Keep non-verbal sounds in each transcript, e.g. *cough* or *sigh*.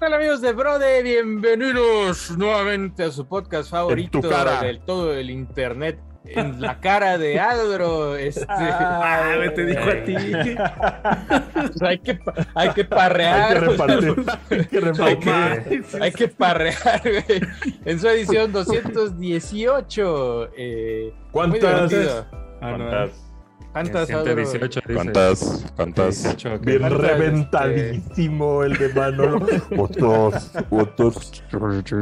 tal amigos de Brode? Bienvenidos nuevamente a su podcast favorito del todo el internet. En la cara de Adro. Este... Ah, te dijo a ti. Pues hay, que, hay que parrear. Hay que repartir. hay, que repartir. hay, que, parrear, güey. En su edición 218. Eh, ¿Cuántas? ¿Cuántas? ¿Cuántas? 118, ¿Cuántas? ¿Cuántas? Bien reventadísimo el de Manolo. *laughs* Otros, otros.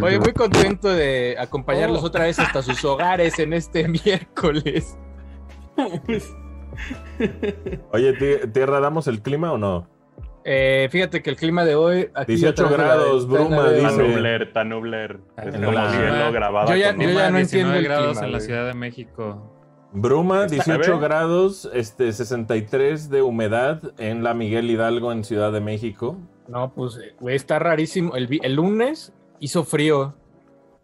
Oye, muy contento de acompañarlos oh. otra vez hasta sus hogares en este *laughs* miércoles. *laughs* Oye, tierra, ¿damos el clima o no? Eh, fíjate que el clima de hoy. 18 grados, bruma, dice. Tanubler, Tanubler. Es como cielo grabado. Yo ya, yo ya no entiendo el grados clima, en la Ciudad de México. Bruma, 18 grados, este, 63 de humedad en la Miguel Hidalgo, en Ciudad de México. No, pues, güey, está rarísimo. El, el lunes hizo frío.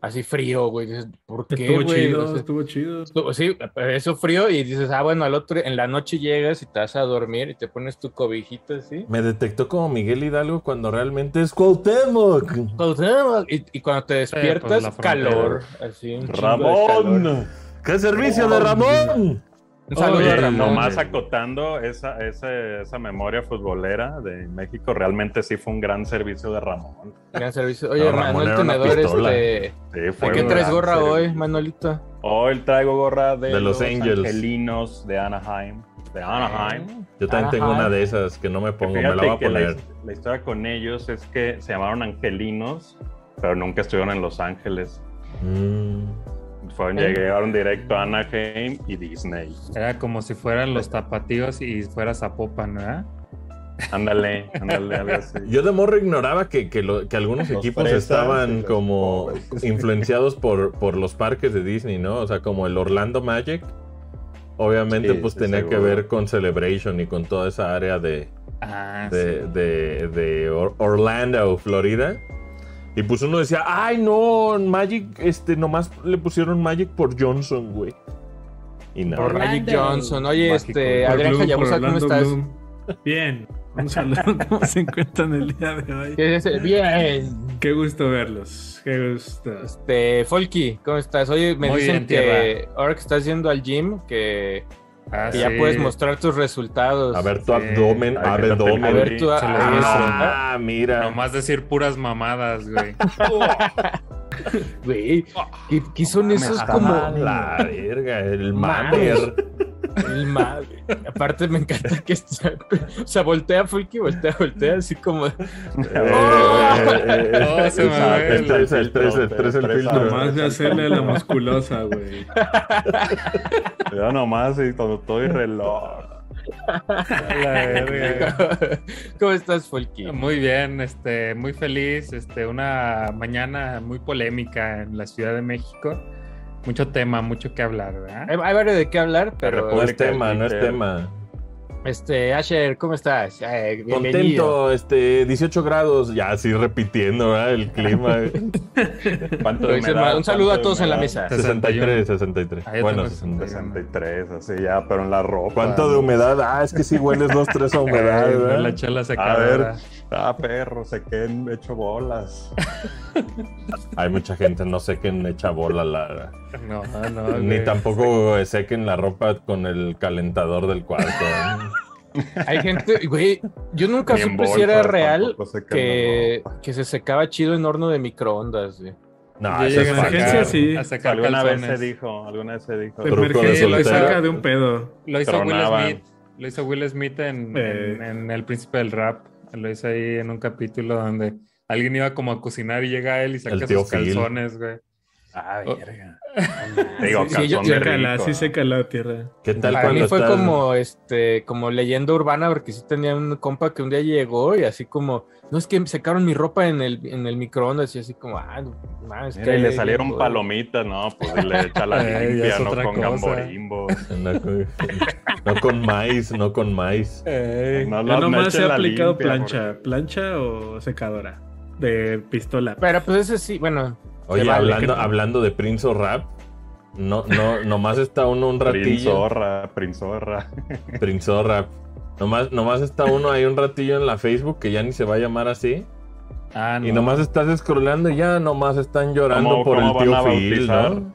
Así frío, güey. ¿Por qué, estuvo güey? Chido, estuvo chido. sí, eso frío y dices, ah, bueno, al otro, en la noche llegas y te vas a dormir y te pones tu cobijito así. Me detectó como Miguel Hidalgo cuando realmente es Cuauhtémoc. Cuauhtémoc. Y, y cuando te pues, despiertas, calor. Así, Ramón. ¡Qué servicio de Ramón! Un saludo a Ramón. Nomás acotando esa, esa, memoria futbolera de México, realmente sí fue un gran servicio de Ramón. Gran servicio. Oye, Manuel Tenedor, este. Sí, qué traes gorra hoy, Manolito? Hoy traigo gorra de, de los, Angelinos de Anaheim. De Anaheim. Yo también tengo una de esas que no me pongo, me la voy a poner. La, historia con ellos es que se llamaron Angelinos, pero nunca estuvieron en Los Ángeles. Mm. Fueron, llegaron directo a Anaheim y Disney. Era como si fueran los tapatíos y fuera Zapopan, ¿verdad? Ándale, *laughs* ándale, algo así. Yo de morro ignoraba que, que, algunos equipos estaban como *laughs* influenciados por, por los parques de Disney, ¿no? O sea, como el Orlando Magic. Obviamente, pues tenía que ver con Celebration y con toda esa área de, ah, de, de, Orlando, Florida. Y pues uno decía, ay no, Magic, este, nomás le pusieron Magic por Johnson, güey. Y nada. Por Magic Johnson. Oye, este, Adrián Hayabusa, ¿cómo estás? Bien. Un saludo, *laughs* ¿cómo se encuentran el día de hoy? ¿Qué es Bien. Qué gusto verlos. Qué gusto. Este, Folky, ¿cómo estás? Oye, me dicen que ahora que estás yendo al gym, que Ah, ya puedes mostrar tus resultados. A ver tu abdomen, abdomen. A ver tu Ah, mira. Nomás decir puras mamadas, güey. *laughs* Güey, ¿qué, son esos como. La verga, el mamer. El madre. Aparte me encanta que está, o sea, voltea Fulky, voltea, voltea así como. el 3, el 3, el 3, el filtro. Nomás de hacerle la musculosa, güey. *laughs* Yo nomás y cuando estoy reloj. *laughs* ¿Cómo estás, Fulky? Muy bien, este, muy feliz, este, una mañana muy polémica en la Ciudad de México mucho tema, mucho que hablar, ¿verdad? Hay, varios de qué hablar, pero. No es tema, no es tema. Este, Asher, ¿cómo estás? Eh, Contento, este, 18 grados, ya así repitiendo, ¿verdad? El clima. *laughs* ¿Cuánto humedad, Un saludo a todos en la mesa. 63, 63. bueno, 63, así ya, pero en la ropa. ¿Cuánto de humedad? Ah, es que si hueles dos, tres a humedad, ¿verdad? La chela se A ver, ah, perro, se queden hecho bolas. *laughs* Hay mucha gente, no sé quién echa bola la... No, no. Ni tampoco sequen la ropa con el calentador del cuarto. Hay gente, güey, yo nunca supe si era real que, que, se secaba chido en horno de microondas, güey. No, eso es emergencia sí. Alguna vez se dijo, alguna vez se dijo. De emergencia lo saca de un pedo. Lo hizo Will Smith. Lo hizo Will Smith en, eh. en, El Príncipe del Rap. Lo hizo ahí en un capítulo donde alguien iba como a cocinar y llega él y saca sus calzones, güey. Ah, verga. Digo, sí, sí, sí se la tierra. ¿Qué tal Para mí fue como este, como leyenda urbana, porque sí tenía un compa que un día llegó y así como, no es que secaron mi ropa en el, en el microondas y así como, ah, no, es que le salieron palomitas, no, pues le echa la *laughs* limpia, no con gamborimbo. No, con maíz, no con maíz. *laughs* no, no, nomás se ha aplicado plancha, plancha o secadora de pistola. Pero pues ese sí, bueno, Oye, hablando, hablando de Prince o Rap, no, no, nomás está uno un ratillo. Prinzorra, Prinzorra. *laughs* Prinzorra. Nomás, nomás está uno ahí un ratillo en la Facebook que ya ni se va a llamar así. Ah, y nomás estás scrollando y ya nomás están llorando por el tío Phil, ¿no?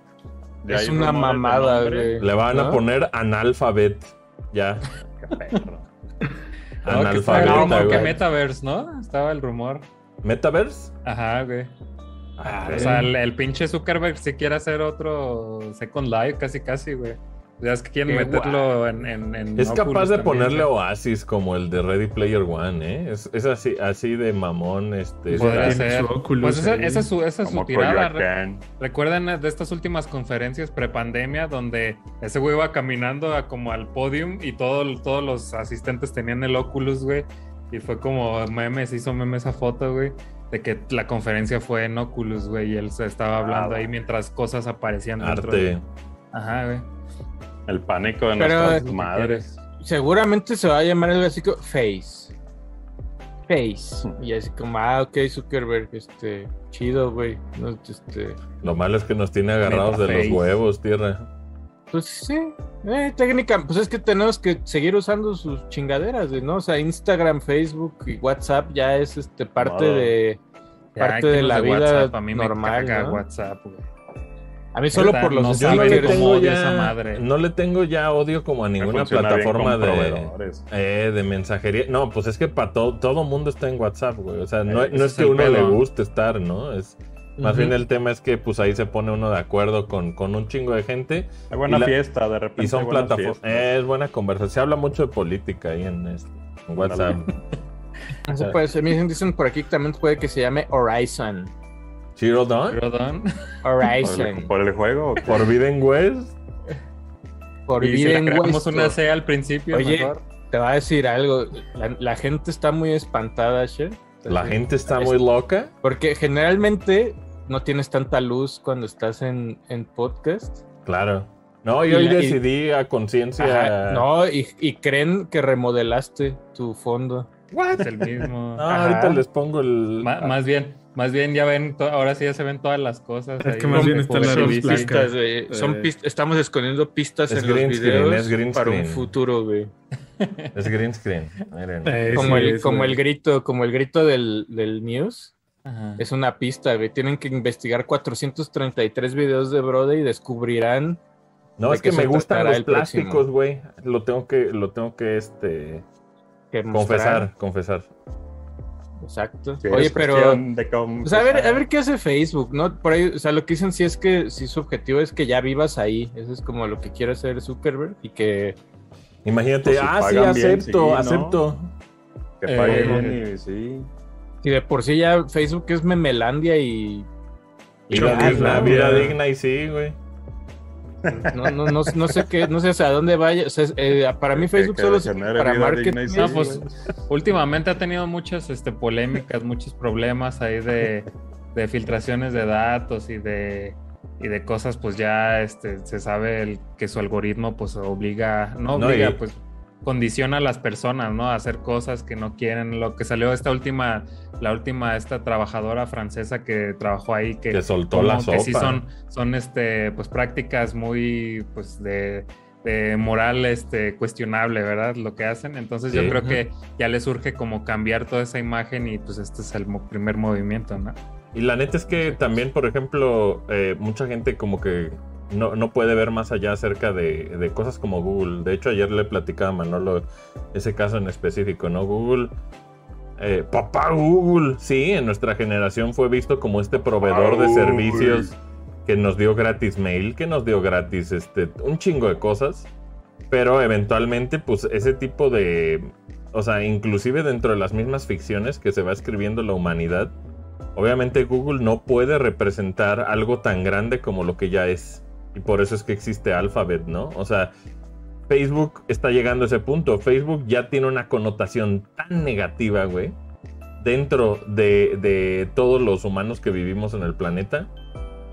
Es una mamada, güey. Le van a poner analfabet. Ya. *laughs* Qué perro. analfabeta, güey. que Metaverse, ¿no? Estaba el rumor. ¿Metaverse? Ajá, güey. Ah, o sea, el, el, pinche Zuckerberg si quiere hacer otro Second Life, casi, casi, güey. Ya es que quieren meterlo en, Es capaz de ponerle Oasis como el de Ready Player One, ¿eh? Es, es así, así de mamón, este. Puede ser. Pues esa, esa, es su, esa es su tirada. Recuerden de estas últimas conferencias prepandemia donde ese güey iba caminando a, como al podium y todo, todos los asistentes tenían el Oculus, güey. Y fue como memes, hizo meme esa foto, güey de que la conferencia fue en Oculus, güey, y él se estaba hablando ah, ahí mientras cosas aparecían dentro Arte. Ajá, güey. El pánico de nuestras madres. Seguramente se va a llamar algo así como Face. Face. Y así como, ah, ok, Zuckerberg, este, chido, güey. este... Lo malo es que nos tiene agarrados de los huevos, tierra. Pues sí, eh, técnica, pues es que tenemos que seguir usando sus chingaderas, ¿no? O sea, Instagram, Facebook y WhatsApp ya es este parte de parte de la vida normal. ¿no? WhatsApp, güey. A mí solo por los no, yo no le tengo ya, madre. No le tengo ya odio como a ninguna plataforma de, eh, de mensajería. No, pues es que para todo, todo mundo está en WhatsApp, güey. O sea, no, no es, que uno le guste estar, ¿no? Es más bien el tema es que pues ahí se pone uno de acuerdo con, con un chingo de gente. Hay buena fiesta, de repente. Y son plataformas. Es buena conversación. Se habla mucho de política ahí en, este, WhatsApp. Eso puede ser. Me dicen por aquí que también puede que se llame Horizon. Zero Dawn. Horizon. ¿Por el, juego? ¿Por Biden West? Por Biden West. una C al principio. Oye, te voy a decir algo. La, gente está muy espantada, Che. La gente está muy loca. Porque generalmente no tienes tanta luz cuando estás en, podcast. Claro. No, yo hoy decidí a conciencia. No, y, creen que remodelaste tu fondo. What? Es el mismo. *laughs* No, ahorita les pongo el. más bien, más bien ya ven, ahora sí ya se ven todas las cosas. Es que más bien están las pistas, güey. Son estamos escondiendo pistas en los videos es para un futuro, güey. Es green screen. Eh, como, el, como el grito, como el grito del, del Es una pista, güey. Tienen que investigar 433 videos de Brode y descubrirán. No, es que, me gustan los plásticos, güey. Lo tengo que, lo tengo que, este. confesar, confesar. Exacto. Oye, pero. Pues, a, ver, a ver qué hace Facebook, ¿no? Por ahí, o sea, lo que dicen sí es que si su objetivo es que ya vivas ahí. Eso es como lo que quiere hacer Zuckerberg y que. Imagínate, pues, ah, sí, acepto, acepto. Que paguen eh, sí. Y de por sí ya Facebook es memelandia y. Vida, digna, vida digna y sí, güey. No, no, no, no, sé qué, no sé hacia dónde vaya. O sea, eh, para mí Facebook solo es para marketing. No, pues últimamente ha tenido muchas este, polémicas, muchos problemas ahí de, de, filtraciones de datos y de, y de cosas, pues ya este, se sabe el, que su algoritmo pues obliga, no obliga, pues condiciona a las personas, ¿no? A hacer cosas que no quieren. Lo que salió esta última, la última, esta trabajadora francesa que trabajó ahí, que, soltó la sopa. Que sí son, son este, pues prácticas muy, pues de, moral este, cuestionable, ¿verdad? Lo que hacen. Entonces yo creo que ya le surge como cambiar toda esa imagen y pues este es el primer movimiento, ¿no? Y la neta es que también, por ejemplo, eh, mucha gente como que no, no, puede ver más allá acerca de, cosas como Google. De hecho, ayer le platicaba a Manolo ese caso en específico, ¿no? Google. Eh, papá Google, sí, en nuestra generación fue visto como este proveedor de servicios que nos dio gratis mail, que nos dio gratis este, un chingo de cosas, pero eventualmente pues ese tipo de, o sea, inclusive dentro de las mismas ficciones que se va escribiendo la humanidad, obviamente Google no puede representar algo tan grande como lo que ya es. Y por eso es que existe Alphabet, ¿no? O sea, Facebook está llegando a ese punto. Facebook ya tiene una connotación tan negativa, güey, dentro de, todos los humanos que vivimos en el planeta,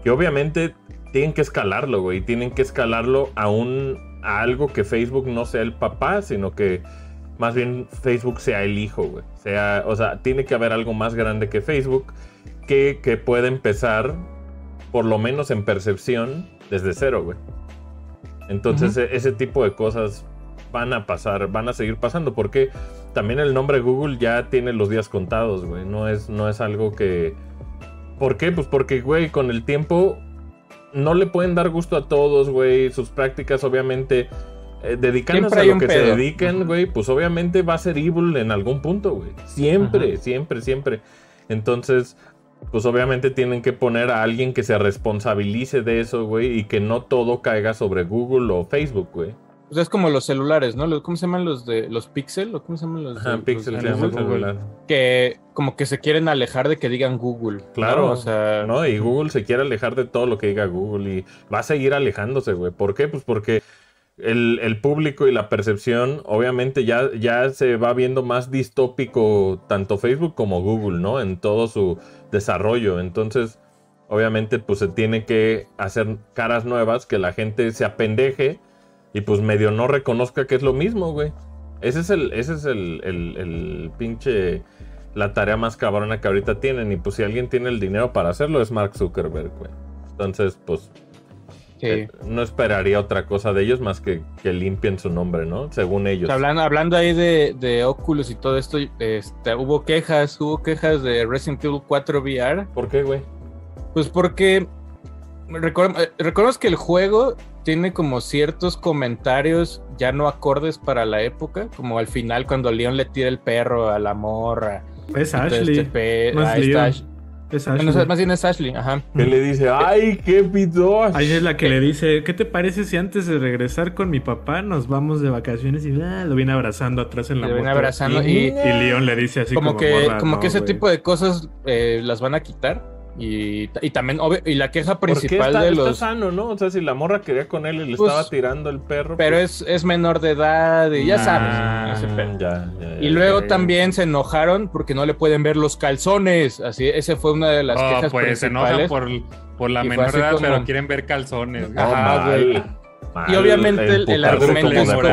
que obviamente tienen que escalarlo, güey. Tienen que escalarlo a, un, a algo que Facebook no sea el papá, sino que más bien Facebook sea el hijo, güey. Sea, o sea, tiene que haber algo más grande que Facebook que, que pueda empezar, por lo menos en percepción, desde cero, güey. Entonces e-, ese tipo de cosas van a pasar, van a seguir pasando, porque también el nombre Google ya tiene los días contados, güey. No es, no es algo que... ¿Por qué? Pues porque, güey, con el tiempo no le pueden dar gusto a todos, güey. Sus prácticas, obviamente, eh, dedicándose a lo que se dediquen, güey, pues obviamente va a ser evil en algún punto, güey. Siempre, siempre, siempre. Entonces, pues obviamente tienen que poner a alguien que se responsabilice de eso, güey, y que no todo caiga sobre Google o Facebook, güey. Pues es como los celulares, ¿no? ¿Cómo se llaman los de los Pixel? ¿O cómo se llaman los de, Pixel se llama el celular. Que como que se quieren alejar de que digan Google. Claro, o sea. No, y Google se quiere alejar de todo lo que diga Google y va a seguir alejándose, güey. ¿Por qué? Pues porque el, público y la percepción, obviamente ya, ya se va viendo más distópico tanto Facebook como Google, ¿no? En todo su desarrollo. Entonces, obviamente, pues se tiene que hacer caras nuevas, que la gente se apendeje y pues medio no reconozca que es lo mismo, güey. Ese es el, ese es el, el, el pinche, la tarea más cabrona que ahorita tienen. Y pues si alguien tiene el dinero para hacerlo es Mark Zuckerberg, güey. Entonces, pues eh, no esperaría otra cosa de ellos más que que limpien su nombre, ¿no? Según ellos. Hablando, hablando ahí de, de, Oculus y todo esto, este, hubo quejas, hubo quejas de Resident Evil 4 VR. ¿Por qué, güey? Pues porque eh, recuerdo que el juego tiene como ciertos comentarios ya no acordes para la época, como al final cuando Leon le tira el perro a la morra. Es Ashley. Este no es es Ashley. más bien es Ashley, ajá. Que le dice, ¡ay, qué pito! Ahí es la que le dice, ¿qué te parece si antes de regresar con mi papá nos vamos de vacaciones? Y ah, lo viene abrazando atrás en la Lo viene abrazando y, y, Leon le dice así como, que, como que ese tipo de cosas eh, las van a quitar y, también, y la queja principal de los. Está sano, ¿no? O sea, si la morra quería con él y le pues, estaba tirando el perro. Pero pues es, es, menor de edad y ya sabes. y luego también se enojaron porque no le pueden ver los calzones. Así, ese fue una de las oh, quejas pues, principales. Se enojan por, por la menor edad, pero quieren ver calzones. y obviamente el, argumento es como,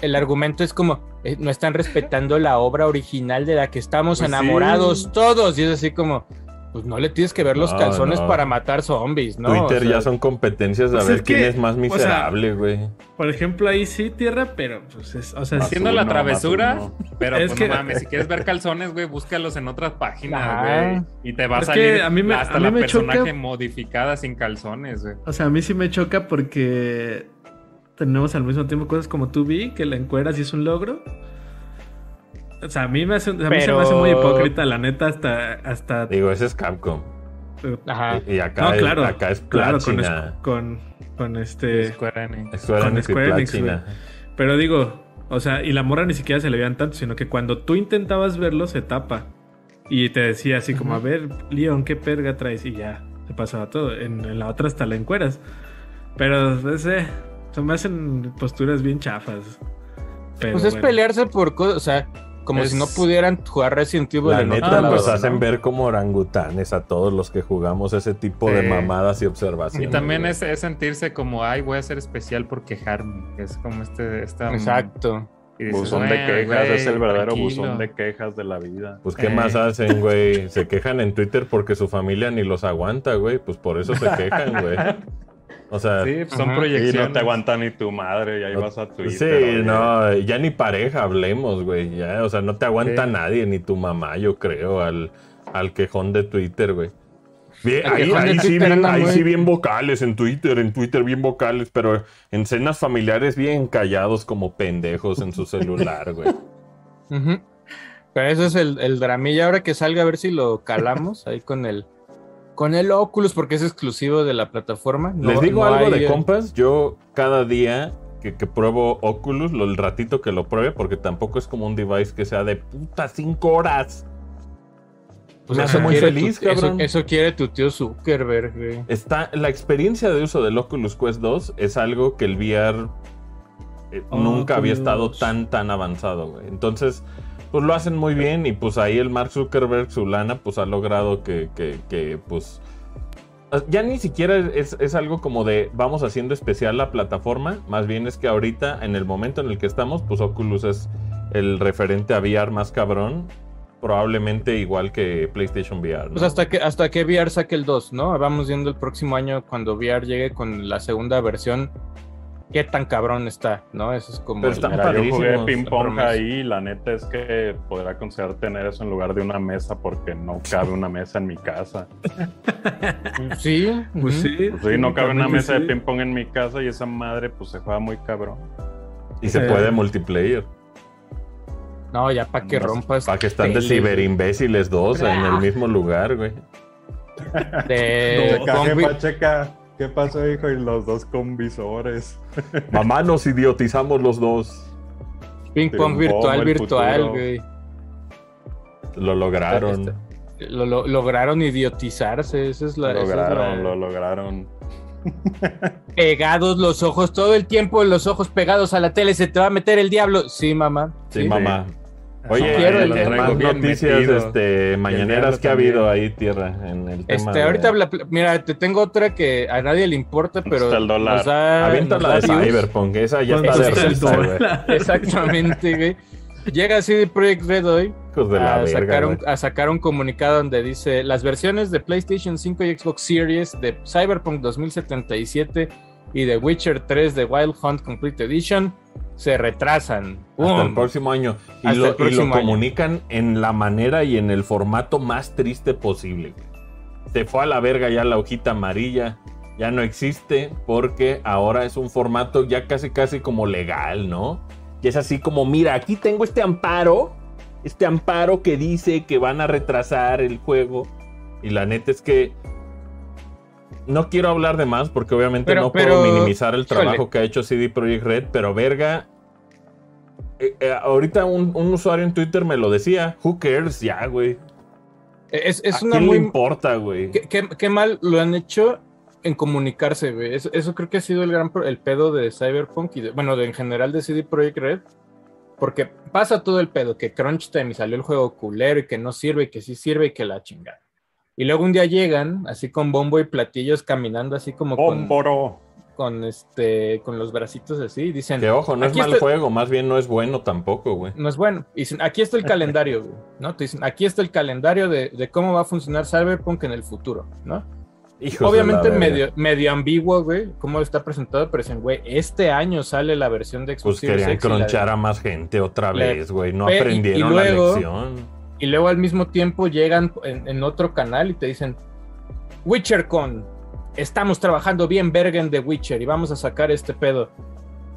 el argumento es como eh, no están respetando la obra original de la que estamos pues enamorados todos y es así como pues no le tienes que ver los calzones para matar zombies, ¿no? Twitter ya son competencias de pues ver quién es más miserable, güey. por ejemplo, ahí sí, tierra, pero pues es, o sea, haciendo la travesura, pero es pues, que, no mames, si quieres ver calzones, güey, búscalos en otras páginas, güey. Y te va a salir a mí me, hasta la personaje modificada sin calzones, güey. O sea, a mí sí me choca porque tenemos al mismo tiempo cosas como tú vi, que la encueras y es un logro. O sea, a mí, me hace, a mí se me hace muy hipócrita, la neta, hasta... hasta... Digo, ese es Capcom. Ajá. Y, acá, no, claro, es, acá es Claro, con, con, este... Square Enix. con Square Enix, Pero digo, o sea, y la morra ni siquiera se le veían tanto, sino que cuando tú intentabas verlo, se tapa. Y te decía así como, a ver, Leon, ¿qué perga traes? Y ya, se pasaba todo. En, en la otra hasta la encueras. Pero ese... Se me hacen posturas bien chafas. pues es pelearse por cosas, o sea, como si no pudieran jugar Resident Evil. La neta nos hacen ver como orangutanes a todos los que jugamos ese tipo de mamadas y observaciones. Y también es, sentirse como, ay, voy a ser especial por quejarme. Es como este... Esta, Exacto. buzón de quejas, es el verdadero buzón de quejas de la vida. Pues, ¿qué eh. más hacen, güey? *laughs* Se quejan en Twitter porque su familia ni los aguanta, güey. Pues por eso se quejan, güey. *laughs* O sea, sí, pues, son proyecciones. Y no te aguanta ni tu madre, y ahí vas a Twitter. Sí, no, ya ni pareja hablemos, güey. Ya, o sea, no te aguanta nadie, ni tu mamá, yo creo, al, al quejón de Twitter, güey. ahí, ahí, sí bien, ahí sí bien vocales en Twitter, en Twitter bien vocales, pero en cenas familiares bien callados como pendejos en su celular, güey. Pero eso es el, el dramilla. Ahora que salga a ver si lo calamos ahí con el con el Oculus porque es exclusivo de la plataforma. Les digo algo de compas, yo cada día que, pruebo Oculus, lo, el ratito que lo pruebe, porque tampoco es como un device que sea de puta 5 horas. Pues me hace muy feliz, cabrón. Eso, quiere tu tío Zuckerberg, Está, la experiencia de uso del Oculus Quest 2 es algo que el VR eh, nunca había estado tan, tan avanzado, güey. Entonces, pues lo hacen muy bien y pues ahí el Mark Zuckerberg, su lana, pues ha logrado que, que, pues... Ya ni siquiera es, es, algo como de vamos haciendo especial la plataforma, más bien es que ahorita, en el momento en el que estamos, pues Oculus es el referente a VR más cabrón, probablemente igual que PlayStation VR. Pues hasta que, hasta que VR saque el 2, ¿no? Vamos viendo el próximo año cuando VR llegue con la segunda versión qué tan cabrón está, ¿no? Eso es como... Pero está yo jugué ping pong ahí y la neta es que podrá considerar tener eso en lugar de una mesa porque no cabe una mesa en mi casa. *laughs* sí, pues sí. Pues sí, no cabe una mesa de ping pong en mi casa y esa madre pues se juega muy cabrón. Y se puede multiplayer. No, ya para que rompas. Para que están de ciberimbéciles dos en el mismo lugar, güey. De... *laughs* Pacheca. ¿Qué pasó, hijo? Y los dos con visores. *laughs* Mamá, nos idiotizamos los dos. Ping pong virtual, virtual, güey. Lo lograron. Lo, lograron idiotizarse, esa es la... Lo lograron, lo *laughs* lograron. Pegados los ojos, todo el tiempo los ojos pegados a la tele, se te va a meter el diablo. Sí, mamá. Sí, mamá. Oye, quiero más noticias este, mañaneras que ha habido ahí, Tierra, en el tema este, Ahorita, mira, te tengo otra que a nadie le importa, pero está el dólar. la de Cyberpunk, esa ya está de güey. *laughs* Exactamente, güey. Llega CD Projekt Red hoy a, sacar un, a, sacar un, comunicado donde dice las versiones de PlayStation 5 y Xbox Series de Cyberpunk 2077 y de Witcher 3 de Wild Hunt Complete Edition se retrasan. Hasta el próximo año. Y lo, comunican en la manera y en el formato más triste posible. Se fue a la verga ya la hojita amarilla. Ya no existe porque ahora es un formato ya casi casi como legal, ¿no? Y es así como, mira, aquí tengo este amparo. Este amparo que dice que van a retrasar el juego. Y la neta es que no quiero hablar de más porque obviamente no puedo minimizar el trabajo que ha hecho CD Projekt Red, pero verga. Eh, eh, ahorita un, usuario en Twitter me lo decía. Who cares? Ya, güey. Es, ¿A quién le importa, güey? ¿Qué, mal lo han hecho en comunicarse, güey. Eso, creo que ha sido el gran el pedo de Cyberpunk y bueno, de, en general de CD Projekt Red. Porque pasa todo el pedo, que Crunch Time y salió el juego culero y que no sirve y que sí sirve y que la chingada. Y luego un día llegan, así con bombo y platillos, caminando así como con, con este, con los bracitos así, y dicen. Que ojo, no es mal juego, más bien no es bueno tampoco, güey. No es bueno. Y dicen, aquí está el calendario, güey, ¿no? Te dicen, aquí está el calendario de, cómo va a funcionar Cyberpunk en el futuro, ¿no? Obviamente medio, medio ambiguo, güey, cómo está presentado, pero dicen, güey, este año sale la versión de Xbox Pues querían cronchar a más gente otra vez, güey, no aprendieron la lección y luego al mismo tiempo llegan en, otro canal y te dicen, WitcherCon, estamos trabajando bien Bergen de Witcher y vamos a sacar este pedo.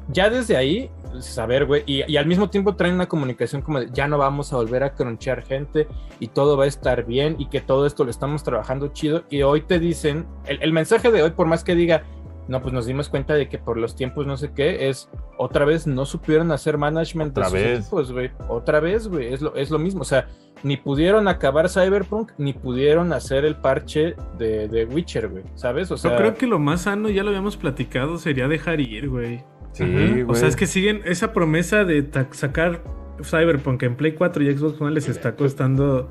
Ya desde ahí, saber, güey, y, al mismo tiempo traen una comunicación como ya no vamos a volver a cronchear gente y todo va a estar bien y que todo esto lo estamos trabajando chido. Y hoy te dicen, el mensaje de hoy, por más que diga, no, pues nos dimos cuenta de que por los tiempos no sé qué, es otra vez no supieron hacer management otra vez. güey. Otra vez, güey, es lo, es lo mismo. O sea, ni pudieron acabar Cyberpunk, ni pudieron hacer el parche de, de Witcher, güey, ¿sabes? O sea... Yo creo que lo más sano, ya lo habíamos platicado, sería dejar ir, güey. Sí, güey. O sea, es que siguen esa promesa de sacar Cyberpunk en Play 4 y Xbox One les está costando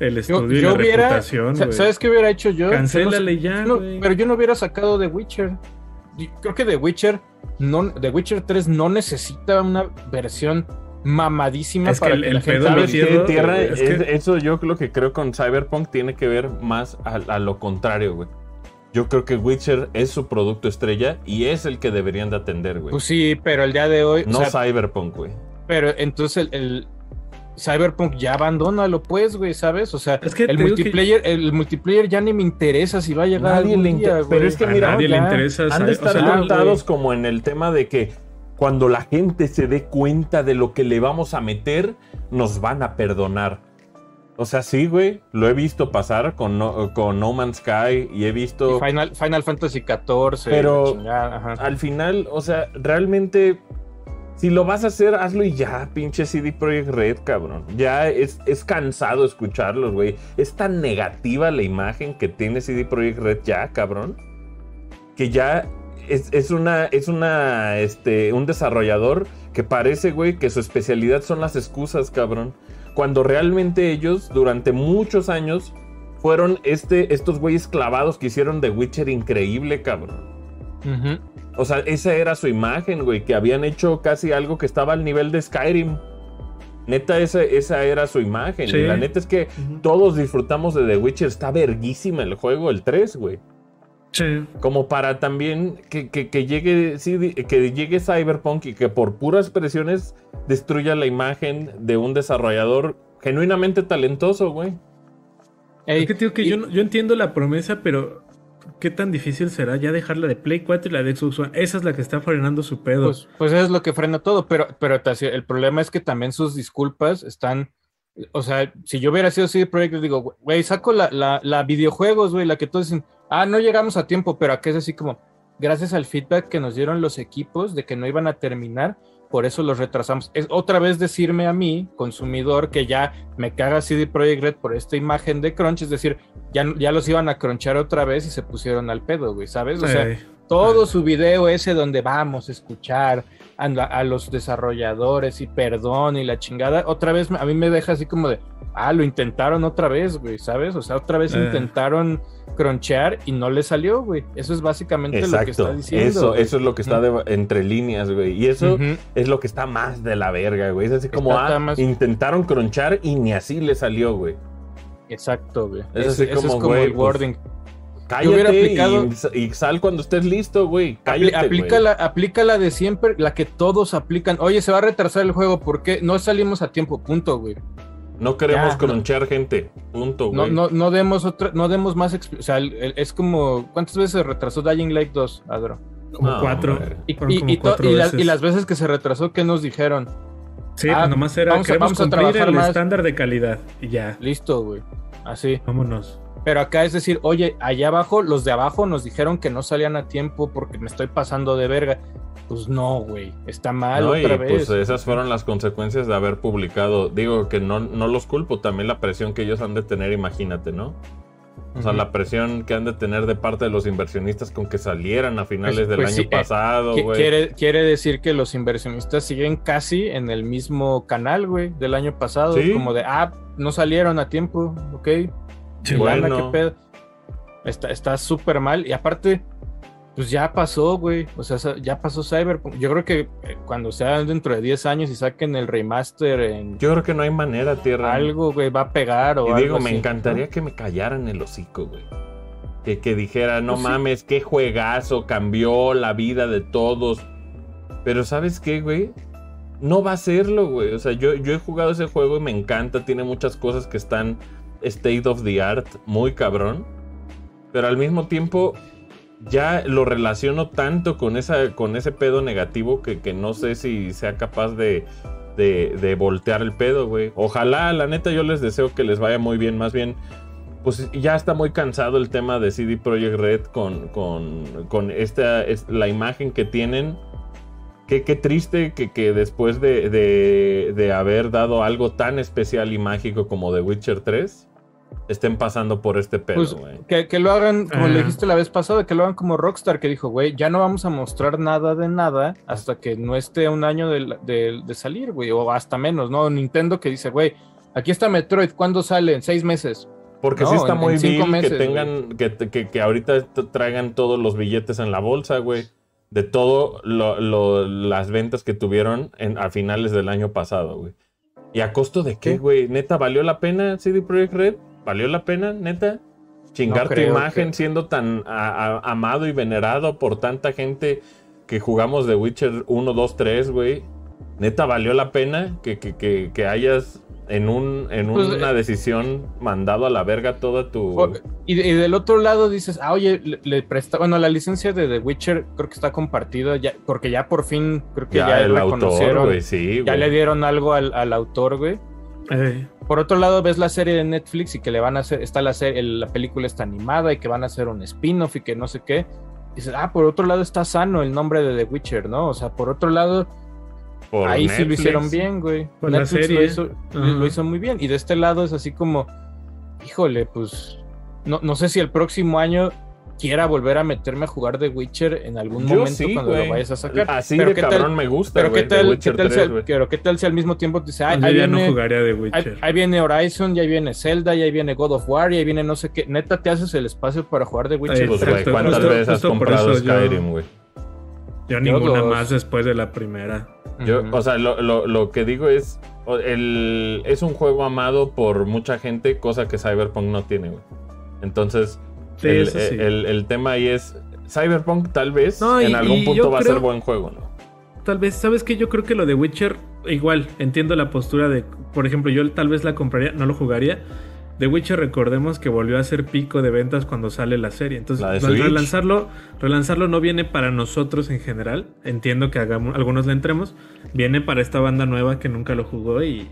el estudio y la reputación, ¿Sabes qué hubiera hecho yo? Cancélale ya, Pero yo no hubiera sacado The Witcher. Creo que The Witcher, no, The Witcher 3 no necesita una versión mamadísima para que, el, la gente tierra, eso yo lo que creo con Cyberpunk tiene que ver más a, lo contrario, güey. Yo creo que Witcher es su producto estrella y es el que deberían de atender, güey. Pues sí, pero el día de hoy. No Cyberpunk, güey. Pero entonces el, Cyberpunk ya abandónalo, pues, güey, ¿sabes? O sea, el multiplayer, el multiplayer ya ni me interesa si va a llegar nadie algún día, Pero es que mira, nadie le interesa. Han de estar contados como en el tema de que cuando la gente se dé cuenta de lo que le vamos a meter, nos van a perdonar. O sea, sí, güey, lo he visto pasar con No, con no Man's Sky y he visto... Final, Final Fantasy XIV. Pero al final, o sea, realmente si lo vas a hacer, hazlo y ya, pinche CD Projekt Red, cabrón. Ya es, es cansado escucharlos, güey. Es tan negativa la imagen que tiene CD Projekt Red ya, cabrón. Que ya es, una, es una, este, un desarrollador que parece, güey, que su especialidad son las excusas, cabrón. Cuando realmente ellos, durante muchos años, fueron este, estos güeyes clavados que hicieron The Witcher increíble, cabrón. O sea, esa era su imagen, güey, que habían hecho casi algo que estaba al nivel de Skyrim. Neta, esa, esa era su imagen. Y la neta es que todos disfrutamos de The Witcher. Está verguísima el juego, el 3, güey. Sí. Como para también que, llegue que llegue Cyberpunk y que por puras presiones destruya la imagen de un desarrollador genuinamente talentoso, güey. es que digo que yo, yo entiendo la promesa, pero ¿qué tan difícil será ya dejar la de Play 4 y la de Xbox One? Esa es la que está frenando su pedo. Pues, pues eso es lo que frena todo, pero, pero el problema es que también sus disculpas están o sea, si yo hubiera sido CD Projekt, digo, güey, saco la, la, videojuegos, güey, la que todos dicen, ah, no llegamos a tiempo, pero aquí es así como, gracias al feedback que nos dieron los equipos de que no iban a terminar, por eso los retrasamos. Es otra vez decirme a mí, consumidor, que ya me caga CD Projekt Red por esta imagen de crunch, es decir, ya, ya los iban a crunchar otra vez y se pusieron al pedo, güey, ¿sabes? O sea, todo su video ese donde vamos a escuchar a, los desarrolladores y perdón y la chingada, otra vez a mí me deja así como de, ah, lo intentaron otra vez, güey, ¿sabes? O sea, otra vez eh. intentaron cronchear y no le salió, güey. Eso es básicamente lo que está diciendo. Eso, eso es lo que está entre líneas, güey. Y eso es lo que está más de la verga, güey. Es así como, ah, intentaron cronchar y ni así le salió, güey. Exacto, güey. Es, es como, el pues, Cállate y, sal cuando estés listo, güey. Cállate, aplícala, aplícala de siempre, la que todos aplican. Oye, se va a retrasar el juego, ¿por qué? No salimos a tiempo, punto, güey. No queremos cronchar gente, punto, güey. No, no, no demos otra, no demos más, o sea, es como, ¿cuántas veces se retrasó Dying Light 2, Adro? Como cuatro. Y, las, veces que se retrasó, ¿qué nos dijeron? Sí, ah, pues nomás era, vamos, vamos a trabajar el más. estándar de calidad y ya. Listo, güey. Así. Vámonos. Pero acá es decir, oye, allá abajo, los de abajo nos dijeron que no salían a tiempo porque me estoy pasando de verga. Pues no, güey, está mal otra vez. Pues esas fueron las consecuencias de haber publicado. Digo que no, no los culpo, también la presión que ellos han de tener, imagínate, ¿no? O sea, la presión que han de tener de parte de los inversionistas con que salieran a finales pues, del pues año eh, pasado, güey. Quiere, quiere decir que los inversionistas siguen casi en el mismo canal, güey, del año pasado. Como de, ah, no salieron a tiempo, ok. Bueno. Está súper mal. Y aparte, pues ya pasó, güey. O sea, ya pasó Cyberpunk. Yo creo que eh, cuando sea dentro de 10 años y saquen el remaster en. Yo creo que no hay manera, tierra. Algo, güey, va a pegar o y digo, me encantaría que me callaran el hocico, güey. Que, que dijera, no pues mames, qué juegazo, cambió la vida de todos. Pero ¿sabes qué, güey? No va a serlo, güey. O sea, yo, yo he jugado ese juego y me encanta. Tiene muchas cosas que están state of the art, muy cabrón. Pero al mismo tiempo, ya lo relaciono tanto con, esa, con ese pedo negativo que, que no sé si sea capaz de, de, voltear el pedo, güey. Ojalá, la neta, yo les deseo que les vaya muy bien. Más bien, pues ya está muy cansado el tema de CD Projekt Red con, con, con esta, la imagen que tienen. Qué, qué triste que, que después de, de, de haber dado algo tan especial y mágico como The Witcher 3 estén pasando por este pedo, pues, güey. que, lo hagan, como le dijiste la vez pasada, que lo hagan como Rockstar, que dijo, güey, ya no vamos a mostrar nada de nada hasta que no esté un año de, salir, güey, o hasta menos, ¿no? Nintendo que dice, güey, aquí está Metroid, ¿cuándo sale? En seis meses. Porque sí está muy bien que tengan, que, que, ahorita traigan todos los billetes en la bolsa, güey. De todo las ventas que tuvieron en, a finales del año pasado, güey. ¿Y a costo de qué, güey? ¿Neta valió la pena CD Projekt Red? ¿Valió la pena, neta? Chingar tu imagen siendo tan amado y venerado por tanta gente que jugamos de Witcher 1, 2, 3, güey. Neta, ¿valió la pena que, que, que, hayas en, un, en pues, una eh, decisión mandado a la verga toda tu... Y, del otro lado dices, ah, oye, le, presta... Bueno, la licencia de The Witcher creo que está compartida, ya, porque ya por fin creo que ya, el autor, sí, ya le dieron algo al, al autor, güey. Por otro lado, ves la serie de Netflix y que le van a hacer, está la, serie, la película está animada y que van a hacer un spin-off y que no sé qué. dices, ah, por otro lado está sano el nombre de The Witcher, ¿no? O sea, por otro lado, ahí sí lo hicieron bien, güey. Netflix Lo, hizo, lo hizo muy bien. Y de este lado es así como, híjole, pues, no, no sé si el próximo año quiera volver a meterme a jugar The Witcher en algún momento cuando lo vayas a sacar. Así pero de cabrón me gusta. Pero qué tal, qué tal, 3, si, pero qué tal si al mismo tiempo te dice, ahí, viene, no The Witcher. Ahí, viene Horizon, ya viene Zelda, ya viene God of War, ya viene no sé qué. Neta te haces el espacio para jugar The Witcher. Pues, ¿cuántas veces has comprado Skyrim, güey? Yo, ninguna más después de la primera. Yo, o sea, lo, lo, lo que digo es, el, es un juego amado por mucha gente, cosa que Cyberpunk no tiene, güey. Entonces, el, tema ahí es Cyberpunk tal vez en algún punto va a ser buen juego, ¿no? Tal vez, ¿sabes qué? Yo creo que lo de Witcher, igual, entiendo la postura de, por ejemplo, yo tal vez la compraría, no lo jugaría. The Witcher recordemos que volvió a ser pico de ventas cuando sale la serie. Entonces, relanzarlo, relanzarlo no viene para nosotros en general. Entiendo que hagamos, algunos le entremos. Viene para esta banda nueva que nunca lo jugó y,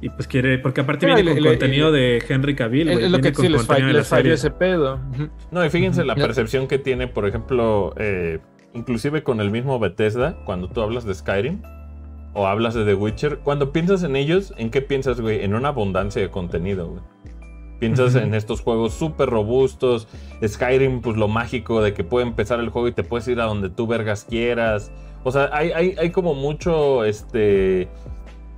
y pues quiere, porque aparte viene con contenido de Henry Cavill. Es, lo que sí les, falló ese pedo. No, y fíjense la percepción que tiene, por ejemplo, eh, inclusive con el mismo Bethesda, cuando tú hablas de Skyrim o hablas de The Witcher, cuando piensas en ellos, ¿en qué piensas, güey? En una abundancia de contenido, güey. Piensas en estos juegos súper robustos. Skyrim, pues lo mágico de que puede empezar el juego y te puedes ir a donde tú vergas quieras. O sea, hay, hay como mucho, este,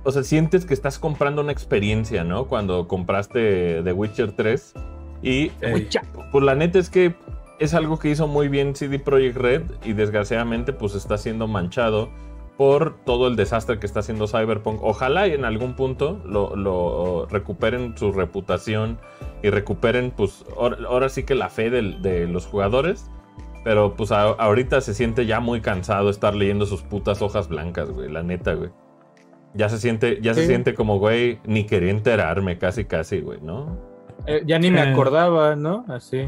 o sea, sientes que estás comprando una experiencia, ¿no? Cuando compraste The Witcher 3. Y pues la neta es que es algo que hizo muy bien CD Projekt Red y desgraciadamente pues está siendo manchado por todo el desastre que está haciendo Cyberpunk. Ojalá y en algún punto lo, recuperen su reputación y recuperen pues ahora, sí que la fe de, los jugadores. Pero pues ahorita se siente ya muy cansado estar leyendo sus putas hojas blancas, güey, la neta, güey. Ya se siente, ya se siente como, güey, ni quería enterarme, casi, casi, güey, ¿no? Eh, ya ni me acordaba, ¿no? Así.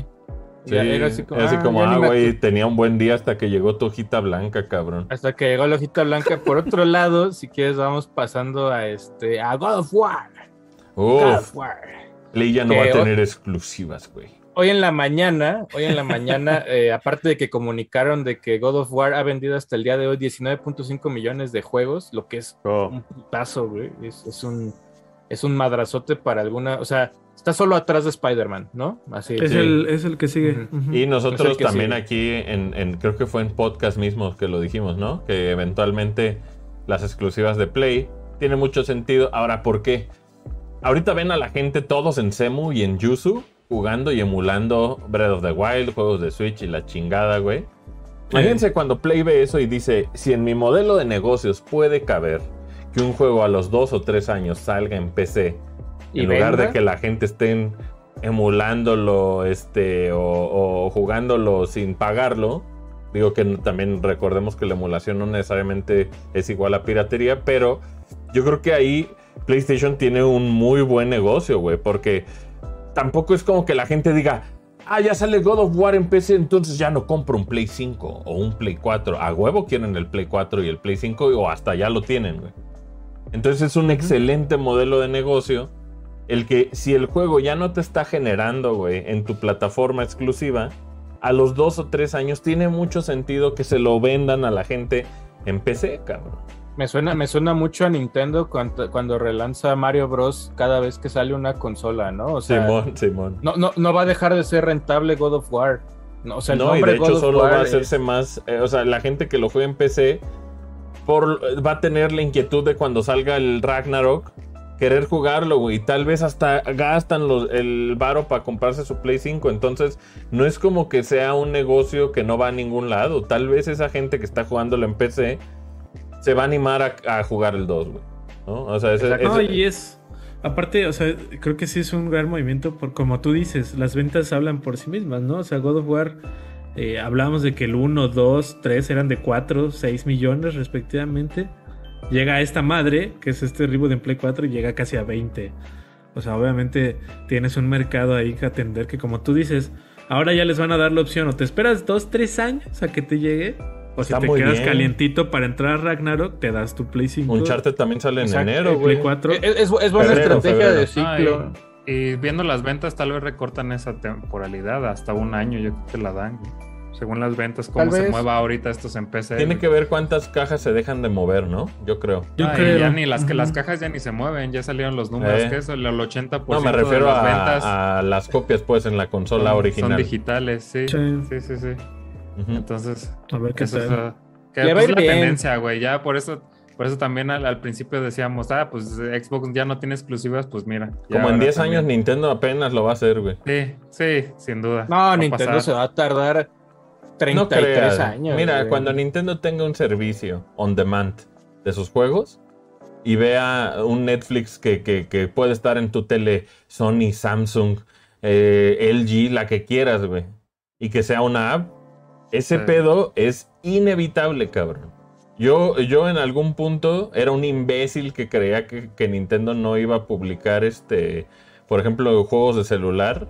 Sí, era así como, ah, ah güey, tenía un buen día hasta que llegó tu hojita blanca, cabrón. Hasta que llegó la hojita blanca. Por otro lado, si quieres, vamos pasando a este a God of War. Uf. God of War. ya no va a tener exclusivas, güey. Hoy en la mañana, hoy en la mañana, *laughs* eh, aparte de que comunicaron de que God of War ha vendido hasta el día de hoy 19.5 millones de juegos, lo que es oh. un putazo, güey. Es, un es un madrazote para alguna, o sea, Está solo atrás de Spider-Man, ¿no? Así es, el, es el que sigue. Y nosotros también aquí, en, creo que fue en podcast mismo que lo dijimos, ¿no? Que eventualmente las exclusivas de Play tiene mucho sentido. Ahora, ¿por qué? Ahorita ven a la gente todos en Semu y en Yuzu jugando y emulando Breath of the Wild, juegos de Switch y la chingada, güey. Imagínense cuando Play ve eso y dice, si en mi modelo de negocios puede caber que un juego a los dos o tres años salga en PC en lugar de que la gente esté emulándolo este, o, jugándolo sin pagarlo. Digo que también recordemos que la emulación no necesariamente es igual a piratería, pero yo creo que ahí PlayStation tiene un muy buen negocio, güey, porque tampoco es como que la gente diga, ah, ya sale God of War en PC, entonces ya no compro un Play 5 o un Play 4. A huevo quieren el Play 4 y el Play 5 o hasta ya lo tienen, güey. Entonces es un excelente modelo de negocio el que si el juego ya no te está generando, güey, en tu plataforma exclusiva, a los dos o tres años tiene mucho sentido que se lo vendan a la gente en PC, cabrón. Me suena, me suena mucho a Nintendo cuando, cuando relanza Mario Bros. cada vez que sale una consola, ¿no? O sea, Simón, Simón. No, no, no va a dejar de ser rentable God of War. No, o sea, el no, y de hecho solo va a hacerse más. Eh, o sea, la gente que lo juega en PC por, va a tener la inquietud de cuando salga el Ragnarok querer jugarlo, güey. Tal vez hasta gastan el varo para comprarse su Play 5. Entonces, no es como que sea un negocio que no va a ningún lado. Tal vez esa gente que está jugándolo en PC se va a animar a, jugar el 2, güey. ¿no? O sea, ese, no, y es. Aparte, o sea, creo que sí es un gran movimiento, por como tú dices, las ventas hablan por sí mismas, ¿no? O sea, God of War, eh, hablábamos de que el 1, 2, 3 eran de 4, 6 millones respectivamente llega a esta madre, que es este reboot en Play 4, y llega casi a 20. O sea, obviamente tienes un mercado ahí que atender que como tú dices, ahora ya les van a dar la opción, o te esperas 2, 3 años a que te llegue, o si te quedas calientito para entrar a Ragnarok, te das tu Play 5. Uncharted también sale en enero, güey. Play 4. Es, buena estrategia de ciclo. y, viendo las ventas, tal vez recortan esa temporalidad hasta un año, yo creo que la dan según las ventas, cómo se mueva ahorita estos en PC. Tiene que ver cuántas cajas se dejan de mover, ¿no? Yo creo. Yo creo. Ya ni las, que las cajas ya ni se mueven, ya salieron los números, eh. que es el 80% no, me refiero de las a, ventas. a las copias, pues, en la consola original. Son digitales, sí. Sí, sí, sí. Entonces, a ver qué. Que es pues, la tendencia, güey. Ya por eso por eso también al, principio decíamos, ah, pues Xbox ya no tiene exclusivas, pues mira. Como en 10 años Nintendo apenas lo va a hacer, güey. Sí, sí, sin duda. No, Nintendo se va a tardar 33 años. Mira, cuando Nintendo tenga un servicio on demand de sus juegos y vea un Netflix que, puede estar en tu tele, Sony, Samsung, eh, LG, la que quieras, güey. y que sea una app, ese pedo es inevitable, cabrón. Yo, yo en algún punto era un imbécil que creía que, que Nintendo no iba a publicar este, por ejemplo, juegos de celular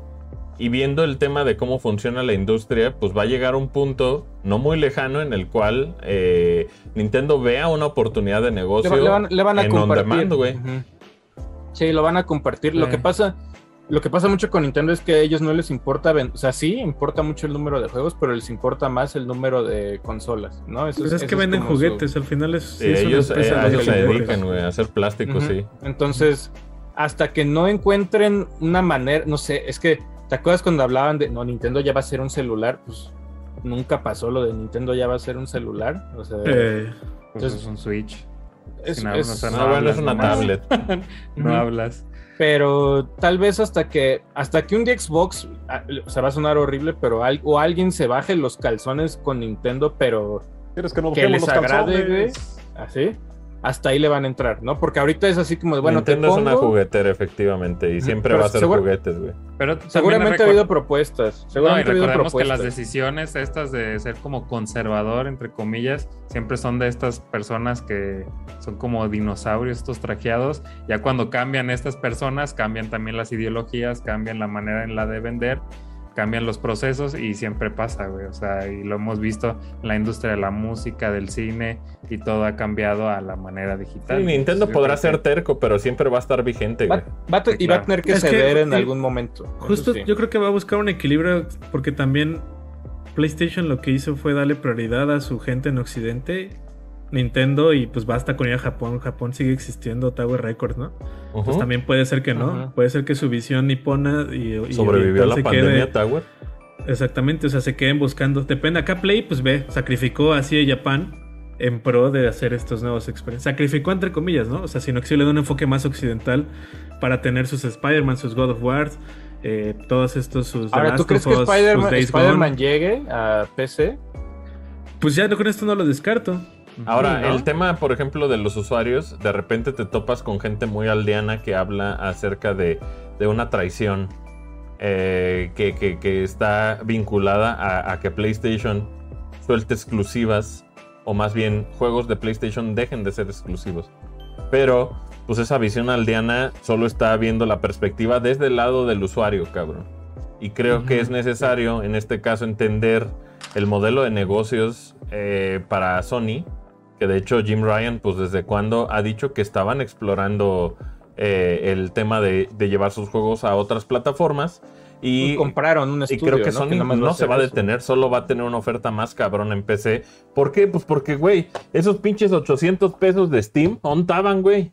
y viendo el tema de cómo funciona la industria, pues va a llegar un punto no muy lejano en el cual eh, Nintendo vea una oportunidad de negocio le, van, a compartir. güey. Sí, lo van a compartir. Lo que pasa, lo que pasa mucho con Nintendo es que a ellos no les importa, o sea, sí importa mucho el número de juegos, pero les importa más el número de consolas, ¿no? Eso pues es, que venden juguetes, al final es, ellos, eh, se dedican, güey, a hacer plástico, sí. Entonces, hasta que no encuentren una manera, no sé, es que ¿Te acuerdas cuando hablaban de, no, Nintendo ya va a ser un celular? Pues nunca pasó lo de Nintendo ya va a ser un celular. O sea, eh, pues es un Switch. Es, no, es, una tablet. *laughs* no hablas. Pero tal vez hasta que hasta que un día Xbox, ah, o sea, va a sonar horrible, pero o alguien se baje los calzones con Nintendo, pero ¿Quieres que, les agrade, güey. Así hasta ahí le van a entrar, ¿no? Porque ahorita es así como bueno, Nintendo es una juguetera, efectivamente, y siempre va a ser juguetes, güey. Pero seguramente ha habido propuestas. Seguramente no, y recordemos que las decisiones estas de ser como conservador, entre comillas, siempre son de estas personas que son como dinosaurios, estos trajeados. Ya cuando cambian estas personas, cambian también las ideologías, cambian la manera en la de vender cambian los procesos y siempre pasa, güey. O sea, y lo hemos visto en la industria de la música, del cine y todo ha cambiado a la manera digital. Sí, Nintendo podrá ser terco, pero siempre va a estar vigente, güey. y va a tener que ceder en algún momento. Justo yo creo que va a buscar un equilibrio porque también PlayStation lo que hizo fue darle prioridad a su gente en Occidente Nintendo y pues basta con ir a Japón. Japón sigue existiendo Tower Records, ¿no? Pues también puede ser que no. Puede ser que su visión nipona y, y sobrevivió a la pandemia Tower. Exactamente, o sea, se queden buscando. Depende, acá Play, pues ve, sacrificó así a Japan en pro de hacer estos nuevos experiencias. Sacrificó entre comillas, ¿no? O sea, sino que sí le da un enfoque más occidental para tener sus Spider-Man, sus God of War, eh, todos estos sus. Ahora, ¿tú crees que Spider-Man llegue a PC? Pues ya con esto no lo descarto. Ahora, el tema, por ejemplo, de los usuarios, de repente te topas con gente muy aldeana que habla acerca de, una traición eh, que, está vinculada a, que PlayStation suelte exclusivas, o más bien juegos de PlayStation dejen de ser exclusivos. Pero, pues esa visión aldeana solo está viendo la perspectiva desde el lado del usuario, cabrón. Y creo que es necesario, en este caso, entender el modelo de negocios eh, para Sony que de hecho Jim Ryan, pues desde cuando ha dicho que estaban explorando eh, el tema de, llevar sus juegos a otras plataformas. Y, compraron un estudio, y creo que Sony no, se va a detener, solo va a tener una oferta más cabrón en PC. ¿Por qué? Pues porque, güey, esos pinches 800 pesos de Steam, ontaban, güey.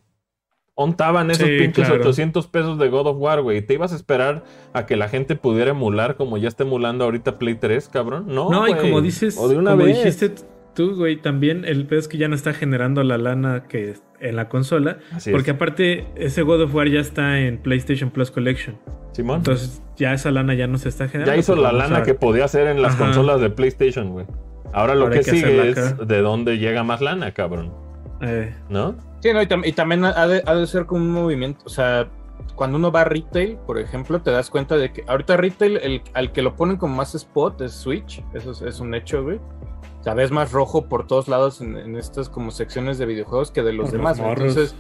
Ontaban esos pinches 800 pesos de God of War, güey. ¿Te ibas a esperar a que la gente pudiera emular como ya está emulando ahorita Play 3, cabrón? No, No, y como dices, o de una como vez. dijiste tú, güey, también el pedo es que ya no está generando la lana que en la consola. porque aparte, ese God of War ya está en PlayStation Plus Collection. Simón. Entonces, ya esa lana ya no se está generando. Ya hizo la lana que podía hacer en las consolas de PlayStation, güey. Ahora lo que, sigue es de dónde llega más lana, cabrón. Eh. ¿No? Sí, no, y, también ha de, ha de, ser como un movimiento. O sea, cuando uno va a retail, por ejemplo, te das cuenta de que ahorita retail, el, al que lo ponen como más spot es Switch. Eso es, es un hecho, güey sea, ves más rojo por todos lados en, estas como secciones de videojuegos que de los demás. entonces,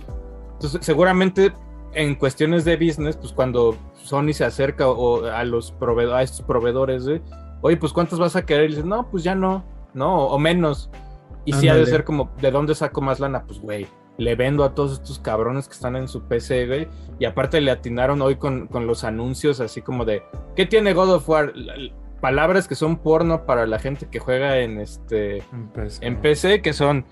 entonces, seguramente en cuestiones de business, pues cuando Sony se acerca o, a los proveedores, a estos proveedores, oye, pues ¿cuántos vas a querer? Y dices, no, pues ya no, no, o menos. Y si ha de ser como, ¿de dónde saco más lana? Pues, güey, le vendo a todos estos cabrones que están en su PC, güey. Y aparte le atinaron hoy con, con los anuncios así como de, ¿qué tiene God of War? Palabras que son porno para la gente que juega en este en PC, que son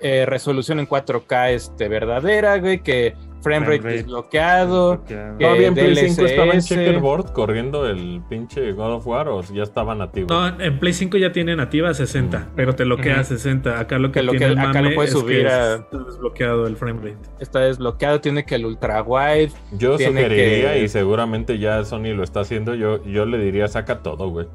eh, resolución en 4K este, verdadera, güey, que frame rate desbloqueado. ¿Todavía en Play 5 estaba en checkerboard corriendo el pinche God of War o ya estaba nativo? No, en Play 5 ya tiene nativa 60, mm. pero te lo queda 60. Acá lo que, tiene el acá lo puedes subir a... Está desbloqueado el frame rate. Está desbloqueado, tiene que el ultra wide. Yo sugeriría, y seguramente ya Sony lo está haciendo, yo, yo le diría saca todo, güey.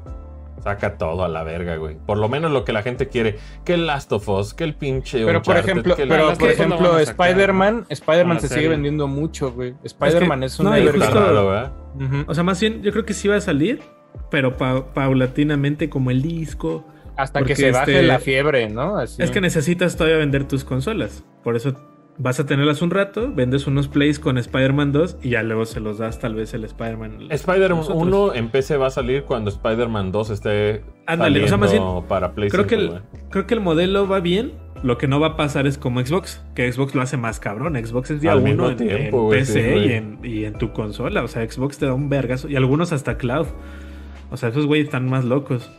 Saca todo a la verga, güey. Por lo menos lo que la gente quiere. Que el Last of Us, que el pinche. Pero por ejemplo, pero por ejemplo, Spider-Man, Spider-Man se sigue vendiendo mucho, güey. Spider-Man es, una no, O sea, más bien, yo creo que sí va a salir. pero paulatinamente como el disco. Hasta que se baje este, la fiebre, ¿no? Es que necesitas todavía vender tus consolas. Por eso vas a tenerlas un rato, vendes unos plays con Spider-Man 2 y ya luego se los das tal vez el Spider-Man. Spider-Man 1 en PC va a salir cuando Spider-Man 2 esté Ándale, o sea, más bien, para PlayStation. creo que, el, creo que el modelo va bien. Lo que no va a pasar es como Xbox, que Xbox lo hace más cabrón. Xbox es día uno en, PC y, en, y, en, tu consola. O sea, Xbox te da un vergazo. Y algunos hasta cloud. O sea, esos güeyes están más locos.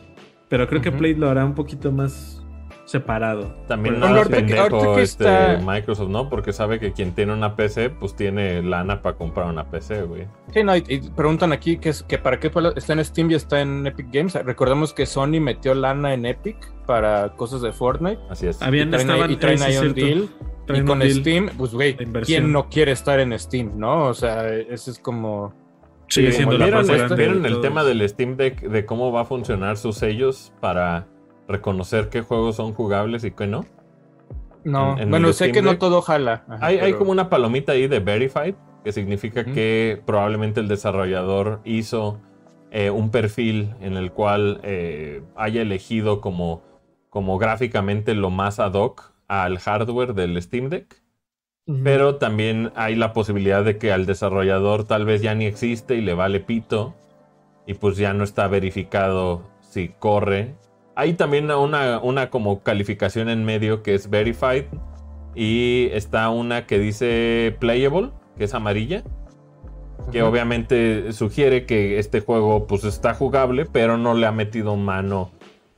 Pero creo que Play lo hará un poquito más separado. También nada pendejo este, Microsoft, ¿no? Porque sabe que quien tiene una PC, pues tiene lana para comprar una PC, güey. Sí, no, y, preguntan aquí que, es, que para qué está en Steam y está en Epic Games. Recordemos que Sony metió lana en Epic para cosas de Fortnite. Así es. y traen, y traen ahí un deal. y con Steam, pues, güey, ¿quién no quiere estar en Steam, no? O sea, ese es como... Sí, ¿Vieron, ¿vieron el tema del Steam Deck de cómo va a funcionar sus sellos para reconocer qué juegos son jugables y qué no. No, bueno, sé que no todo jala. hay, como una palomita ahí de verified, que significa que probablemente el desarrollador hizo eh, un perfil en el cual eh, haya elegido como, como gráficamente lo más ad hoc al hardware del Steam Deck. Pero también hay la posibilidad de que al desarrollador tal vez ya ni existe y le vale pito y pues ya no está verificado si corre hay también una, una como calificación en medio que es verified. Y está una que dice playable, que es amarilla. Que obviamente sugiere que este juego pues está jugable, pero no le ha metido mano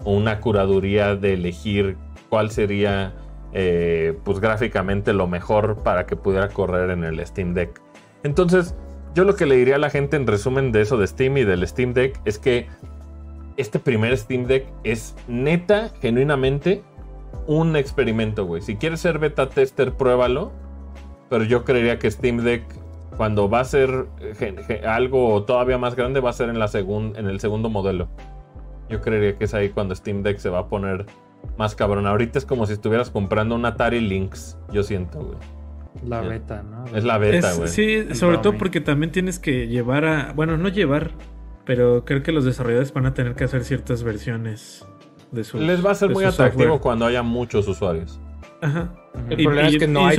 una curaduría de elegir cuál sería eh, pues gráficamente lo mejor para que pudiera correr en el Steam Deck. Entonces, yo lo que le diría a la gente en resumen de eso de Steam y del Steam Deck es que este primer Steam Deck es neta, genuinamente, un experimento, güey. Si quieres ser beta tester, pruébalo. Pero yo creería que Steam Deck, cuando va a ser algo todavía más grande, va a ser en, la en el segundo modelo. Yo creería que es ahí cuando Steam Deck se va a poner más cabrón. Ahorita es como si estuvieras comprando un Atari Lynx, yo siento, güey. La beta, ¿no? Es la beta, güey. Sí, sobre todo porque también tienes que llevar a. Bueno, no llevar, pero creo que los desarrolladores van a tener que hacer ciertas versiones de su Les va a ser muy atractivo cuando haya muchos usuarios. Ajá. El problema es que no hay,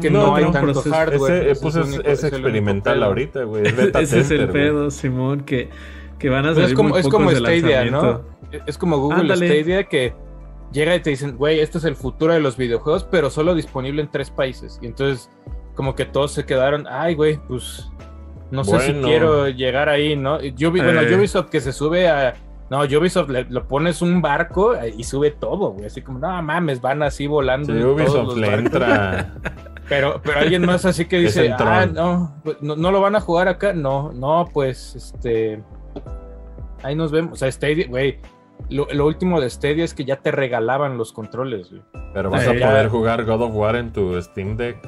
que no hay tanto hardware. Ese, pues es, experimental ahorita, güey. *laughs* Ese es el pedo, Simón, que, que van a ser. es como, es como Stadia, ¿no? Es como Google Stadia que llega y te dicen, güey, este es el futuro de los videojuegos, pero solo disponible en tres países. Y entonces, como que todos se quedaron, ay, güey, pues no sé si quiero llegar ahí, ¿no? Yo, bueno, eh. Ubisoft que se sube a. No, Ubisoft le, lo pones un barco y sube todo, güey. Así como, no mames, van así volando. Sí, Ubisoft le entra. *laughs* Pero, pero alguien más así que *laughs* dice, ah, pues, no, no, lo van a jugar acá. No, no, pues, este. Ahí nos vemos. O sea, Stadia, güey. Lo, último de Stadia es que ya te regalaban los controles, güey. Pero vas a poder jugar God of War en tu Steam Deck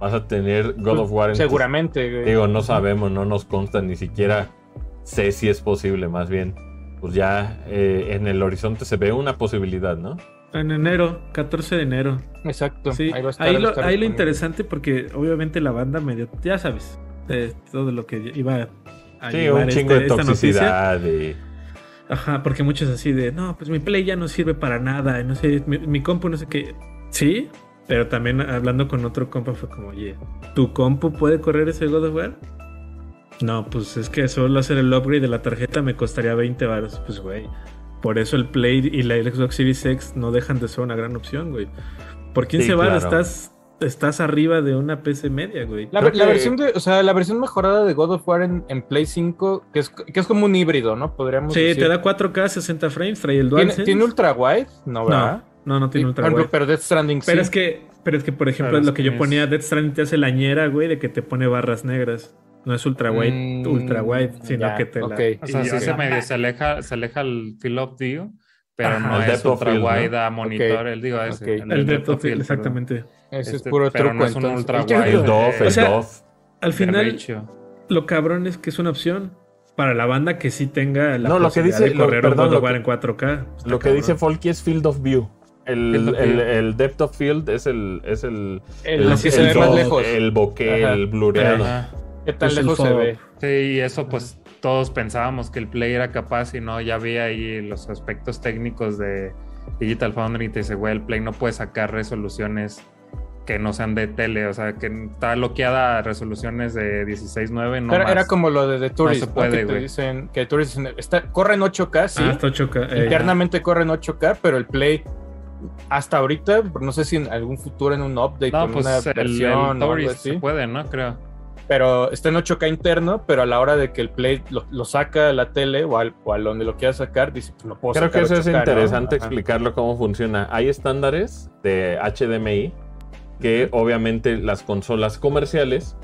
vas a tener God of War. En Seguramente. Digo, no sabemos, no nos consta, ni siquiera sé si es posible, más bien. Pues ya eh, en el horizonte se ve una posibilidad, ¿no? En enero, 14 de enero. Exacto. Sí, ahí, lo, interesante porque obviamente la banda medio, ya sabes, todo lo que iba a sí, un chingo de toxicidad y... Ajá, porque muchos así de, no, pues mi play ya no sirve para nada, no sé, mi, mi compu no sé qué. Sí, pero también hablando con otro compa fue como, oye, ¿tu compu puede correr ese God of War? No, pues es que solo hacer el upgrade de la tarjeta me costaría 20 baros. Pues, güey. Por eso el Play y la Xbox Series X no dejan de ser una gran opción, güey. Por 15 baros estás, estás arriba de una PC media, güey. La, versión de, o sea, la versión mejorada de God of War en, Play 5, que es, que es como un híbrido, ¿no? Podríamos Sí, te da 4K, 60 frames, trae el DualSense. ¿Tiene, ¿tiene ultra wide? No, ¿verdad? No, no tiene ultra Pero Death Stranding pero Es que, pero es que, por ejemplo, lo que yo ponía, Death Stranding te hace la ñera, güey, de que te pone barras negras. No es ultra wide, mm, ultra wide, sino que te la. O sea, sí se medio se aleja, se aleja el fill of view, pero no es ultra wide a monitor, el digo ese. El, depth of field, exactamente. Ese es este, puro pero truco. No es un ultra *laughs* wide. El DOF, el DOF. Al final, lo cabrón es que es una opción para la banda que sí tenga la no, lo que dice, de correr lo, perdón, un en 4K. Lo que dice Folky es Field of View. El, el, depth of field es el. Es el, el, el, el El bokeh, el blureado. ¿Qué tan lejos se ve? Sí, y eso pues todos pensábamos que el Play era capaz y no, ya vi ahí los aspectos técnicos de Digital Foundry y te dice, güey, el Play no puede sacar resoluciones que no sean de tele, o sea, que está bloqueada a resoluciones de 16.9. No era, era como lo de The Tourist, no se puede, que te dicen que Tourist está, corre en 8K, sí. Ah, está 8K. Eh, internamente corre en 8K, pero el Play hasta ahorita, no sé si en algún futuro en un update no, pues una versión el, se puede, ¿no? Creo. Pero está en 8K interno, pero a la hora de que el Play lo, saca a la tele o al, o a donde lo quiera sacar, dice, pues no puedo Creo que eso es interesante explicarlo cómo funciona. Hay estándares de HDMI que obviamente las consolas comerciales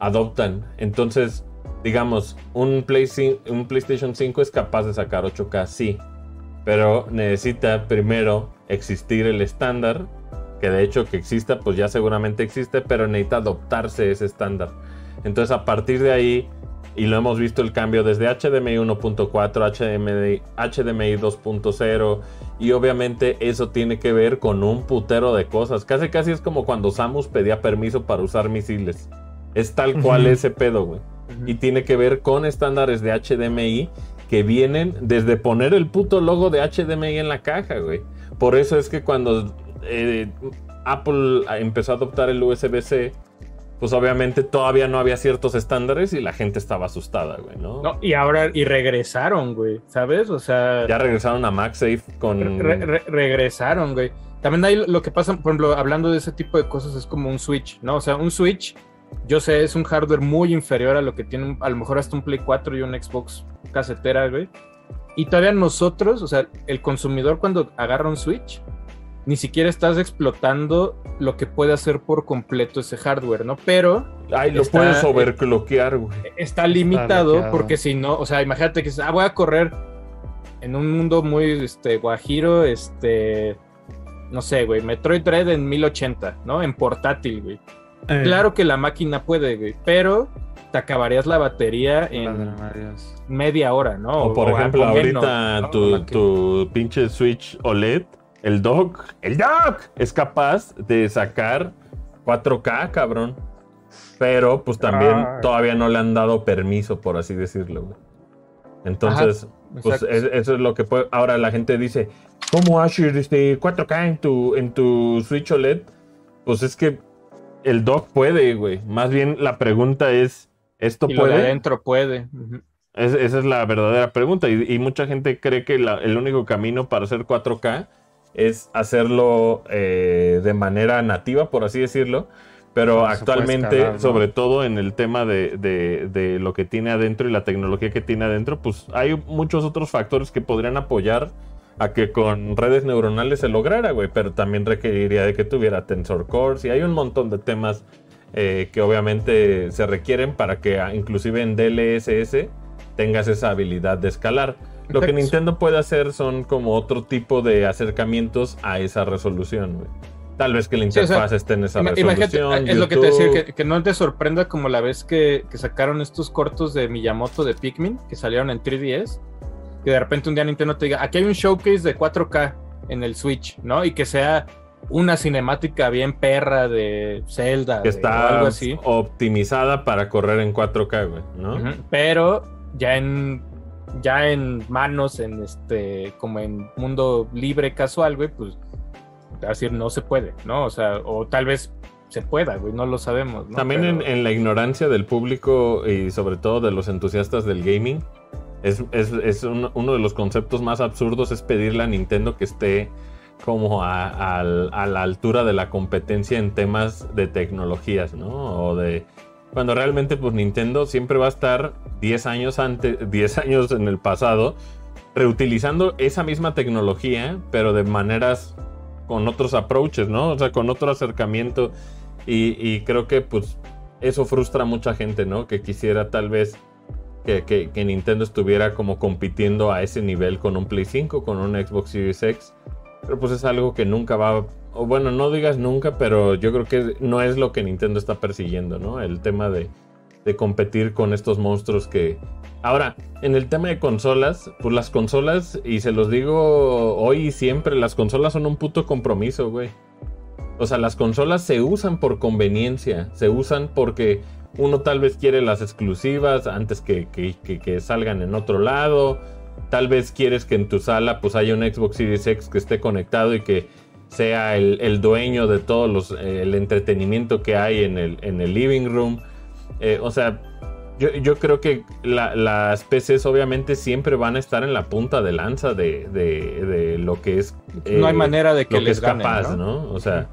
adoptan. Entonces, digamos, un, un PlayStation 5 es capaz de sacar 8K, sí, pero necesita primero existir el estándar, que de hecho que exista, pues ya seguramente existe, pero necesita adoptarse ese estándar. Entonces, a partir de ahí, y lo hemos visto el cambio desde HDMI 1.4, HDMI, HDMI 2.0 y obviamente eso tiene que ver con un putero de cosas. Casi casi es como cuando Samus pedía permiso para usar misiles. Es tal cual ese pedo, güey. Y tiene que ver con estándares de HDMI que vienen desde poner el puto logo de HDMI en la caja, güey. Por eso es que cuando eh, Apple empezó a adoptar el USB-C, pues obviamente todavía no había ciertos estándares y la gente estaba asustada, güey, ¿no? No, y ahora, y regresaron, güey, ¿sabes? O sea... Ya regresaron a MagSafe con... regresaron, güey. También hay lo que pasa, por ejemplo, hablando de ese tipo de cosas, es como un Switch, ¿no? O sea, un Switch, yo sé, es un hardware muy inferior a lo que tiene a lo mejor hasta un Play 4 y un Xbox casetera, güey. Y todavía nosotros, o sea, el consumidor cuando agarra un Switch, ni siquiera estás explotando lo que puede hacer por completo ese hardware, ¿no? Pero. Ay, lo puedes overclockear, güey. Está limitado porque si no, o sea, imagínate que ah, voy a correr en un mundo muy este, guajiro, este. No sé, güey, Metroid Dread en 1080, ¿no? En portátil, güey. Eh. Claro que la máquina puede, güey, pero te acabarías la batería en media hora, ¿no? O por ejemplo, ahorita tu, tu pinche Switch OLED el dock, el dock es capaz de sacar 4K, cabrón. Pero pues también todavía no le han dado permiso, por así decirlo. Entonces, pues eso es lo que puede. Ahora la gente dice, ¿cómo Asher este 4K en tu, en tu Switch OLED? Pues es que el dock puede, güey. Más bien la pregunta es, ¿esto puede? Lo adentro puede. esa es la verdadera pregunta. Y, mucha gente cree que el único camino para hacer 4K es hacerlo eh, de manera nativa, por así decirlo. Pero actualmente, sobre todo en el tema de, lo que tiene adentro y la tecnología que tiene adentro, pues hay muchos otros factores que podrían apoyar a que con redes neuronales se lograra, güey. Pero también requeriría de que tuviera tensor cores y hay un montón de temas eh, que obviamente se requieren para que ah, inclusive en DLSS tengas esa habilidad de escalar. Lo que Nintendo puede hacer son como otro tipo de acercamientos a esa resolución, Tal vez que la interfaz esté en esa resolución. Es lo que te decía, que, no te sorprenda como la vez que, sacaron estos cortos de Miyamoto de Pikmin, que salieron en 3DS, que de repente un día Nintendo te diga, aquí hay un showcase de 4K en el Switch, ¿no? Y que sea una cinemática bien perra de Zelda. Que está algo así. optimizada para correr en 4K, güey, ¿no? Pero ya en ya en manos, en este, como en mundo libre, casual, güey, pues, decir, no se puede, ¿no? O sea, o tal vez se pueda, güey, no lo sabemos. ¿no? También en, la ignorancia del público y sobre todo de los entusiastas del gaming, es, uno de los conceptos más absurdos es pedirle a Nintendo que esté como a, a, la altura de la competencia en temas de tecnologías, ¿no? O de cuando realmente pues Nintendo siempre va a estar 10 años antes, *laughs* 10 años en el pasado, reutilizando esa misma tecnología, pero de maneras con otros approaches, ¿no? O sea, con otro acercamiento. Y, creo que pues eso frustra a mucha gente, ¿no? Que quisiera tal vez que, Nintendo estuviera como compitiendo a ese nivel con un Play 5, con un Xbox Series X. Pero pues es algo que nunca va o bueno, no digas nunca, pero yo creo que no es lo que Nintendo está persiguiendo, ¿no? El tema de, competir con estos monstruos que... Ahora, en el tema de consolas, pues las consolas, y se los digo hoy y siempre, las consolas son un puto compromiso, güey. O sea, las consolas se usan por conveniencia, se usan porque uno tal vez quiere las exclusivas antes que, que, salgan en otro lado. Tal vez quieres que en tu sala pues haya un Xbox Series X que esté conectado y que sea el, dueño de todo los, el entretenimiento que hay en el, en el living room. Eh, o sea, yo, creo que las PCs obviamente siempre van a estar en la punta de lanza de, lo que es... no hay manera de que les es capaz, ¿no? O sea,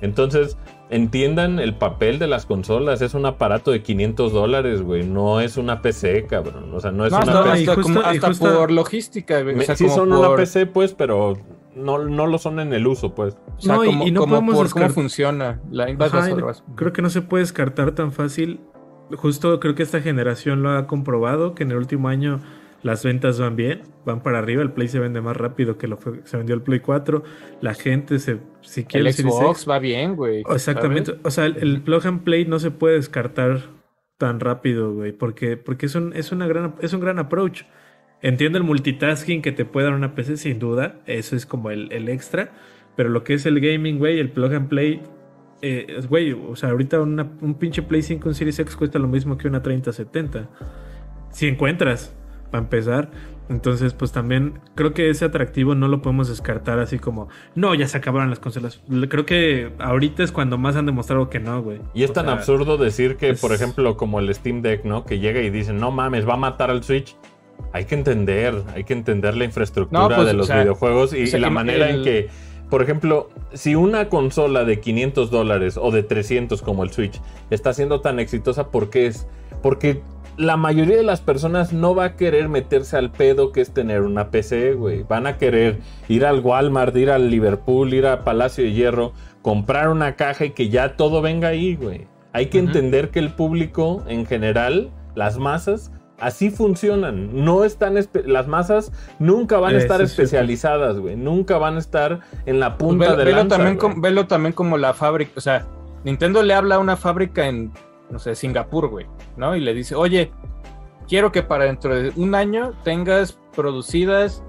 entonces entiendan el papel de las consolas. Es un aparato de 500 dólares, güey. No es una PC, cabrón. O sea, no es una PC. Hasta, por logística, güey. sí son una PC, pues, pero no, no lo son en el uso, pues. O sea, no, y, no podemos por cómo funciona. La creo que no se puede descartar tan fácil. Justo creo que esta generación lo ha comprobado, que en el último año las ventas van bien, van para arriba, el Play se vende más rápido que lo fue, se vendió el Play 4, la gente se si quiere el Xbox va bien, güey. Exactamente, o sea, el, plug and play no se puede descartar tan rápido, güey, porque porque es un es una gran es un gran approach. Entiendo el multitasking que te puede dar una PC sin duda, eso es como el, extra, pero lo que es el gaming, güey, el plug and play eh, güey, o sea, ahorita un pinche Play 5 un Series X cuesta lo mismo que una 3070. Si encuentras, para empezar. Entonces, pues también creo que ese atractivo no lo podemos descartar así como, no, ya se acabaron las consolas. Creo que ahorita es cuando más han demostrado que no, güey. Y es tan absurdo decir que, por ejemplo, como el Steam Deck, ¿no? Que llega y dice, no mames, va a matar al Switch. Hay que entender, hay que entender la infraestructura pues, de los videojuegos y, la manera en que, por ejemplo, si una consola de 500 dólares o de 300 como el Switch está siendo tan exitosa, ¿por qué es? Porque la mayoría de las personas no va a querer meterse al pedo que es tener una PC, güey. Van a querer ir al Walmart, ir al Liverpool, ir a Palacio de Hierro, comprar una caja y que ya todo venga ahí, güey. Hay que entender que el público en general, las masas, así funcionan. No están las masas nunca van a estar especializadas, güey. Nunca van a estar en la punta de la también velo también como la fábrica, o sea, Nintendo le habla a una fábrica en no sé, Singapur, güey, ¿no? Y le dice, oye, quiero que para dentro de un año tengas producidas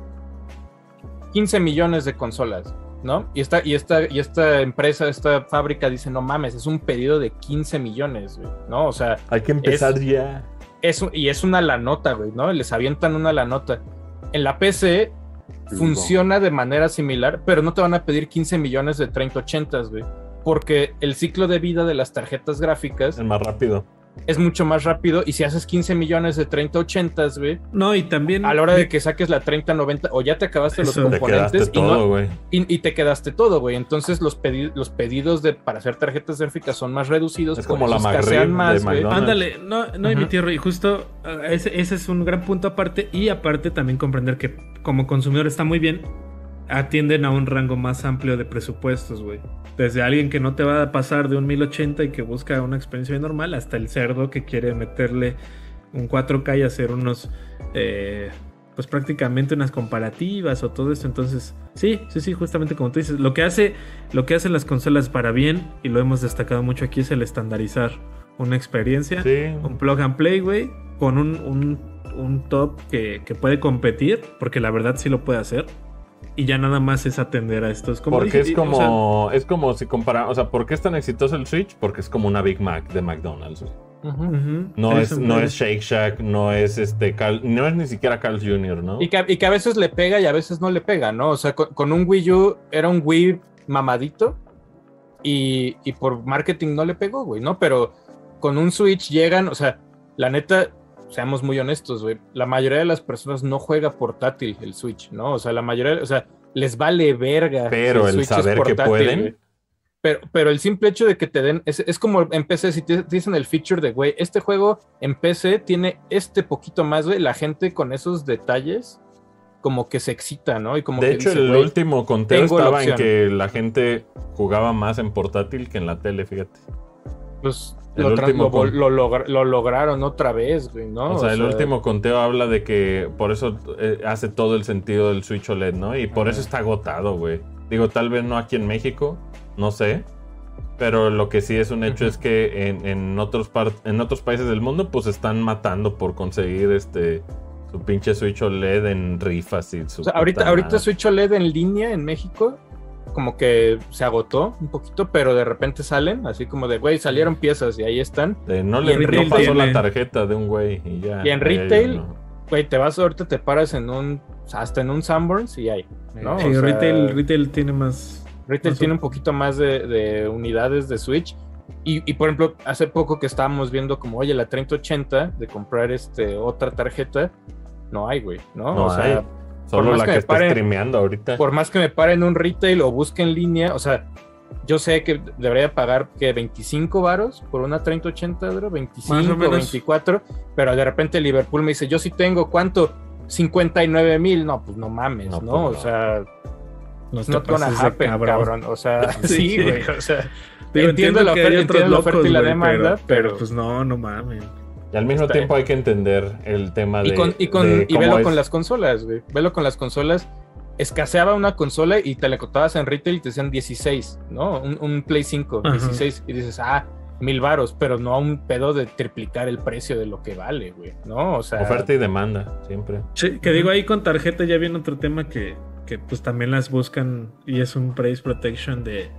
15 millones de consolas, ¿no? Y esta, y esta, y esta empresa, esta fábrica dice, no mames, es un pedido de 15 millones, güey, ¿no? O sea... Hay que empezar ya. y es una la nota, güey, ¿no? Les avientan una la nota. En la PC funciona de manera similar, pero no te van a pedir 15 millones de 3080, güey porque el ciclo de vida de las tarjetas gráficas es más rápido. Es mucho más rápido y si haces 15 millones de 3080, güey. No, y también a la hora de que saques la 3090 o ya te acabaste los componentes y, te quedaste todo, güey. Entonces los, los pedidos de para hacer tarjetas gráficas son más reducidos, es como la McRib más, Ándale, no no hay mi tierra y justo ah, ese, ese es un gran punto aparte y aparte también comprender que como consumidor está muy bien atienden a un rango más amplio de presupuestos, güey. Desde alguien que no te va a pasar de un 1080 y que busca una experiencia normal, hasta el cerdo que quiere meterle un 4K y hacer unos, eh, pues prácticamente unas comparativas o todo esto. Entonces, sí, sí, sí, justamente como tú dices, lo que hace, lo que hacen las consolas para bien, y lo hemos destacado mucho aquí, es el estandarizar una experiencia, un plug and play, güey, con un, un, un top que, que puede competir, porque la verdad sí lo puede hacer y ya nada más es atender a esto. como Porque es como, es como si comparamos, o sea, ¿por qué es tan exitoso el Switch? Porque es como una Big Mac de McDonald's. No, es, no es Shake Shack, no es este no es ni siquiera Carl Jr., ¿no? Y que, a veces le pega y a veces no le pega, ¿no? O sea, con, un Wii U era un Wii mamadito y, y por marketing no le pegó, güey, ¿no? Pero con un Switch llegan, o sea, la neta, seamos muy honestos, güey, la mayoría de las personas no juega portátil el Switch, ¿no? O sea, la mayoría, o sea, les vale verga. Pero el, saber que pueden. Pero, pero el simple hecho de que te den, es, como en PC, si te, dicen el feature de, güey, este juego en PC tiene este poquito más, güey, la gente con esos detalles como que se excita, ¿no? Y como de hecho, el último conteo estaba en que la gente jugaba más en portátil que en la tele, fíjate. Pues lo, lo, lograron otra vez, güey, ¿no? O sea, el último conteo habla de que por eso eh, hace todo el sentido del Switch OLED, ¿no? Y por eso está agotado, güey. Digo, tal vez no aquí en México, no sé. Pero lo que sí es un hecho es que en, otros en otros países del mundo, pues están matando por conseguir este su pinche Switch OLED en rifas y su. ahorita, ahorita Switch OLED en línea en México como que se agotó un poquito, pero de repente salen, así como de, güey, salieron piezas y ahí están. no le no pasó la tarjeta de un güey y ya. Y en retail, güey, te vas ahorita, te paras en un, hasta en un Sanborns y hay, ¿no? Sí, retail, retail tiene más... Retail tiene un poquito más de, unidades de Switch. Y, por ejemplo, hace poco que estábamos viendo como, oye, la 3080 de comprar este otra tarjeta, no hay, güey, ¿no? o sea, Solo la que, está streameando ahorita. Por más que me pare en un retail o busque en línea, o sea, yo sé que debería pagar que 25 varos por una 3080, bro, 25, 24, pero de repente Liverpool me dice, yo sí tengo, ¿cuánto? 59 mil, no, pues no mames, ¿no? Pues o sea, no not gonna happen, cabrón. O sea, *laughs* sí, güey, o sea, entiendo, la oferta, y la demanda, pero, pues no, no mames. Y al mismo tiempo hay que entender el tema de. Y, con, y, velo con las consolas, güey. Velo con las consolas. Escaseaba una consola y te la contabas en retail y te decían 16, ¿no? Un, Play 5, 16. Y dices, ah, mil varos, pero no a un pedo de triplicar el precio de lo que vale, güey, ¿no? O sea. Oferta y demanda, siempre. Sí, que digo ahí con tarjeta ya viene otro tema que, que pues también las buscan y es un price protection de.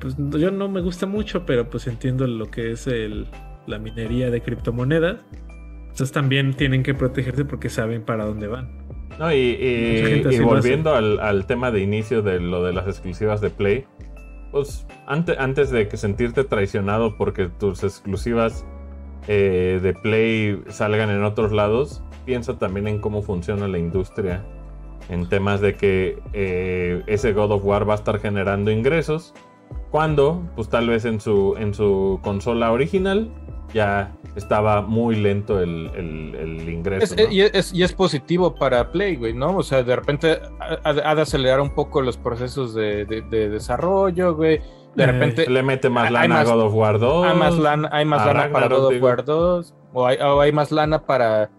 Pues yo no me gusta mucho, pero pues entiendo lo que es el la minería de criptomonedas. Entonces también tienen que protegerse porque saben para dónde van. No, y, volviendo al, tema de inicio de lo de las exclusivas de Play, pues antes, antes de que sentirte traicionado porque tus exclusivas eh, de Play salgan en otros lados, piensa también en cómo funciona la industria en temas de que eh, ese God of War va a estar generando ingresos cuando, pues tal vez en su, en su consola original ya estaba muy lento el, ingreso. y, es, positivo para Play, güey, ¿no? O sea, de repente ha, de acelerar un poco los procesos de, desarrollo, güey. De eh, repente. Le mete más lana a God of War 2. Hay más lana, hay más lana para God of War 2. O hay, o hay más lana para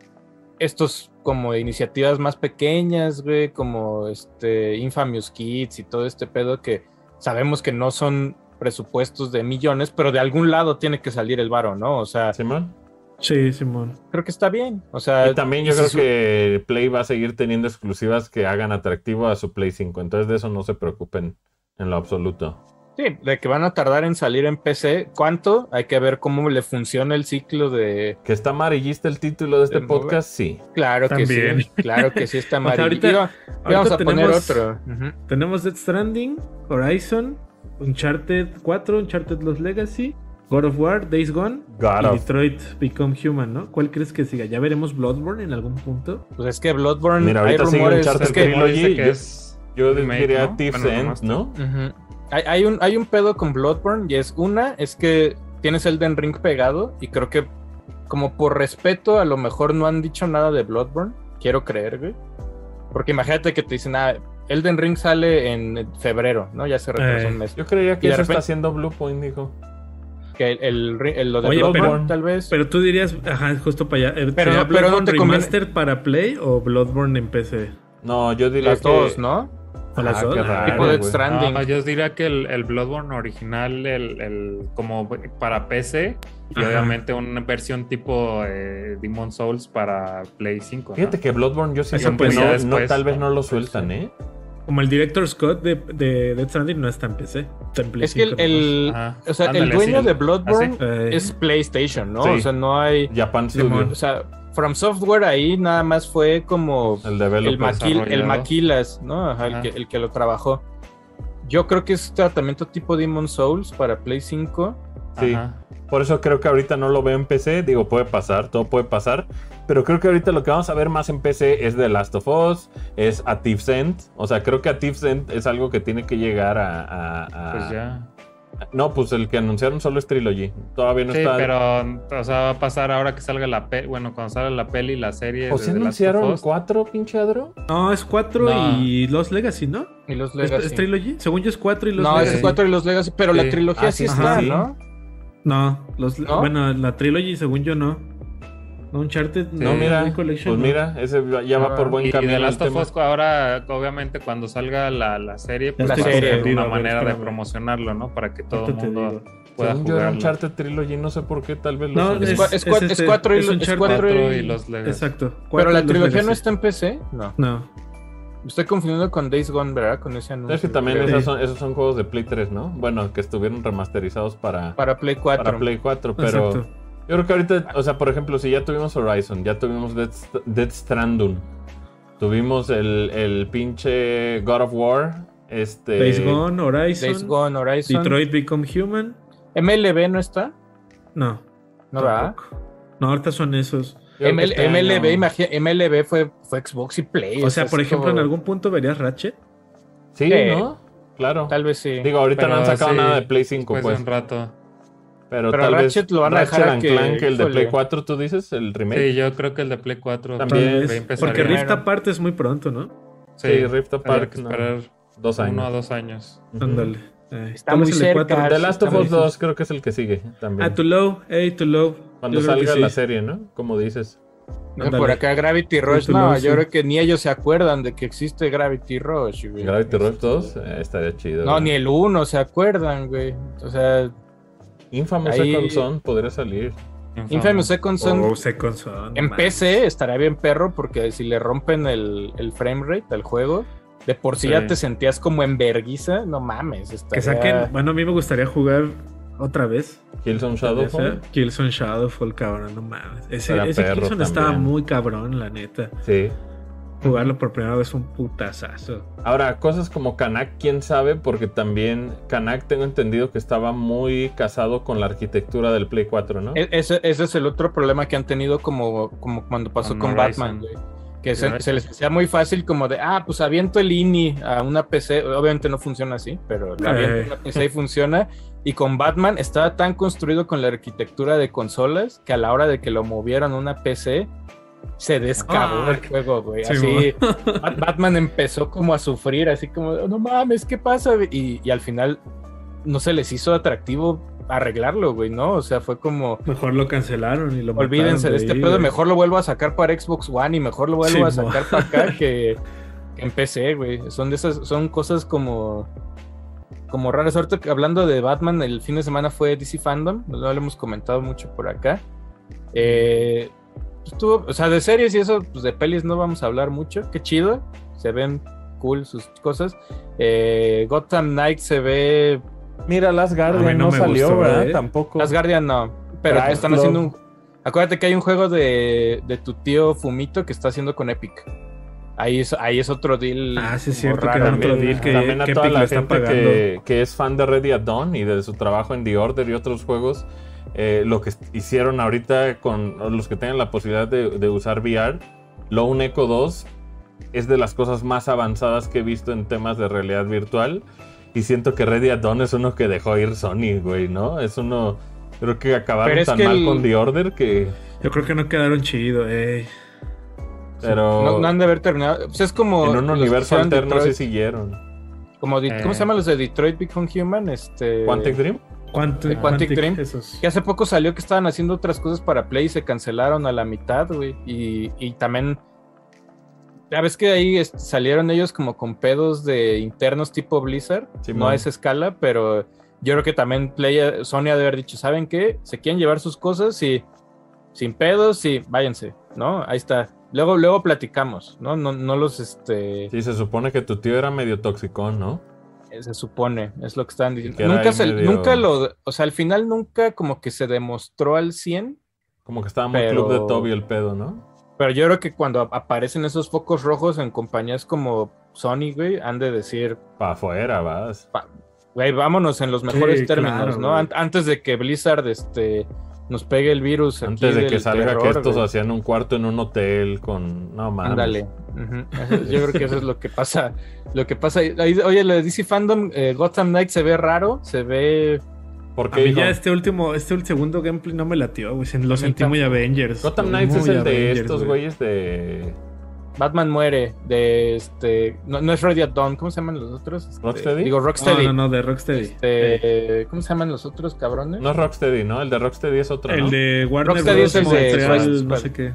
estos como iniciativas más pequeñas, güey, como este Infamous Kids y todo este pedo que sabemos que no son presupuestos de millones, pero de algún lado tiene que salir el varo, ¿no? O sea. Simón. Sí, Simón. Creo que está bien. O sea. Y también yo creo que Play va a seguir teniendo exclusivas que hagan atractivo a su Play 5. Entonces de eso no se preocupen en lo absoluto. Sí, de que van a tardar en salir en PC. ¿Cuánto? Hay que ver cómo le funciona el ciclo de. Que está amarillista el título de este podcast, sí. Claro que sí. Claro que sí está *laughs* amarillista. vamos a poner otro. Tenemos Dead Stranding, Horizon, Uncharted 4, Uncharted Los Legacy, God of War, Days Gone y Detroit Become Human, ¿no? ¿Cuál crees que siga? ¿Ya veremos Bloodborne en algún punto? Pues es que Bloodborne Mira, hay rumores, es que, que es yo diría End, ¿no? hay, hay, un, hay un pedo con Bloodborne y es una, es que tienes Elden Ring pegado y creo que como por respeto a lo mejor no han dicho nada de Bloodborne, quiero creer, güey. Porque imagínate que te dicen, ah, Elden Ring sale en febrero, ¿no? Ya se retrasó un eh, mes. Yo creía que eso está haciendo Bluepoint, dijo. Que el, el, lo de Bloodborne, tal vez. Pero tú dirías, ajá, justo para allá. Eh, pero, pero no te Remaster para Play o Bloodborne en PC? No, yo diría Las dos, ¿no? Ah, las dos. tipo de Stranding. No, yo diría que el, el Bloodborne original, el, el, como para PC, y obviamente una versión tipo eh, Demon Souls para Play 5. Fíjate que Bloodborne yo siempre no, no, tal vez no lo sueltan, ¿eh? Como el director Scott de, de Death Stranding no está en PC. es que el, o sea, el dueño de Bloodborne ¿Ah, es PlayStation, ¿no? O sea, no hay. Japan Studio. O sea, From Software ahí nada más fue como el, el, el Maquilas, ¿no? Ajá, el, que, el que lo trabajó. Yo creo que es tratamiento tipo Demon Souls para Play 5. Sí. Por eso creo que ahorita no lo veo en PC. Digo, puede pasar, todo puede pasar. Pero creo que ahorita lo que vamos a ver más en PC es The Last of Us, es A Thief's End. O sea, creo que A Thief's End es algo que tiene que llegar a, Pues ya. No, pues el que anunciaron solo es Trilogy. Todavía no está. Sí, pero o sea, va a pasar ahora que salga la peli. Bueno, cuando salga la peli, la serie. ¿O se anunciaron cuatro, pinchadro? No, es cuatro y Los Legacy, ¿no? Y Los Legacy. ¿Es, Trilogy? Según yo es cuatro y Los Legacy. No, es cuatro y Los Legacy, pero la trilogía ah, sí, está, ¿no? No, los, bueno, la Trilogy, según yo, no. No, Uncharted, no, mira, pues mira, ese ya va por buen camino. Y de Last of Us, ahora, obviamente, cuando salga la, la serie, pues la va serie, a ser una manera de promocionarlo, ¿no? Para que todo el mundo pueda Según jugarlo. Yo Uncharted Trilogy, no sé por qué, tal vez No, es, es, es, es, cuatro y, los, cuatro y los Legacy. Exacto. Pero la trilogía no está en PC, no. No. Estoy confundiendo con Days Gone, ¿verdad? Con ese anuncio. Es que también esos son, esos son juegos de Play 3, ¿no? Bueno, que estuvieron remasterizados para... Para Play 4. Para Play 4, pero... Yo creo que ahorita, o sea, por ejemplo, si ya tuvimos Horizon, ya tuvimos Dead, Stranding, tuvimos el, el pinche God of War, este... Days Gone, Horizon. Days Gone, Horizon. Detroit Become Human. ¿MLB no está? No. ¿No va? No, ahorita son esos. MLB, MLB fue, fue Xbox y Play. O sea, por ejemplo, ¿en algún punto verías Ratchet? Sí, ¿no? Claro. Tal vez sí. Digo, ahorita no han sacado nada de Play 5, pues. un rato. Pero, tal Ratchet vez lo van a dejar que, Clank, el de Play 4, tú dices, el remake. Sí, yo creo que el de Play 4 también. Porque Rift Apart es muy pronto, ¿no? Sí, Rift Apart. Que esperar dos años. Uno a dos años. Ándale. Está muy cerca. The Last of Us 2 creo que es el que sigue también. Ah, too low, hey, too low. Cuando salga la serie, ¿no? Como dices. por acá Gravity Rush, no, yo creo que ni ellos se acuerdan de que existe Gravity Rush, güey. Gravity Rush 2 eh, estaría chido. No, ni el 1 se acuerdan, güey. O sea. Infamous Second Son podría salir. Infamous Second Son. Oh, Second Son. En PC estaría bien perro porque si le rompen el, el frame rate al juego, de por sí, ya te sentías como en verguiza, no mames. Estaría... Que saquen, bueno, a mí me gustaría jugar otra vez. Killzone Shadowfall. Killzone Shadowfall, cabrón, no mames. Ese, ese Killzone estaba muy cabrón, la neta. Sí. Jugarlo por primera vez fue un putazazo. Ahora, cosas como Kanak, quién sabe, porque también Kanak tengo entendido que estaba muy casado con la arquitectura del Play 4, ¿no? E-, ese, ese es el otro problema que han tenido como, como cuando pasó con, Batman, güey que se, les hacía muy fácil como de, ah, pues aviento el INI a una PC, obviamente no funciona así, pero aviento una PC y funciona, y con Batman estaba tan construido con la arquitectura de consolas que a la hora de que lo movieran a una PC, se descabó ah, el juego, güey. así, *laughs* Batman empezó como a sufrir, así como, no mames, ¿qué pasa? Y, y al final no se les hizo atractivo arreglarlo, güey, ¿no? O sea, fue como. Mejor lo cancelaron y lo Olvídense de, este pedo, mejor lo vuelvo a sacar para Xbox One y mejor lo vuelvo a sacar para acá que, *laughs* en PC, güey. Son de esas, son cosas como. Como raras. Ahorita hablando de Batman, el fin de semana fue DC Fandom, no lo hemos comentado mucho por acá. Eh, estuvo, o sea, de series y eso, pues de pelis no vamos a hablar mucho. Qué chido, se ven cool sus cosas. Eh, Gotham Knight se ve Mira, Las Guardian no, salió, ¿verdad? ¿eh? Tampoco. Las Guardian no. Pero están haciendo un. Acuérdate que hay un juego de, de, tu tío Fumito que está haciendo con Epic. Ahí es, ahí es otro deal. Ah, sí, es cierto. Que otro deal que, también a toda la gente que, que, es fan de Ready at Dawn y de su trabajo en The Order y otros juegos. Eh, lo que hicieron ahorita con los que tienen la posibilidad de, de usar VR, Lone Echo 2 es de las cosas más avanzadas que he visto en temas de realidad virtual. Y siento que Ready at Dawn es uno que dejó ir Sony, güey, ¿no? Es uno. Creo que acabaron tan mal con The Order que. Yo creo que no quedaron chido, eh. Pero. No, han de haber terminado. Pues es como. En un universo alterno sí siguieron. Como ¿Cómo se eh. llaman los de Detroit Become Human? Este... Quantic Dream. Quantic, Quantic, Dream. Que hace poco salió que estaban haciendo otras cosas para Play y se cancelaron a la mitad, güey. Y, y también ya ves que ahí salieron ellos como con pedos de internos tipo Blizzard, no a esa escala, pero yo creo que también Play, Sony ha de haber dicho, ¿saben qué? Se quieren llevar sus cosas y sin pedos, sí, váyanse, ¿no? Ahí está. Luego, luego platicamos, ¿no? No, no los, este... Sí, se supone que tu tío era medio tóxico, ¿no? Eh, se supone, es lo que están diciendo. Nunca, se, nunca lo, o sea, al final nunca como que se demostró al 100. Como que estaba muy club de Toby el pedo, ¿no? Pero yo creo que cuando aparecen esos focos rojos en compañías como Sony, güey, han de decir. Pa' afuera vas. güey, vámonos en los mejores términos, ¿no? Antes de que Blizzard este, nos pegue el virus. Antes de que salga que estos hacían un cuarto en un hotel con. No mames. Ándale. Yo creo que eso es lo que pasa. Lo que pasa. Oye, de DC Fandom, eh, Gotham Knight se ve raro, se ve porque ya este último, este segundo gameplay no me latió, güey. Lo sentí muy Avengers. Gotham Knights es el de estos güeyes de. Batman muere, de este. No, es Ready at Dawn, ¿cómo se llaman los otros? Este, ¿Rocksteady? Digo, Rocksteady. No, no, no, de Rocksteady. Este, ¿Cómo se llaman los otros cabrones? No es Rocksteady, ¿no? El de Rocksteady es otro. El de Warner Rocksteady es el de no sé qué.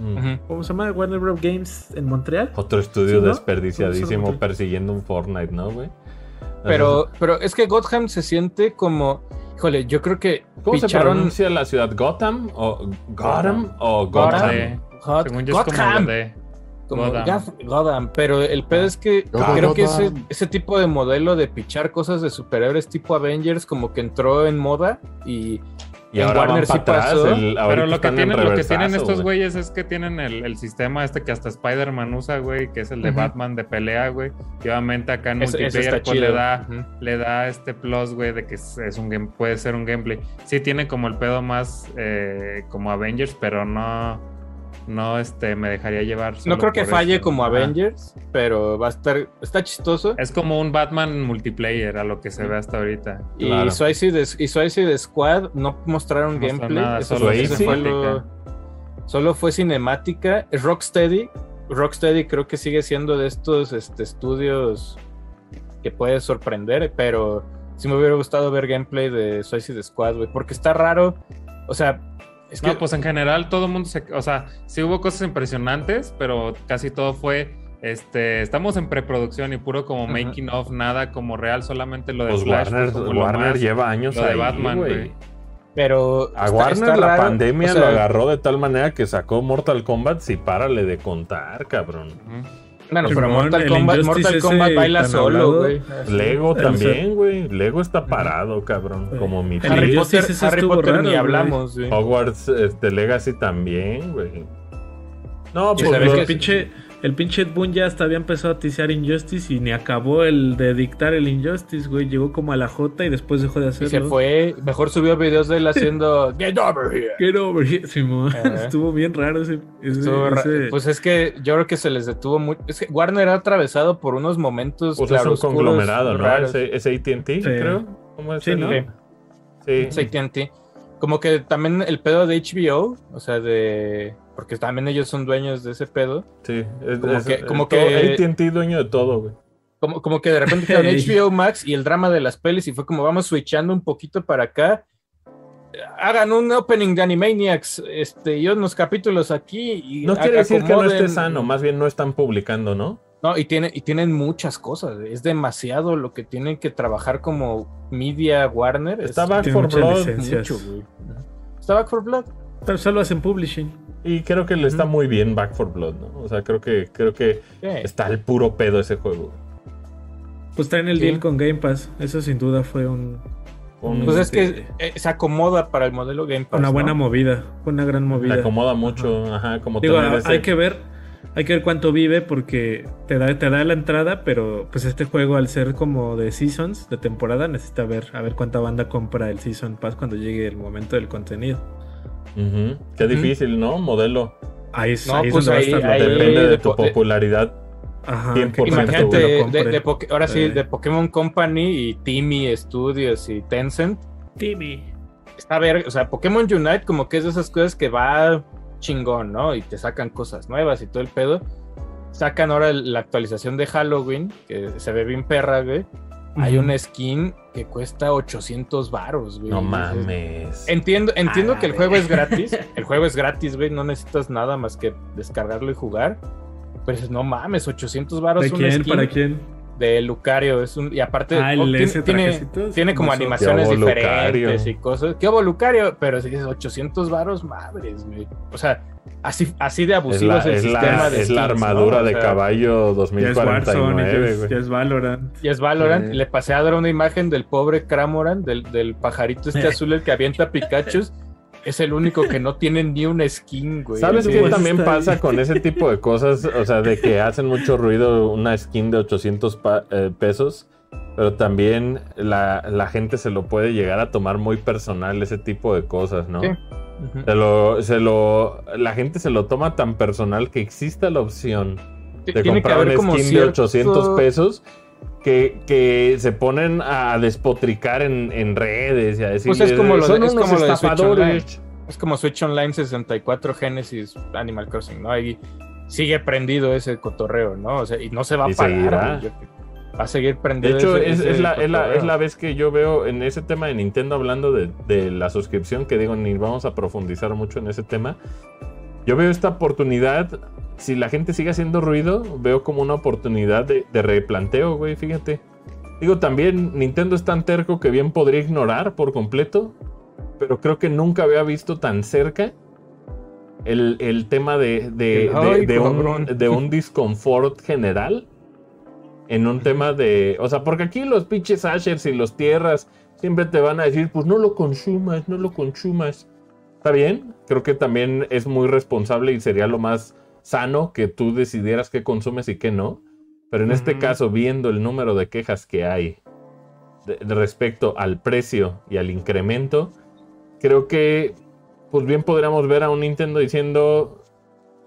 Mm. ¿Cómo se llama? Warner Bros. Games en Montreal. Otro estudio desperdiciadísimo persiguiendo un Fortnite, ¿no, güey? Pero, pero es que Gotham se siente como. Híjole, yo creo que. ¿Cómo se pronuncia la ciudad? ¿Gotham? ¿O Gotham? ¿O Gotham? Según yo es como como Gotham. pero el pedo es que creo que ese, ese, tipo de modelo de pichar cosas de superhéroes tipo Avengers como que entró en moda y y ahora Warner sí pasó. pero lo que, tienen, lo que tienen estos güeyes es que tienen el, sistema este que hasta Spider-Man usa, güey, que es el de Batman de pelea, güey. Y obviamente acá en multiplayer pues, le da, le da este plus, güey, de que es, un game, puede ser un gameplay. Sí tiene como el pedo más eh, como Avengers, pero no no este, me dejaría llevar. No creo que falle como Avengers, pero va a estar. Está chistoso. Es como un Batman multiplayer a lo que se ve hasta ahorita. Y claro. Suicide, Squad no mostraron gameplay. solo, fue solo fue cinemática. Rocksteady. Rocksteady creo que sigue siendo de estos este, estudios que puede sorprender, pero sí me hubiera gustado ver gameplay de Suicide Squad, güey, porque está raro. O sea, es que, pues en general todo el mundo se. O sea, sí hubo cosas impresionantes, pero casi todo fue. Este, estamos en preproducción y puro como making of, nada como real, solamente lo de pues Warner, Warner lleva años lo de Batman, güey. Pero a Warner la pandemia lo agarró de tal manera que sacó Mortal Kombat si párale de contar, cabrón. Bueno, pero Mortal Kombat, Mortal Kombat baila solo, güey. Lego también, güey. Lego está parado, cabrón. Como mi Harry Potter, Harry Potter ni hablamos, güey. Hogwarts este, Legacy también, güey. No, pues el pinche el pinche Ed Boon ya hasta había empezado a ticiar Injustice y ni acabó el de dictar el Injustice, güey. Llegó como a la J y después dejó de hacerlo. Y se fue. Mejor subió videos de él haciendo *laughs* Get over here. Get over here. *laughs* Estuvo bien raro ese, Pues es que yo creo que se les detuvo mucho. Es que Warner ha atravesado por unos momentos. Pues es un conglomerado, ¿no? Es ATT, creo. ¿Cómo es? Sí, ¿no? Sí. Es ATT. Como que también el pedo de HBO, o sea, de porque también ellos son dueños de ese pedo. Sí, es, como que, como que AT&T dueño de todo, güey. Como, como que de repente quedaron HBO *laughs* Max y el drama de las pelis y fue como vamos switchando un poquito para acá. Hagan un opening de Animaniacs este, y unos capítulos aquí. Y no quiere decir que no esté sano, más bien no están publicando, ¿no? No, y, tiene, y tienen muchas cosas. Es demasiado lo que tienen que trabajar como media Warner. Está Back for Blood. Está Back for Blood. Pero solo hacen publishing. Y creo que le está muy bien Back for Blood, ¿no? O sea, creo que, creo que está al puro pedo ese juego. Pues traen el deal con Game Pass. Eso sin duda fue un. pues es que eh, se acomoda para el modelo Game Pass. Una buena movida. Una gran movida. Se acomoda mucho. Ajá, como Digo, hay que ver. Hay que ver cuánto vive porque te da, te da la entrada, pero pues este juego al ser como de seasons, de temporada, necesita ver a ver cuánta banda compra el Season Pass cuando llegue el momento del contenido. Qué difícil, ¿no? Modelo. Ahí, no, ahí pues Depende de, tu popularidad. Ajá, Imagínate, de, ahora sí, de Pokémon Company y Timmy Studios y Tencent. Timmy. Está ver, o sea, Pokémon Unite como que es de esas cosas que va chingón, ¿no? Y te sacan cosas nuevas y todo el pedo. Sacan ahora la actualización de Halloween, que se ve bien perra, güey. Hay una skin que cuesta 800 varos, güey. No mames. Entiendo, entiendo que el juego es gratis. *laughs* El juego es gratis, güey. No necesitas nada más que descargarlo y jugar. Pero no mames, 800 varos. ¿De quién? ¿Para quién? De Lucario. Es un, y aparte, ah, tiene, tiene, como animaciones diferentes y cosas. ¿Qué hubo Lucario? Pero si dices 800 varos, madres, güey. O sea, Así, así de abusivo es, el sistema de Es la armadura de caballo 2049, güey. Ya es Valorant. Y es Valorant. Le pasé a dar una imagen del pobre Cramoran, del, del pajarito este *laughs* azul, el que avienta Pikachu. Es el único que no tiene ni una skin, güey. ¿Sabes qué también pasa con ese tipo de cosas? O sea, de que hacen mucho ruido una skin de 800 eh, pesos, pero también la, la, gente se lo puede llegar a tomar muy personal, ese tipo de cosas, ¿no? Sí se, lo, se lo, la gente se lo toma tan personal que exista la opción de comprar un skin de 800 pesos que, que, se ponen a despotricar en, en, redes y a decir pues es como lo, son es como lo de Switch Online. Es como Switch Online 64 Genesis Animal Crossing, ¿no? Ahí sigue prendido ese cotorreo, ¿no? O sea, y no se va a parar va a seguir prendiendo. De hecho, es, la, es, la, es, la, vez que yo veo en ese tema de Nintendo hablando de, de, la suscripción, que digo, ni vamos a profundizar mucho en ese tema. Yo veo esta oportunidad, si la gente sigue haciendo ruido, veo como una oportunidad de, de replanteo, güey, fíjate. Digo, también Nintendo es tan terco que bien podría ignorar por completo, pero creo que nunca había visto tan cerca el, tema de, de, un, de un *laughs* disconfort general en un tema de. O sea, porque aquí los pinches Ashers y los tierras siempre te van a decir, pues no lo consumas, no lo consumas. Está bien, creo que también es muy responsable y sería lo más sano que tú decidieras qué consumes y qué no. Pero en este caso, viendo el número de quejas que hay respecto al precio y al incremento, creo que pues bien podríamos ver a un Nintendo diciendo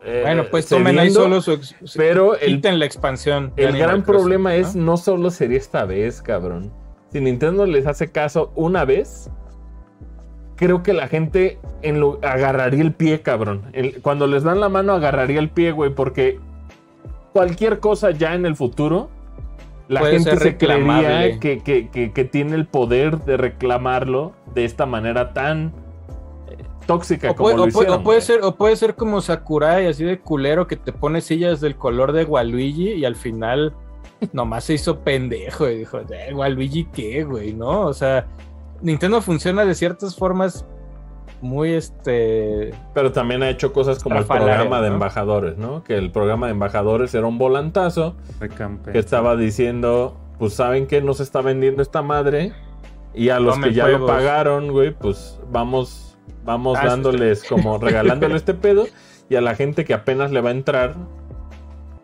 eh, bueno, pues tomen ahí solo su. Pero el, la expansión. El gran problema es ¿no? solo sería esta vez, cabrón. Si Nintendo les hace caso una vez, creo que la gente en lo, agarraría el pie, cabrón. cuando les dan la mano, agarraría el pie, güey, porque cualquier cosa ya en el futuro, la gente se creería que, que tiene el poder de reclamarlo de esta manera tan tóxica o como puede, ser o puede ser como Sakurai así de culero que te pone sillas del color de Waluigi y al final nomás se hizo pendejo y dijo eh, Waluigi qué güey no o sea Nintendo funciona de ciertas formas muy este pero también ha hecho cosas como el programa de embajadores no que el programa de embajadores era un volantazo que estaba diciendo pues saben que nos está vendiendo esta madre y a los que ya lo pagaron güey pues vamos Vamos ah, dándoles como *laughs* regalándole este pedo y a la gente que apenas le va a entrar,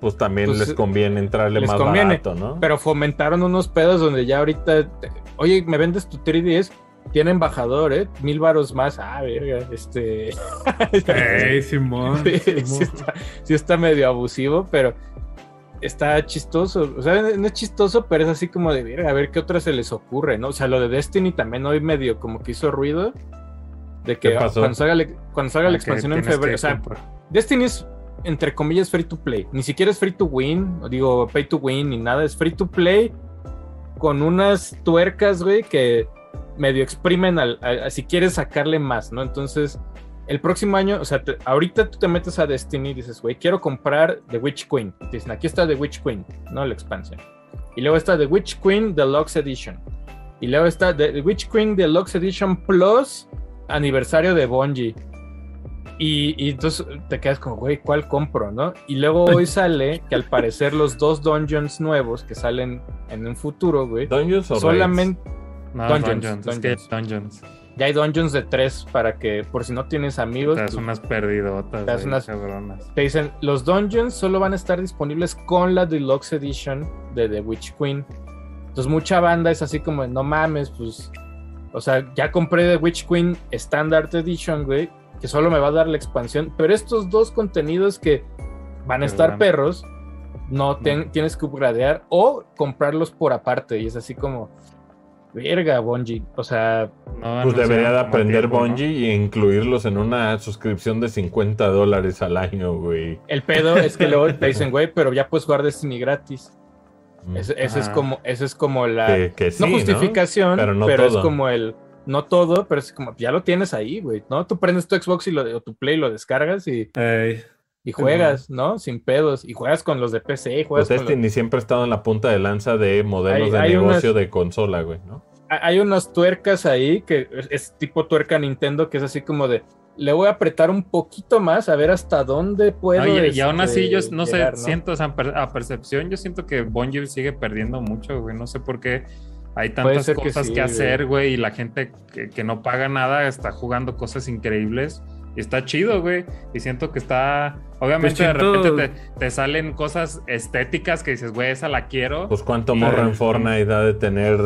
pues también pues, les conviene entrarle más barato, ¿no? Pero fomentaron unos pedos donde ya ahorita, oye, me vendes tu 3DS, tiene embajador, ¿eh? Mil varos más. Ah, verga, este. *laughs* Hey, Simón. Sí, está, medio abusivo, pero está chistoso. O sea, no es chistoso, pero es así como de verga, a ver qué otra se les ocurre, ¿no? O sea, lo de Destiny también hoy medio como que hizo ruido. De que cuando salga, la ah, expansión en febrero. O sea, Destiny es, entre comillas, free to play. Ni siquiera es free to win, digo, pay to win, ni nada. Es free to play con unas tuercas, güey, que medio exprimen al, si quieres sacarle más, ¿no? Entonces, el próximo año, o sea, ahorita tú te metes a Destiny y dices, güey, quiero comprar The Witch Queen. dicen, aquí está The Witch Queen, ¿no? La expansión. Y luego está The Witch Queen Deluxe Edition. Y luego está The Witch Queen Deluxe Edition Plus aniversario de Bungie. Y, entonces te quedas como, güey, ¿cuál compro, no? Y luego hoy *laughs* sale que al parecer los dos dungeons nuevos que salen en un futuro, güey. ¿Dungeons o Solamente. dungeons, dungeons. Ya hay dungeons de tres para que, por si no tienes amigos. Te das unas perdidotas. Te, unas, te dicen, los dungeons solo van a estar disponibles con la Deluxe Edition de The Witch Queen. Entonces mucha banda es así como, no mames, pues o sea, ya compré The Witch Queen Standard Edition, güey, que solo me va a dar la expansión. Pero estos dos contenidos que van a estar perros, no, tienes que upgradear o comprarlos por aparte. Y es así como, verga, Bungie. O sea, pues debería de aprender Bungie e incluirlos en una suscripción de 50 dólares al año, güey. El pedo es que luego te dicen, güey, pero ya puedes jugar Destiny gratis. Ese, es como, ese es como la no justificación, pero, es como el no todo, pero es como ya lo tienes ahí, güey, ¿no? Tú prendes tu Xbox y lo, o tu Play lo descargas y, y juegas, ¿no? Sin pedos y juegas con los de PC, juegas pues este ni siempre ha estado en la punta de lanza de modelos de negocio de consola, güey, ¿no? Hay unas tuercas ahí que es tipo tuerca Nintendo que es así como de le voy a apretar un poquito más a ver hasta dónde puedo. y, aún así, yo no sé, siento, a percepción, yo siento que Bungie sigue perdiendo mucho, güey. No sé por qué hay tantas cosas que, hacer, güey, y la gente que, no paga nada está jugando cosas increíbles. Y está chido, güey. Y siento que está. Obviamente, pues de repente te, salen cosas estéticas que dices, güey, esa la quiero. Pues cuánto morro en Fortnite da de tener.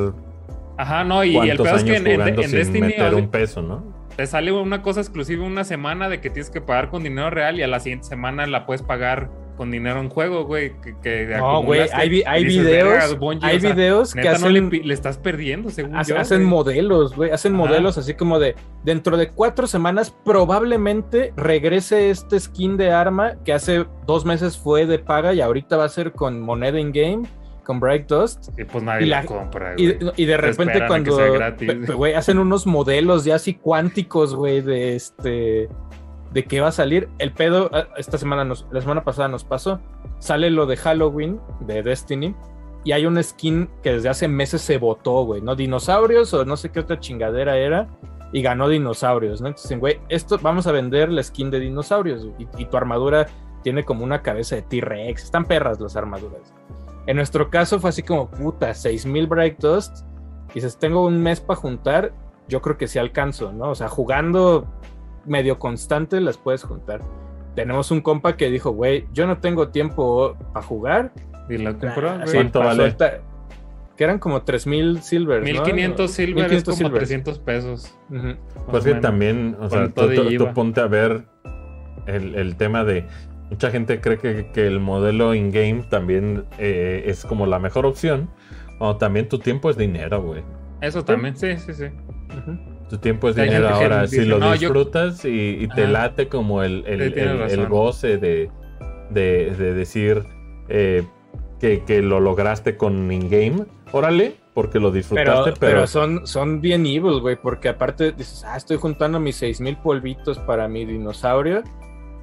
Ajá, no, y, el peor es que en, en, Destiny. Meter un peso, ¿no? te sale una cosa exclusiva una semana de que tienes que pagar con dinero real y a la siguiente semana la puedes pagar con dinero en juego, güey. Que, no, güey, hay, hay videos, hay videos que hacen, le, estás perdiendo, según yo. Hacen modelos, güey, hacen modelos así como de, dentro de cuatro semanas probablemente regrese este skin de arma que hace dos meses fue de paga y ahorita va a ser con moneda in game con Bright Dust. Y pues nadie la, compra, güey. Y, de repente cuando güey, hacen unos modelos ya así cuánticos, güey, de este de qué va a salir. El pedo ah, esta semana la semana pasada nos pasó. Sale lo de Halloween de Destiny y hay una skin que desde hace meses se votó, güey, ¿no? Dinosaurios o no sé qué otra chingadera era. y ganó dinosaurios, ¿no? Entonces, güey, esto vamos a vender la skin de dinosaurios y, tu armadura tiene como una cabeza de T-Rex. Están perras las armaduras. En nuestro caso fue así como, puta, 6000 Bright Dust. Y dices, tengo un mes para juntar. Yo creo que sí alcanzo, ¿no? O sea, jugando medio constante las puedes juntar. Tenemos un compa que dijo, güey, yo no tengo tiempo para jugar. Y la compró, ah, ¿Cuánto vale? que eran como 3000 silver. 1500 silver es como 300 pesos. Pues que también, o sea, tú, ponte a ver el, tema de. Mucha gente cree que, el modelo in-game también eh, es como la mejor opción. O también tu tiempo es dinero, güey. Eso también, sí, sí, sí. Tu tiempo es dinero ahora. si lo disfrutas y, te late como el, el, goce de, de, decir eh, que, que, lo lograste con in-game, órale, porque lo disfrutaste, pero... Pero, son, son bien evil, güey, porque aparte dices, ah, estoy juntando mis 6000 polvitos para mi dinosaurio,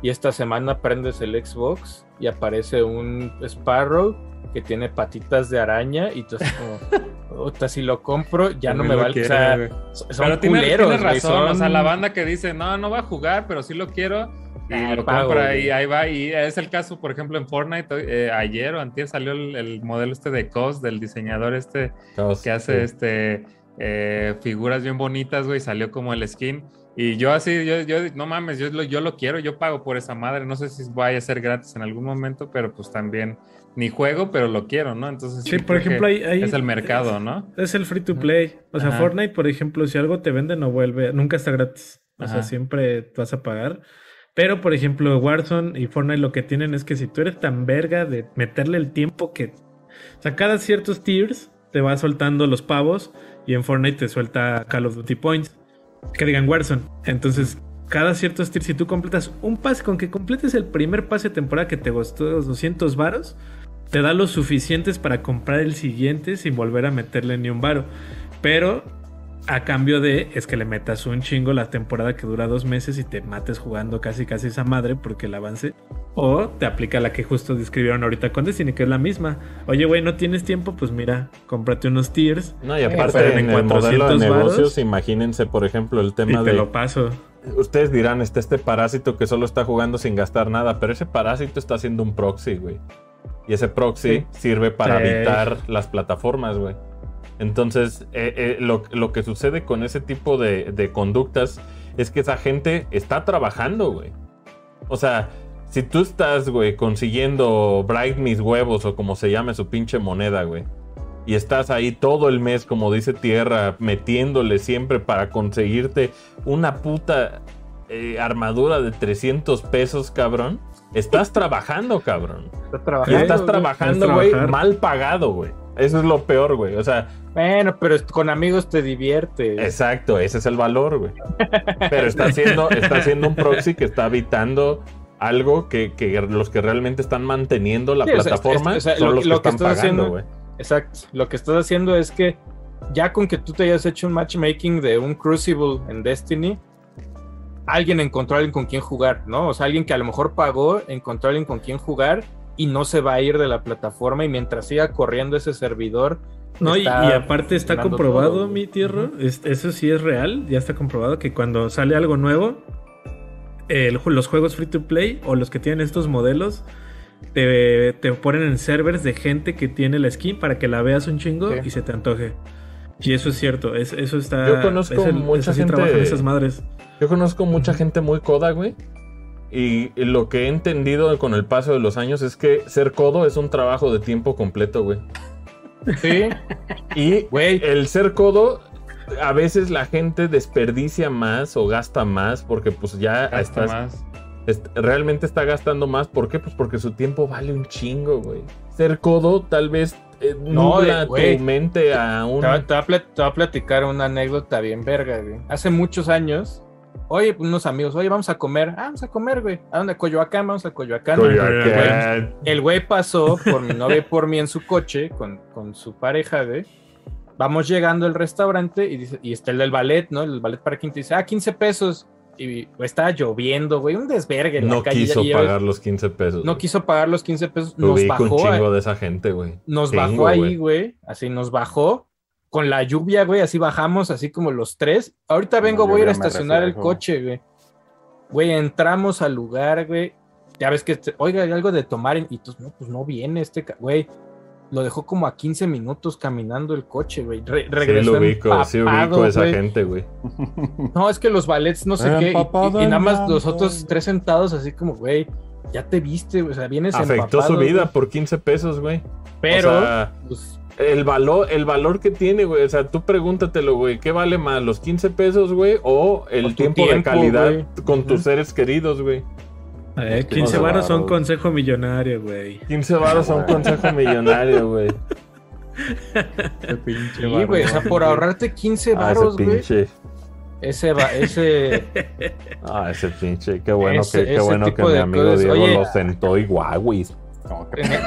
y esta semana prendes el Xbox y aparece un Sparrow que tiene patitas de araña, y tú como, *laughs* puta, si lo compro, ya no me va a... O sea, son pero tiene, razón, o sea, la banda que dice, no, no va a jugar, pero sí lo quiero y lo compra y ahí va. Y es el caso, por ejemplo, en Fortnite, eh, ayer o antes salió el, modelo este de COS, del diseñador este que hace este eh, figuras bien bonitas, güey, salió como el skin. Y yo así, yo, yo no mames, yo lo, yo lo quiero, yo pago por esa madre. No sé si vaya a ser gratis en algún momento, pero pues también ni juego, pero lo quiero, ¿no? Entonces, sí, por ejemplo, ahí, es el mercado, ¿no? Es el free to play. O sea, Fortnite, por ejemplo, si algo te vende, no vuelve, nunca está gratis. O sea, siempre vas a pagar. Pero, por ejemplo, Warzone y Fortnite lo que tienen es que si tú eres tan verga de meterle el tiempo que... O sea, cada ciertos tiers te va soltando los pavos y en Fortnite te suelta Call of Duty Points. Que digan Warzone. Entonces, cada ciertos tiers, si tú completas un pase, con que completes el primer pase de temporada que te costó 200 varos, te da los suficientes para comprar el siguiente sin volver a meterle ni un varo. Pero a cambio de es que le metas un chingo la temporada que dura dos meses y te mates jugando casi casi esa madre porque el avance. O te aplica la que justo describieron ahorita con Destiny, que es la misma. Oye, güey, no tienes tiempo, pues mira, cómprate unos tiers. No, y aparte en, el modelo de negocios, imagínense, por ejemplo, el tema y te lo paso. Ustedes dirán, está este parásito que solo está jugando sin gastar nada, pero ese parásito está haciendo un proxy, güey. Y ese proxy sirve para evitar las plataformas, güey. Entonces, eh, eh, lo, que sucede con ese tipo de, conductas es que esa gente está trabajando, güey. O sea, si tú estás, güey, consiguiendo Bright Mis Huevos o como se llame su pinche moneda, güey. Y estás ahí todo el mes, como dice Tierra, metiéndole siempre para conseguirte una puta eh, armadura de 300 pesos, cabrón. Estás trabajando, cabrón. Estás trabajando, estás trabajando güey, mal pagado, güey. Eso es lo peor, güey. O sea. Bueno, pero con amigos te divierte. Exacto, ese es el valor, güey. Pero está haciendo, está haciendo un proxy que está evitando algo que, los que realmente están manteniendo la plataforma son los que, están pagando, güey. Exacto. Lo que estás haciendo es que ya con que tú te hayas hecho un matchmaking de un Crucible en Destiny, alguien encontró a alguien con quien jugar, ¿no? O sea, alguien que a lo mejor pagó, encontró a alguien con quien jugar y no se va a ir de la plataforma y mientras siga corriendo ese servidor. No, y, aparte está comprobado, mi tierra, eso sí es real, ya está comprobado que cuando sale algo nuevo, los juegos free to play o los que tienen estos modelos te, ponen en servers de gente que tiene la skin para que la veas un chingo y se te antoje. Y eso es cierto, eso está... Yo conozco mucha gente... esas madres. Yo conozco mucha gente muy coda, güey, y lo que he entendido con el paso de los años es que ser codo es un trabajo de tiempo completo, güey. Sí. Y güey, el ser codo, a veces la gente desperdicia más o gasta más porque pues ya gasta más. realmente está gastando más. ¿Por qué? Pues porque su tiempo vale un chingo, güey. Ser codo tal vez eh, no, nubla tu mente a un... Te voy, a platicar una anécdota bien verga, güey. Hace muchos años Oye, pues, unos amigos, oye, vamos a comer. Ah, vamos a comer, güey. ¿A dónde? Coyoacán, vamos a Coyoacán. El güey pasó por mi novia y por mí en su coche con, con su pareja, güey. Vamos llegando al restaurante y, dice, y está el del ballet, ¿no? El ballet para quinto dice, ah, 15 pesos. Y estaba lloviendo, güey, un desvergue en no la calle. quiso pagar los 15 pesos. No quiso pagar los 15 pesos. Nos bajó. un chingo de esa gente, güey. Nos bajó ahí, güey. Así nos bajó con la lluvia, güey, así bajamos, así como los tres. Ahorita vengo, voy a ir a estacionar el coche, güey. Güey, entramos al lugar, güey. Ya ves que, oiga, hay algo de tomar. Y tú, no, pues no viene este, güey. Lo dejó como a 15 minutos caminando el coche, güey. regresó sí, lo ubico, sí ubico a esa gente, güey. *laughs* No, es que los ballets, no sé qué. Y, nada más los otros tres sentados, así como, güey, ya te viste, o sea, vienes Afectó su vida por 15 pesos, güey. Pero, pues, el valor, el valor que tiene, güey. O sea, tú pregúntatelo, güey. ¿Qué vale más? ¿Los 15 pesos, güey? ¿O el tiempo, de calidad con tus seres queridos, güey? 15 varos son consejo millonario, güey. 15 varos son consejo millonario, güey. Ese pinche sí, güey. O sea, por ahorrarte 15 varos, güey. ese va, ese. *laughs* Ah, ese pinche. Qué bueno que, qué bueno que mi amigo Diego lo sentó igual, güey.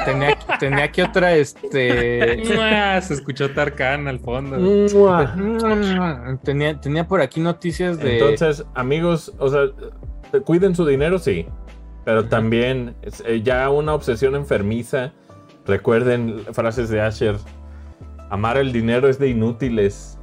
Tenía, tenía, aquí otra, este. *laughs* Se escuchó Tarkan al fondo. Tenía, tenía por aquí noticias de. Entonces, amigos, o sea, cuiden su dinero, sí. Pero también eh, ya una obsesión enfermiza. Recuerden frases de Asher. Amar el dinero es de inútiles.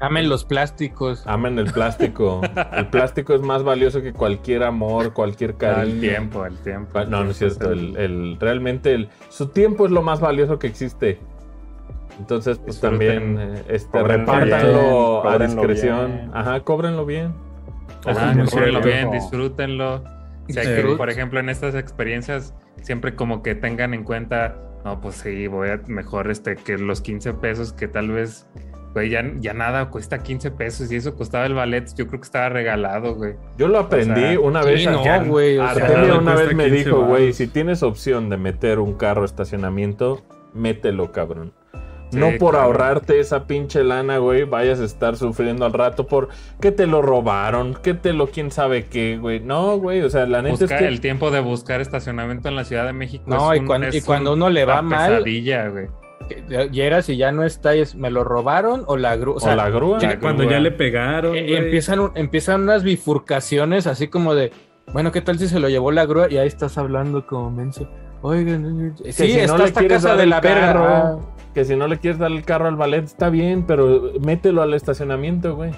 Amen los plásticos. Amen el plástico. *laughs* el plástico es más valioso que cualquier amor, cualquier cariño. El tiempo, el tiempo. No, no es cierto. El, realmente el, su tiempo es lo más valioso que existe. Entonces, pues también eh, este, repártanlo a discreción. Ajá, cóbrenlo bien. Ajá, cóbrenlo bien, disfrútenlo. Por ejemplo, en estas experiencias, siempre como que tengan en cuenta, no, pues sí, voy a mejor este que los 15 pesos que tal vez Güey, ya, nada cuesta 15 pesos y eso costaba el ballet. Yo creo que estaba regalado, güey. Yo lo aprendí una vez. Sí, no, güey. una vez me dijo, güey, si tienes opción de meter un carro a estacionamiento, mételo, cabrón. No por ahorrarte esa pinche lana, güey, vayas a estar sufriendo al rato por que te lo robaron, que te lo quién sabe qué, güey. No, güey, o sea, la neta es que... El tiempo de buscar estacionamiento en la Ciudad de México no, y, cuando, y cuando uno le va mal... Pesadilla, güey llegas y ya no está, es, me lo robaron o la grúa. O, la grúa. cuando ya le pegaron. Eh, empiezan, empiezan unas bifurcaciones así como de, bueno, ¿qué tal si se lo llevó la grúa? Y ahí estás hablando como menso. Oigan, sí, si está no esta casa de la verga. Que si no le quieres dar el carro al ballet, está bien, pero mételo al estacionamiento, güey.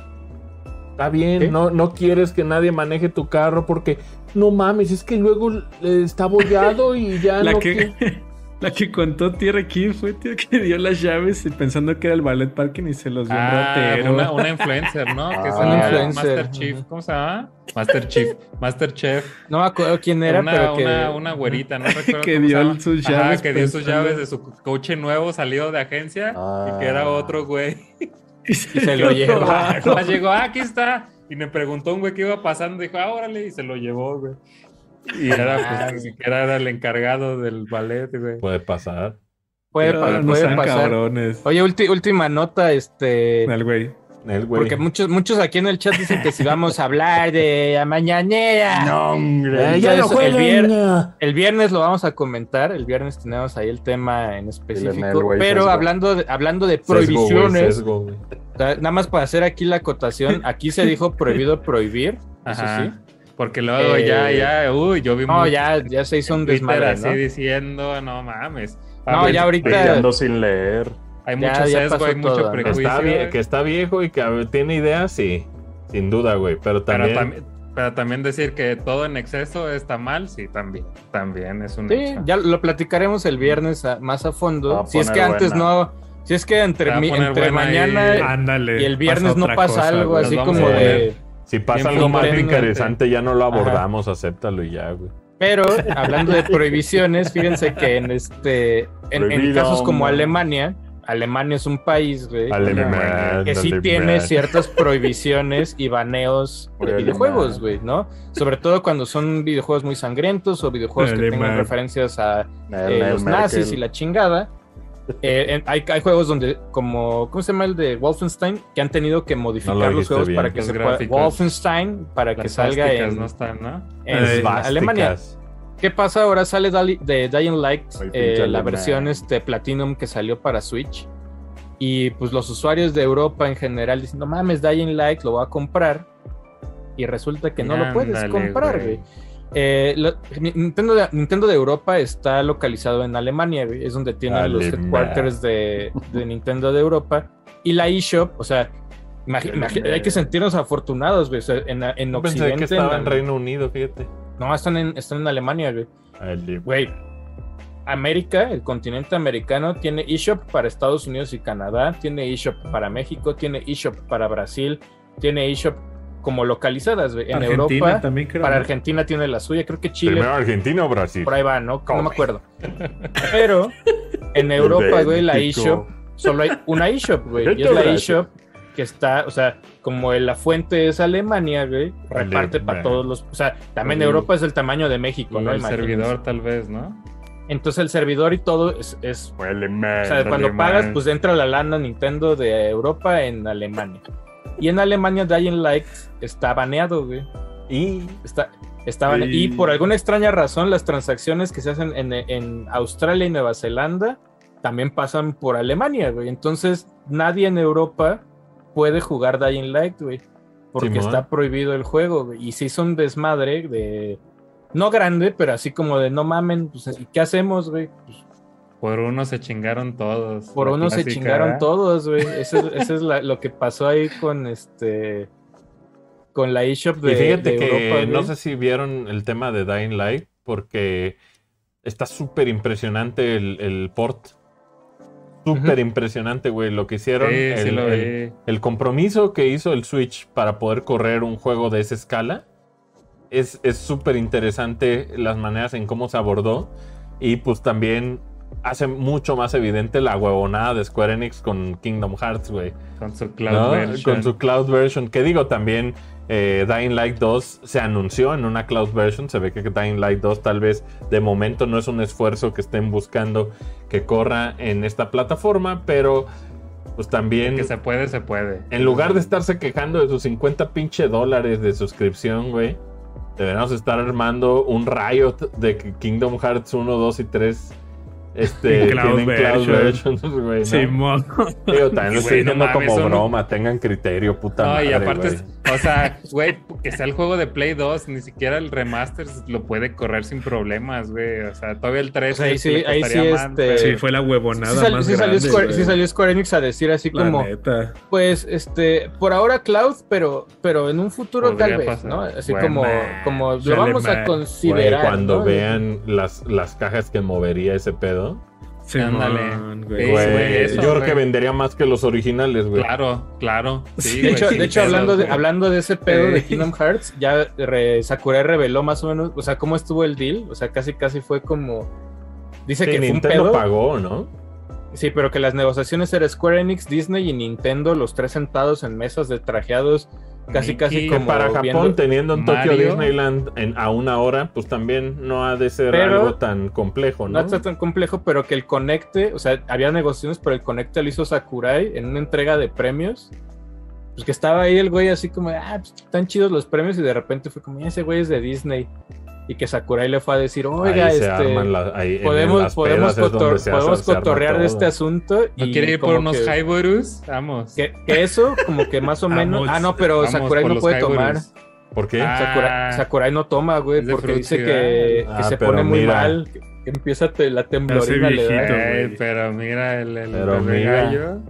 Está bien, no, no quieres que nadie maneje tu carro porque no mames, es que luego está bollado y ya *laughs* no. *laughs* La que contó Tierra aquí fue tío que dio las llaves pensando que era el ballet parking y se los dio ah, Una, una influencer, ¿no? que ah, Master Chief. ¿Cómo se llama? Master Chief. Master Chef. No me acuerdo quién era, una, pero que... una, una güerita, no recuerdo. *laughs* que dio sus llaves. Ajá, que dio sus llaves de su coche nuevo salido de agencia y que era ah. otro güey. *laughs* Y se, lo llevó. *laughs* Llegó, ah, aquí está. Y me preguntó un güey qué iba pasando. Dijo, ah, órale. Y se lo llevó, güey. Y era, pues, ni siquiera era el encargado del ballet, güey. Puede pasar. Puede, puede pasar. Oye, última nota, este. El güey. El güey. Porque muchos, muchos aquí en el chat dicen que si vamos a hablar de la mañanera. *laughs* No, hombre. Ya no el, viernes, el viernes lo vamos a comentar. El viernes tenemos ahí el tema en específico. pero hablando de, hablando de prohibiciones. nada más para hacer aquí la acotación. Aquí se dijo prohibido prohibir. Eso sí. Porque luego ya, eh, ya, uy, yo vi No, ya, ya se hizo un desmadre, así diciendo, no mames. No, ya ahorita... sin leer. Hay mucho sesgo, hay mucho prejuicio. que está viejo y que tiene ideas, sí. Sin duda, güey. Pero también... Pero, también decir que todo en exceso está mal, sí, también. También es un Sí, ya lo platicaremos el viernes más a fondo. Si es que antes no... Si es que entre, entre mañana y el viernes no pasa algo así como de si pasa algo más interesante, ya no lo abordamos, acéptalo y ya, güey. Pero *laughs* hablando de prohibiciones, fíjense que en este, en, casos como Alemania, Alemania es un país, güey, que sí tiene ciertas prohibiciones y baneos de videojuegos, güey, ¿no? Sobre todo cuando son videojuegos muy sangrientos o videojuegos que tengan referencias a eh, los nazis y la chingada. *laughs* Eh, hay, hay, juegos donde, como, ¿cómo se llama el de Wolfenstein? Que han tenido que modificar los juegos para que se pueda. Wolfenstein, para que salga en, no están, ¿no? en Alemania. ¿Qué pasa? Ahora sale de Dying Light, eh, la versión este, Platinum que salió para Switch. Y pues los usuarios de Europa en general dicen, no mames, Dying Light lo voy a comprar. Y resulta que no lo puedes comprar, güey. Eh, Nintendo, de, Nintendo, de, Europa está localizado en Alemania, es donde tienen los headquarters de, Nintendo de Europa. Y la eShop, o sea, hay que sentirnos afortunados, güey. en, en Occidente. que estaba en, Reino Unido, fíjate. No, están en, están en Alemania, güey. Güey, América, el continente americano, tiene eShop para Estados Unidos y Canadá, tiene eShop para México, tiene eShop para Brasil, tiene eShop como localizadas, güey. En Europa, también para Argentina tiene la suya, creo que Chile. ¿Primero Argentina o Brasil? Por ahí va, ¿no? No me acuerdo. Pero en Europa, güey, la eShop, solo hay una eShop, güey. Y es la eShop que está, o sea, como la fuente es Alemania, güey, reparte para todos los, o sea, también Europa es el tamaño de México, ¿no? El servidor tal vez, ¿no? Entonces el servidor y todo es, es o sea, cuando pagas, pues entra la lana Nintendo de Europa en Alemania. Y en Alemania Dying Light está baneado, güey. Y está, está y... por alguna extraña razón las transacciones que se hacen en, en Australia y Nueva Zelanda también pasan por Alemania, güey. Entonces nadie en Europa puede jugar Dying Light, güey. Porque está prohibido el juego, güey. Y se hizo un desmadre de. No grande, pero así como de no mamen, pues, ¿qué hacemos, güey? Pues, por uno se chingaron todos. Por uno se chingaron todos, güey. *laughs* Eso, es lo que pasó ahí con este. Con la eShop de. Y fíjate que no sé si vieron el tema de Dying Light, porque está súper impresionante el, el port súper impresionante, güey, lo que hicieron. el, compromiso que hizo el Switch para poder correr un juego de esa escala. Es súper interesante las maneras en cómo se abordó. Y pues también hace mucho más evidente la huevonada de Square Enix con Kingdom Hearts, güey. Con su cloud version. Con su cloud version. Que digo, también eh, Dying Light 2 se anunció en una cloud version. Se ve que Dying Light 2 tal vez de momento no es un esfuerzo que estén buscando que corra en esta plataforma, pero pues también... Que se puede, se puede. En lugar de estarse quejando de sus 50 pinche dólares de suscripción, güey, deberíamos estar armando un riot de Kingdom Hearts 1, 2 y 3 este, cloud tienen cloud versions, *laughs* güey. ¿no? Sí, Digo, también lo estoy diciendo como broma, tengan criterio, puta no, y aparte, o sea, güey, que sea el juego de Play 2, ni siquiera el remaster lo puede correr sin problemas, güey. O sea, todavía el 3 ahí sí, ahí sí, este... sí, fue la huevonada sí, más sí grande, salió Square, sí salió Square Enix a decir así como, pues, este, por ahora cloud, pero, pero en un futuro tal vez, ¿no? Así como, como lo vamos a considerar. cuando vean las, las cajas que movería ese pedo Sí, Ándale. Güey, yo creo que vendería más que los originales, güey. Claro, claro. de hecho, de hecho hablando, de, hablando de ese pedo de Kingdom Hearts, ya Sakurai reveló más o menos, o sea, cómo estuvo el deal. O sea, casi casi fue como. Dice que Nintendo fue un pedo. pagó, ¿no? Sí, pero que las negociaciones eran Square Enix, Disney y Nintendo, los tres sentados en mesas de trajeados Casi, casi como para Japón, teniendo en Tokio Disneyland en, a una hora, pues también no ha de ser algo tan complejo, ¿no? No está tan complejo, pero que el conecte, o sea, había negociaciones, pero el conecte lo hizo Sakurai en una entrega de premios. Pues que estaba ahí el güey así como, ah, pues están chidos los premios, y de repente fue como, ese güey es de Disney y que Sakurai le fue a decir, oiga, este, podemos, podemos, podemos cotorrear de este asunto. ¿No quiere ir por unos Hyborus? Vamos. Que, eso, como que más o *laughs* menos. ah, no, pero Sakurai no puede tomar. ¿Por qué? Ah, Sakurai, no toma, güey, porque dice que, que se pone muy mal. Que, empieza la temblorina. le pero mira el, el gallo.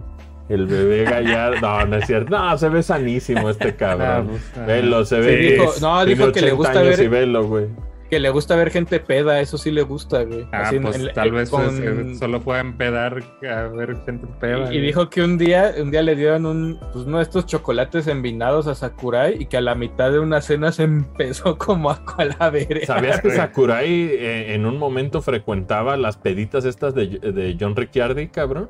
El bebé gallardo. No, no es cierto. No, se ve sanísimo este *laughs* cabrón. Ah, pues, velo, se ve. Dijo, no, dijo que le gusta ver. Velo, güey que le gusta ver gente peda, eso sí le gusta, güey. Ah, pues tal vez solo fue a empedar a ver gente peda. Y, dijo que un día, un día le dieron un, pues uno de estos chocolates envinados a Sakurai y que a la mitad de una cena se empezó *laughs* como a calavera. ¿Sabías que *laughs* Sakurai eh, en un momento frecuentaba las peditas estas de, John Ricciardi, cabrón?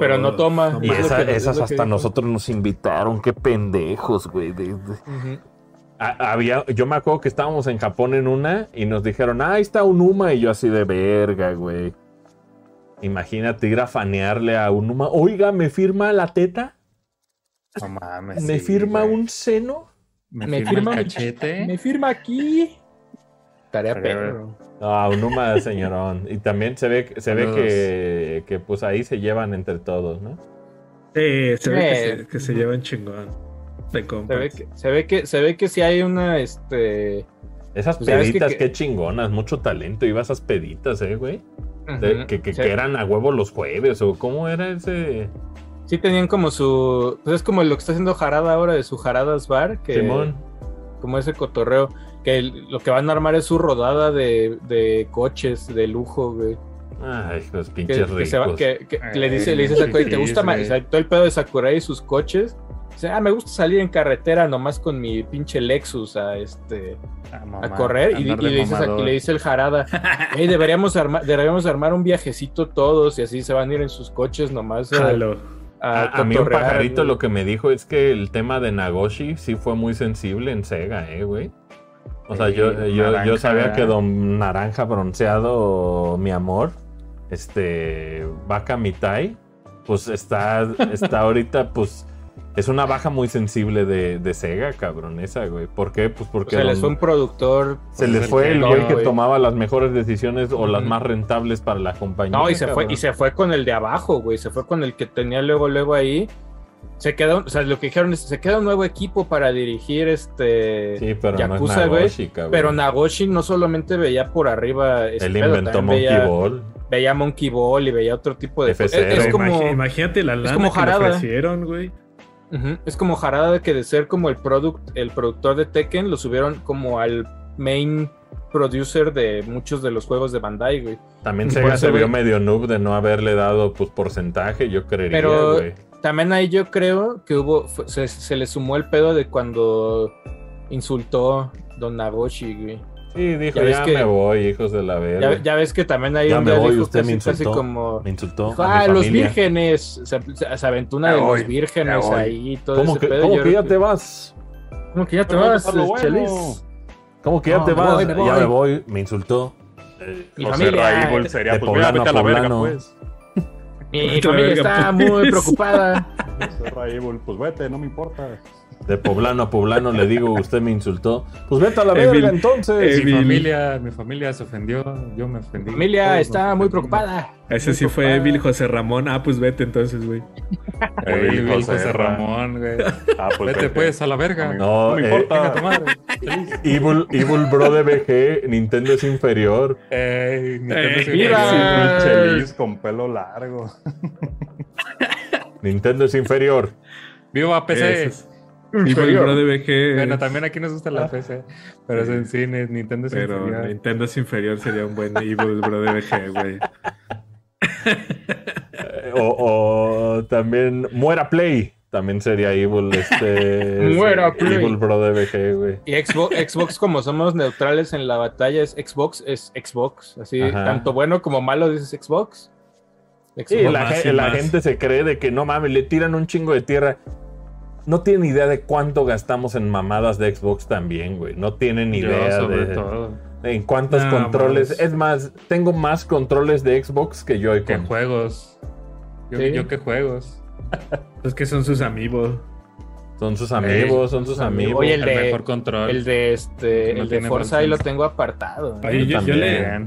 Pero no toma. Y esas hasta nosotros nos invitaron, qué pendejos, güey. Había, yo me acuerdo que estábamos en Japón en una y nos dijeron, ah, ahí está un Uma. Y yo así de verga, güey. Imagínate ir a fanearle a un Uma. Oiga, ¿me firma la teta? No mames. ¿Me firma un seno? ¿Me, firma, el cachete? ¿Me firma aquí? Tarea perro. No, un Uma señorón. Y también se ve, se ve que, que, pues ahí se llevan entre todos, ¿no? Sí, se ve que se, que se llevan chingón. Se ve, que, se ve que se ve que si hay una este Esas pues, peditas, qué chingonas, mucho talento. Iba a esas peditas, eh, güey. que, que, eran a huevo los jueves, o cómo era ese. Sí, tenían como su. Pues es como lo que está haciendo Jarada ahora de su Jaradas Bar. Que, Simón. Como ese cotorreo. Que lo que van a armar es su rodada de, de coches de lujo, güey. Ay, los pinches que, que, le dice, le dice Sakurai, ¿te gusta más? todo el pedo de Sakurai y sus coches. Dice, ah, me gusta salir en carretera nomás con mi pinche Lexus a este a, correr. Y, le, dice el Jarada, *laughs* hey, deberíamos armar, deberíamos armar un viajecito todos y así se van a ir en sus coches nomás. A, mí un pajarito lo que me dijo es que el tema de Nagoshi sí fue muy sensible en Sega, eh, güey. O sea, yo, yo, yo, sabía que Don Naranja Bronceado, mi amor, este, Vaca Mitai, pues está, está ahorita, pues es una baja muy sensible de, de Sega, cabrón, esa, güey. ¿Por qué? Pues porque... se les fue un productor... Se les fue el güey que tomaba las mejores decisiones o las más rentables para la compañía. No, y se, fue, y se fue con el de abajo, güey. Se fue con el que tenía luego, luego ahí. Se quedó, o sea, lo que dijeron es, se queda un nuevo equipo para dirigir este sí, pero Yakuza, no Nagoshi, Pero Nagoshi no solamente veía por arriba... Él inventó Monkey Ball. Veía Monkey Ball y veía otro tipo de... Es, como, imagínate la lana como que le ofrecieron, güey. Es como Jarada de que de ser como el product, el productor de Tekken, lo subieron como al main producer de muchos de los juegos de Bandai, güey. También se, se vio medio noob de no haberle dado pues porcentaje, yo creería, Pero también ahí yo creo que hubo, se, le sumó el pedo de cuando insultó Don Nagoshi, güey. Sí, dijo, ya, me voy, hijos de la verga. Ya, ves que también hay un me voy, usted me insultó, como... Me insultó ah, los vírgenes. Se, se, aventó una de los vírgenes ahí y todo ¿Cómo ese que, ¿Cómo que ya te vas? ¿Cómo que ya te vas, Chelis? ¿Cómo que ya te vas? Ya me voy, me insultó. Mi familia... sería, de pues, poblano a poblano. pues. Mi, *laughs* familia está muy preocupada. *laughs* pues vete, no me importa de poblano a poblano le digo, usted me insultó. Pues vete a la verga entonces. Mi familia, mi familia se ofendió, yo me ofendí. Mi familia está muy preocupada. Ese sí fue Bill José Ramón. Ah, pues vete entonces, güey. Bill José, Ramón, güey. *laughs* Ah, pues vete, pues a la verga. No, no me importa. Eh, madre. *laughs* Evil, Evil Bro de BG, Nintendo es inferior. Eh, Nintendo es inferior. Con pelo largo. *laughs* Nintendo es inferior. Viva PC. Bueno, también aquí nos gusta la ah. PC, pero es en cine, Nintendo es pero inferior. Nintendo es inferior, sería un buen Evil Bro de BG, güey. o, también Muera Play. También sería Evil, este. *laughs* Muera Play. Evil Bro de BG, güey. Y Xbox, Xbox, como somos neutrales en la batalla, es Xbox, es Xbox. Así, tanto bueno como malo dices Xbox. Sí, la, la gente se cree de que no mames, le tiran un chingo de tierra no tienen idea de cuánto gastamos en mamadas de Xbox también, güey. No tienen idea de, en cuántos controles. Es más, tengo más controles de Xbox que yo. Que juegos. Yo, yo que juegos. *laughs* es que son sus amigos. Son sus amigos, son sus amigos. Oye, el, de, mejor control. El de este, el de Forza ahí lo tengo apartado. yo, le,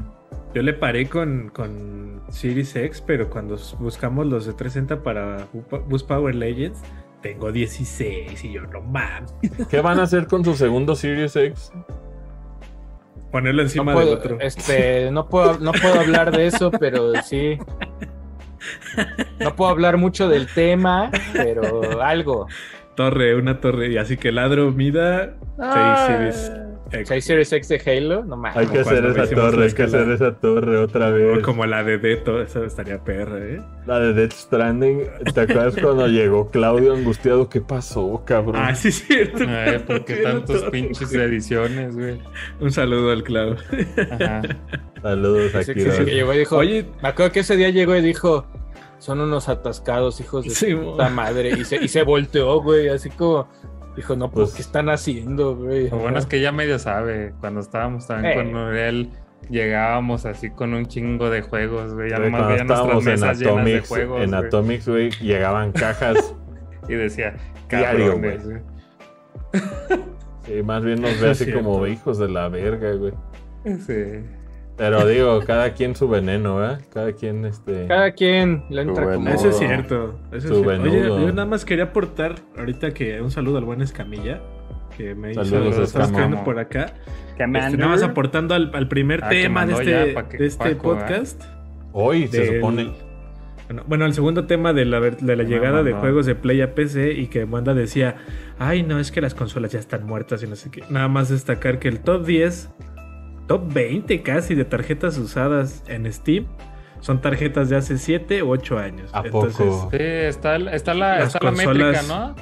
yo, le, paré con, con Series X, pero cuando buscamos los de 360 para Boost Power Legends, tengo 16 y yo no mames. ¿Qué van a hacer con su segundo Series X? Ponerlo encima del otro. Este, no puedo, no puedo hablar de eso, pero sí. No puedo hablar mucho del tema, pero algo. Torre, una torre. Y así que ladro mida 6 ah. Series ¿6 Series X de Halo? No mames. Hay que hacer esa torre, hay que hacer esa torre otra vez. como la de Death, esa estaría perra, ¿eh? La de Death Stranding. ¿Te acuerdas cuando llegó Claudio angustiado? ¿Qué pasó, cabrón? Ah, sí, es cierto. Ay, ¿por qué tantos pinches ediciones, güey? Un saludo al Claudio. Ajá. Saludos aquí. Sí, sí, llegó y dijo, Oye, me acuerdo que ese día llegó y dijo, son unos atascados, hijos de puta madre. Y se, y se volteó, güey, así como Dijo, no, pues, ¿qué están haciendo, güey? Lo bueno es que ya medio sabe. Cuando estábamos también con Noel, llegábamos así con un chingo de juegos, güey. Ya nomás veían nuestras mesas llenas de juegos. En Atomics, güey, llegaban cajas. *laughs* y decía, diario, güey. *laughs* Sí, más bien nos ve así como hijos de la verga, güey. Sí. Pero digo, cada quien su veneno, ¿eh? Cada quien, este. Cada quien le entra como. Eso es cierto. Eso es cierto. Oye, yo nada más quería aportar ahorita que un saludo al buen Escamilla. que me hizo escribiendo por acá. Que este, nada más aportando al, primer ah, tema de este, de este podcast. Hoy se supone. Bueno, el segundo tema de la, de la llegada de juegos de Play a PC y que Wanda decía, ay no, es que las consolas ya están muertas y no sé qué. Nada más destacar que el top 10, top 20 casi de tarjetas usadas en Steam son tarjetas de hace 7 u 8 años. ¿A poco? Sí, está, está, la, está la métrica, ¿no?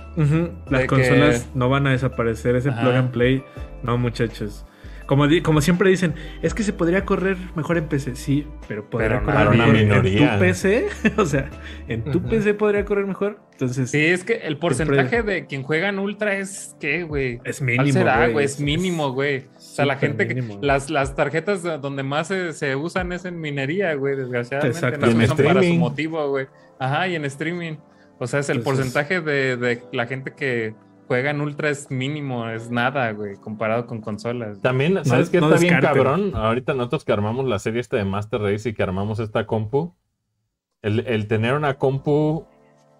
las consolas no van a desaparecer, ese plug and play, no muchachos. Como, como siempre dicen, es que se podría correr mejor en PC. Sí, pero podría correr mejor en tu PC. *laughs* o sea, en tu PC podría correr mejor. Entonces. Sí, es que el porcentaje de quien juega en Ultra es ¿qué, güey? Es mínimo. güey? Es, mínimo, güey. O sea, la gente que. Las, las tarjetas donde más se, usan es en minería, güey. Desgraciadamente. Exacto. No se usan para su motivo, güey. Ajá, y en streaming. O sea, es el porcentaje de, de la gente que juega en Ultra es mínimo, es nada, güey, comparado con consolas. También, ¿sabes qué está bien cabrón? Ahorita nosotros que armamos la serie esta de Master Race y que armamos esta compu, el, tener una compu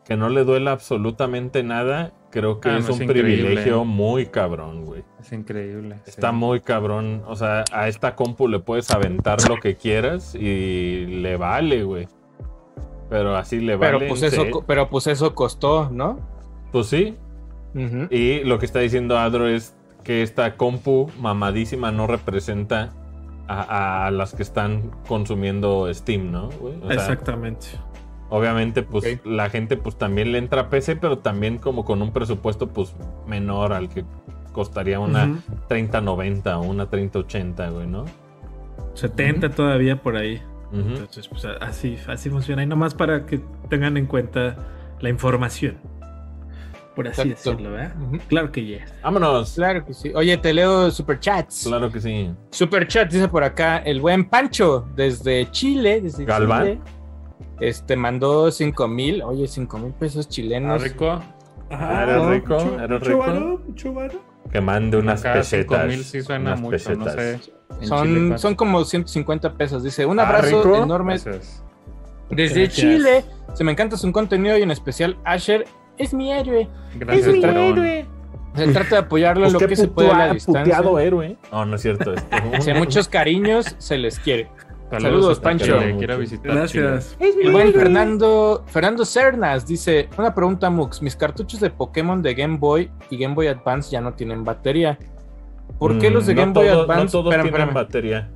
que no le duela absolutamente nada, creo que ah, es un privilegio muy cabrón, güey. Es increíble. Está muy cabrón. O sea, a esta compu le puedes aventar lo que quieras y le vale, güey. Pero así le vale. Pero pues, eso, pero pues eso costó, ¿no? Pues sí, y lo que está diciendo Adro es que esta compu mamadísima no representa a, las que están consumiendo Steam, ¿no? Exactamente. Obviamente, pues la gente pues también le entra a PC, pero también como con un presupuesto pues menor al que costaría una 3090 o una 3080, güey, ¿no? 70 todavía por ahí. Entonces, pues así, así funciona. Y nomás para que tengan en cuenta la información por así decirlo, ¿verdad? Claro que yes. Vámonos. Claro que sí. Oye, te leo superchats. Claro que sí. Superchats dice por acá el buen Pancho desde Chile, desde Galván. Chile. Este mandó 5 mil, oye, 5 mil pesos chilenos. rico? Ajá, ¿Era rico? ¿Era rico? Mucho varo, Que mande unas Acá pesetas. 5 mil sí suena mucho, no sé. Son, son como 150 pesos. Dice, un ah, abrazo enorme. Desde Chile, se me encanta su contenido y en especial Asher es mi héroe. Gracias, es mi héroe. Se trata de apoyarlo en pues lo que se puede a la distancia. héroe. No, no es cierto. Si muchos cariños se les quiere. Saludos, Pancho. Gracias. El buen Fernando, Fernando Cernas dice: Una pregunta, Mux. Mis cartuchos de Pokémon de Game Boy y Game Boy Advance ya no tienen batería. ¿Por qué los de mm, Game Boy Advance no todos tienen batería?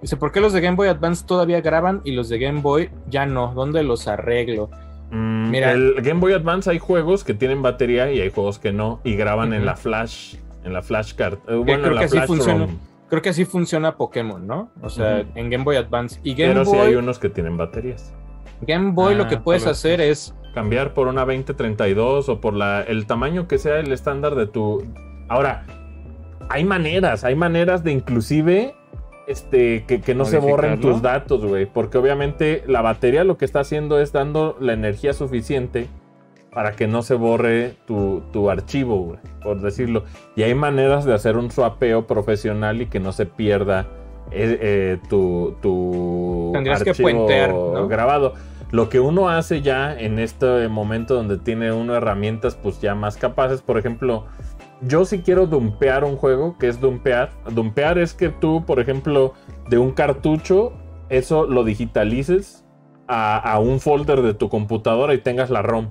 Dice: ¿Por qué los de Game Boy Advance todavía graban y los de Game Boy ya no? ¿Dónde los arreglo? Mm, Mira, el Game Boy Advance hay juegos que tienen batería y hay juegos que no y graban en la flash, en la flashcard. Eh, bueno, creo que así funciona. Creo que así funciona Pokémon, ¿no? O sea, en Game Boy Advance y Game Pero Boy. hay unos que tienen baterías. Game Boy lo que ah, puedes hacer es cambiar por una 2032 o por la, el tamaño que sea el estándar de tu. Ahora, hay maneras, hay maneras de inclusive este, que, no se borren tus datos, güey. Porque obviamente la batería lo que está haciendo es dando la energía suficiente para que no se borre tu, archivo, güey, por decirlo. Y hay maneras de hacer un swapeo profesional y que no se pierda eh, eh, tu, tu archivo que grabado. Lo que uno hace ya en este momento donde tiene uno herramientas pues ya más capaces, por ejemplo, yo si quiero dumpear un juego, que es dumpear. Dumpear es que tú, por ejemplo, de un cartucho, eso lo digitalices a, un folder de tu computadora y tengas la ROM.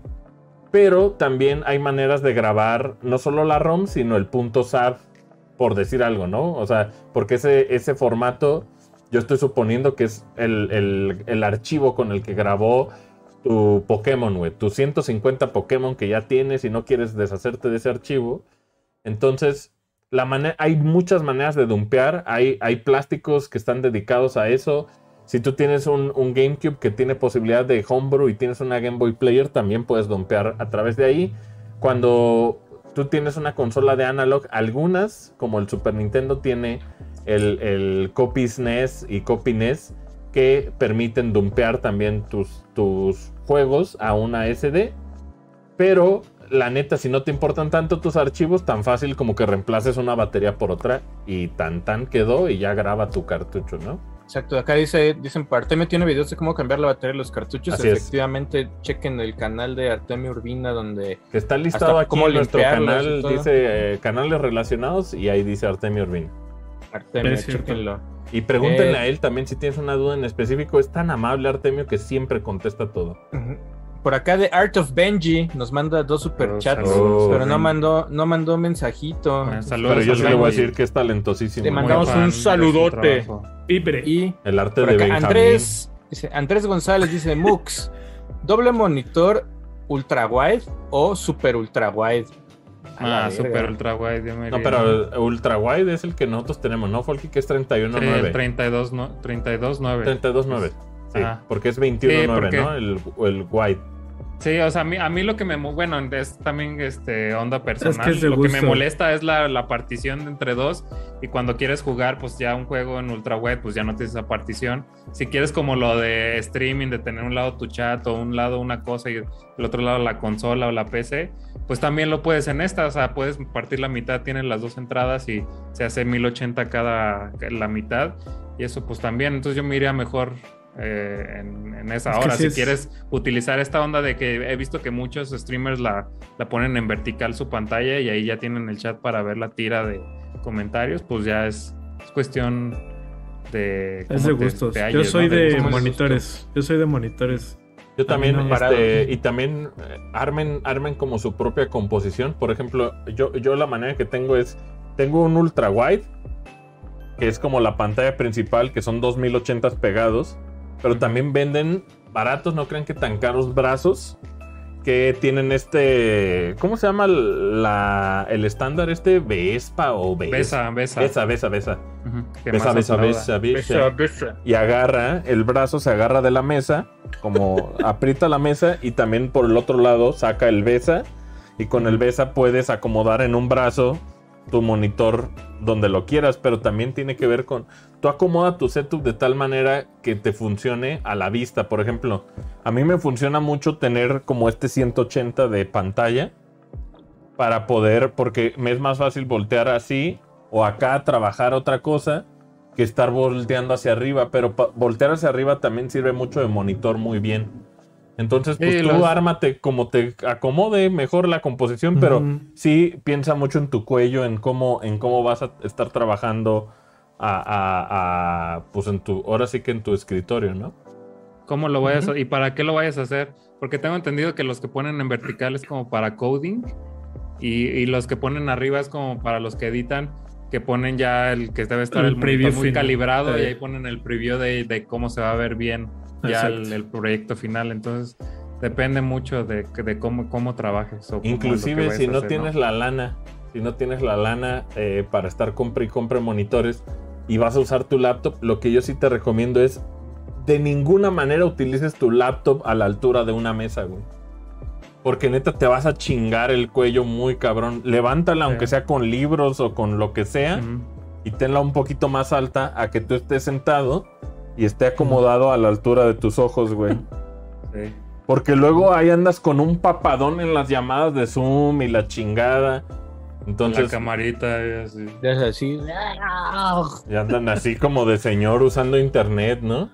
Pero también hay maneras de grabar no solo la ROM, sino el punto SAV, por decir algo, ¿no? O sea, porque ese, ese formato, yo estoy suponiendo que es el, el archivo con el que grabó tu Pokémon, güey. Tu 150 Pokémon que ya tienes y no quieres deshacerte de ese archivo entonces, hay muchas maneras de dumpear. Hay, plásticos que están dedicados a eso. Si tú tienes un, GameCube que tiene posibilidad de homebrew y tienes una Game Boy Player, también puedes dumpear a través de ahí. Cuando tú tienes una consola de analog, algunas, como el Super Nintendo, tiene el, el Copy SNES y Copy NES que permiten dumpear también tus, tus juegos a una SD. Pero la neta, si no te importan tanto tus archivos, tan fácil como que reemplaces una batería por otra y tan tan quedó y ya graba tu cartucho, ¿no? Exacto, acá dice, dicen, Artemio tiene videos de cómo cambiar la batería de los cartuchos. Efectivamente, chequen el canal de Artemio Urbina donde... Que está listado aquí en nuestro canal, dice eh, canales relacionados y ahí dice Artemio Urbina. Artemio, chequenlo. Y pregúntenle eh, a él también si tienes una duda en específico. Es tan amable Artemio que siempre contesta todo. Por acá de Art of Benji nos manda dos superchats, oh, pero no mandó, no mandó mensajito. pero yo sí le voy a decir que es talentosísimo. Le mandamos un saludote. Y el arte de Benjamín. Andrés, dice, Andrés González dice, *laughs* Mux, doble monitor ultra wide o super ultra wide. Ah, super ultra wide. no, pero ultra wide es el que nosotros tenemos, ¿no? Folky, que es 31.9. Sí, 32.9. 32.9. Sí, porque es 21.9, ¿no? El, el wide. Sí, o sea, a mí, a mí lo que me... Bueno, es también este, onda personal. lo que me molesta es la, la, partición entre dos. Y cuando quieres jugar, pues ya un juego en ultra web, pues ya no tienes esa partición. Si quieres como lo de streaming, de tener un lado tu chat o un lado una cosa y el otro lado la consola o la PC, pues también lo puedes en esta. O sea, puedes partir la mitad, tienes las dos entradas y se hace 1080 cada la mitad. Y eso pues también. Entonces yo me iría mejor eh, en, esa hora. Si quieres utilizar esta onda de que he visto que muchos streamers la, la, ponen en vertical su pantalla y ahí ya tienen el chat para ver la tira de comentarios, pues ya es, cuestión de... Es de gustos. Yo soy de, monitores. Yo soy de monitores. Yo también, este, y también eh, armen, armen como su propia composición. Por ejemplo, yo, yo la manera que tengo es, tengo un ultra wide, que es como la pantalla principal, que son 2080 pegados pero también venden baratos, no crean que tan caros brazos que tienen este, ¿cómo se llama la, el estándar este? Vespa o Besa. Besa, besa. Besa, besa, besa. Besa, besa, besa, besa. Y agarra, el brazo se agarra de la mesa, como *laughs* aprieta la mesa y también por el otro lado saca el besa y con el besa puedes acomodar en un brazo tu monitor donde lo quieras, pero también tiene que ver con, tú acomoda tu setup de tal manera que te funcione a la vista. Por ejemplo, a mí me funciona mucho tener como este 180 de pantalla para poder, porque me es más fácil voltear así o acá trabajar otra cosa que estar volteando hacia arriba, pero voltear hacia arriba también sirve mucho de monitor muy bien. Entonces, pues tú ármate como te acomode mejor la composición, pero sí piensa mucho en tu cuello, en cómo, en cómo vas a estar trabajando a, pues en tu, ahora sí que en tu escritorio, ¿no? ¿Cómo lo vayas a, y para qué lo vayas a hacer? Porque tengo entendido que los que ponen en vertical es como para coding y, los que ponen arriba es como para los que editan, que ponen ya el que debe estar el, preview muy calibrado y ahí ponen el preview de, de cómo se va a ver bien ya el, proyecto final. Entonces, depende mucho de, de cómo, cómo trabajes. O Inclusive si no tienes la lana, si no tienes la lana eh, para estar compra y compra monitores y vas a usar tu laptop, lo que yo sí te recomiendo es de ninguna manera utilices tu laptop a la altura de una mesa, güey. Porque neta te vas a chingar el cuello muy cabrón. Levántala, aunque sea con libros o con lo que sea, y tenla un poquito más alta a que tú estés sentado y esté acomodado a la altura de tus ojos, güey. *laughs* Sí. Porque luego ahí andas con un papadón en las llamadas de Zoom y la chingada. Entonces. La camarita y así. Es así. Y andan así como de señor usando internet, ¿no?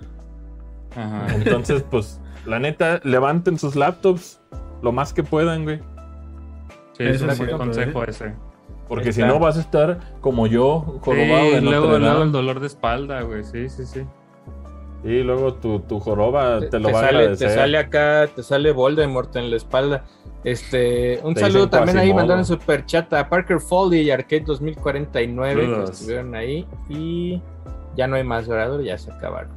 Ajá. Entonces, pues, la neta, levanten sus laptops lo más que puedan, güey. Sí, es un consejo ese. Porque si no vas a estar como yo, jorobado de luego, luego el dolor de espalda, güey. Sí, sí, sí. Y luego tu, tu joroba te, lo va a agradecer. Te sale acá, te sale Voldemort en la espalda. Este, un saludo también ahí, mandaron super chat a Parker Foley y Arcade 2049 que estuvieron ahí. Y ya no hay más orador, ya se acabaron.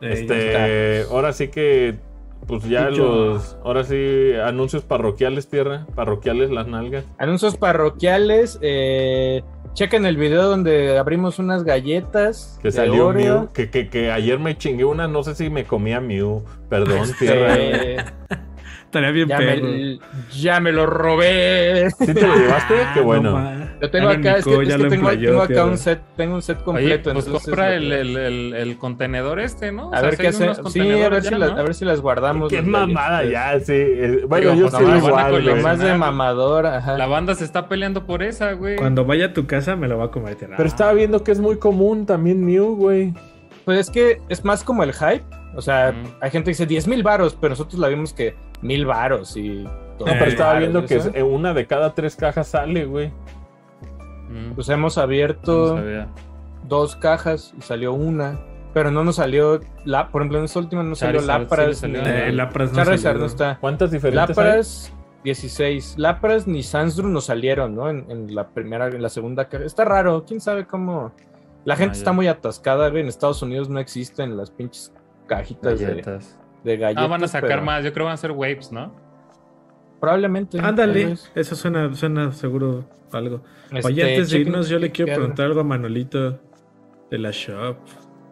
Este, ahora sí que, pues ya los, ahora sí, anuncios parroquiales, tierra, parroquiales las nalgas. Anuncios parroquiales, eh Chequen el video donde abrimos unas galletas. Que salió Mew. Que, que, que, ayer me chingué una, no sé si me comía Mew. Perdón, *laughs* tierra. *laughs* Estaría bien ya Me, ya me lo robé. ¿Sí te lo llevaste? *laughs* Qué bueno. Lo tengo acá, es que, tengo, acá un set, tengo un set completo. pues compra el, el, el, contenedor este, ¿no? A ver qué hace. Sí, a ver, si las, a ver si las guardamos. Qué mamada ya, sí. Bueno, yo soy igual. Lo más de mamador, ajá. La banda se está peleando por esa, güey. Cuando vaya a tu casa me lo va a comer. Pero estaba viendo que es muy común también Mew, güey. pues es que es más como el hype. O sea, hay gente que dice 10 mil varos, pero nosotros la vimos que mil varos y... No, pero estaba viendo que una de cada tres cajas sale, güey. Pues hemos abierto dos cajas y salió una. Pero no nos salió, la, por ejemplo, en esta última no salió Lapras. Eh, Lapras no, no está. ¿Cuántas diferentes Lapras, 16. Lapras ni Sansdru no salieron, ¿no? En, la primera, en la segunda caja. Está raro, quién sabe cómo. La gente ah, está muy atascada, En Estados Unidos no existen las pinches cajitas de, galletas. Ah, van a sacar más, yo creo que van a ser waves, ¿no? Probablemente. Ándale, eso suena, suena seguro algo. Oye, este, antes de irnos, yo le quiero preguntar algo a Manolito de la shop.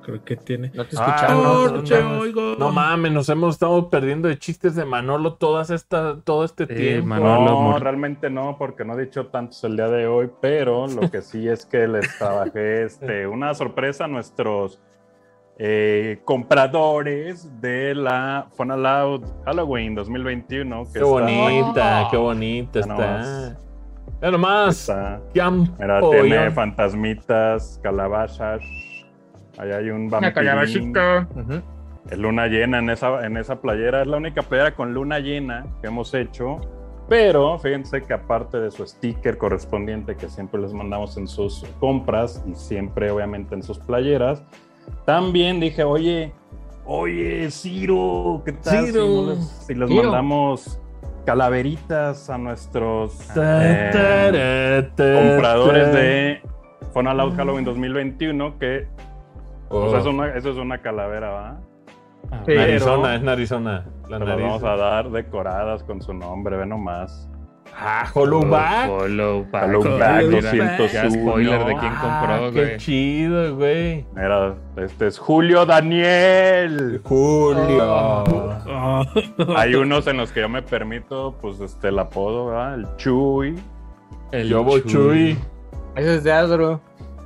Creo que tiene. No te escuchamos. no, no, mames, nos hemos estado perdiendo de chistes de Manolo todas esta, todo este tiempo. no, realmente no, porque no he dicho tantos el día de hoy, pero lo que sí es que les trabajé este, *laughs* una sorpresa a nuestros eh, compradores de la Fun Loud Halloween 2021. qué bonita, qué bonita está. Mira nomás. Mira, tiene fantasmitas, calabazas. Ahí hay un vampiro. Es luna llena en esa, en esa playera. Es la única playera con luna llena que hemos hecho. Pero fíjense que aparte de su sticker correspondiente que siempre les mandamos en sus compras y siempre obviamente en sus playeras, también dije, oye, oye, Ciro, ¿qué tal Ciro. si les mandamos calaveritas a nuestros eh, compradores de Funaloud Halloween 2021 que pues, eso es una calavera, ¿va? Ah, Arizona, es Arizona. La vamos a dar decoradas con su nombre, ve nomás. Ah, Hollowback. Hollowback. Hollowback 201. spoiler de quién compró, ah, güey. Qué chido, güey. Mira, este es Julio Daniel. Julio. Oh. Hay unos en los que yo me permito, pues, este, el apodo, ¿verdad? El Chuy. El Yobo Chuy. Ese es de Adro.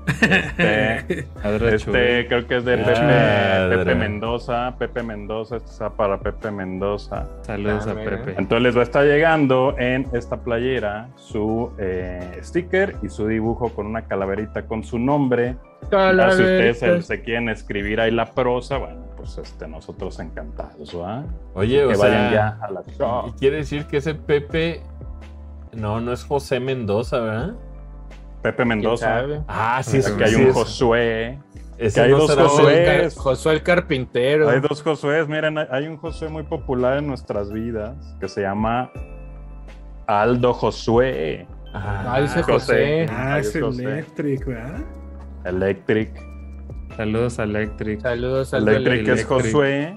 Este, *laughs* este creo que es de Pepe, Mendoza. Pepe Mendoza, este está para Pepe Mendoza. Saludos a Pepe. Entonces les va a estar llegando en esta playera su eh, sticker y su dibujo con una calaverita con su nombre. Si ustedes se, quieren escribir ahí la prosa, bueno, pues este, nosotros encantados, ¿va? Oye, que vayan ya a la show. Quiere decir que ese Pepe, no, no es José Mendoza, ¿verdad? Pepe Mendoza. Ah, sí, es que hay un Josué. que hay dos Josué. Josué el carpintero. Hay dos Josué. Miren, hay un Josué muy popular en nuestras vidas que se llama Aldo Josué. Ah, dice José. Ah, es Electric, ¿verdad? Electric. Saludos a Electric. Saludos a Electric. es Josué.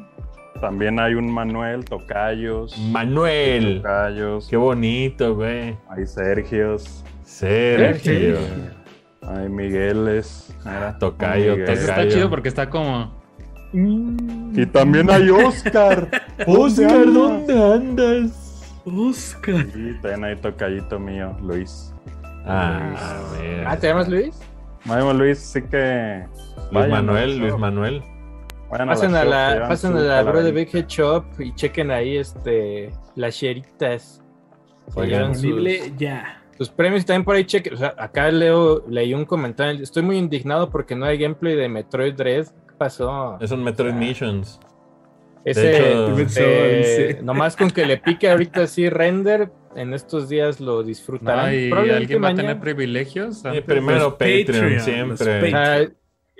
También hay un Manuel Tocayos. Manuel. Tocayos. Qué bonito, güey. Hay Sergios. Sergio. Ay, Miguel es. Mira, tocayo, tocayo. Está chido porque está como. Y también hay Oscar. *laughs* Oscar, ¿dónde andas? Oscar. Y también hay tocayito mío, Luis. Ah, ah, ¿te llamas Luis? Me llamo Luis, sí que. Luis Manuel, Luis Manuel. pasen a la, pasen a la bro de Big Head Shop y chequen ahí este las cheritas. Oigan, ya sus premios también por ahí cheque. O sea, acá leo, leí un comentario. Estoy muy indignado porque no hay gameplay de Metroid Dread. ¿Qué pasó? Es un Metroid Missions. Ese, eh, nomás con que le pique ahorita así render, en estos días lo disfrutarán. ¿Y alguien va a tener privilegios? primero Patreon, siempre.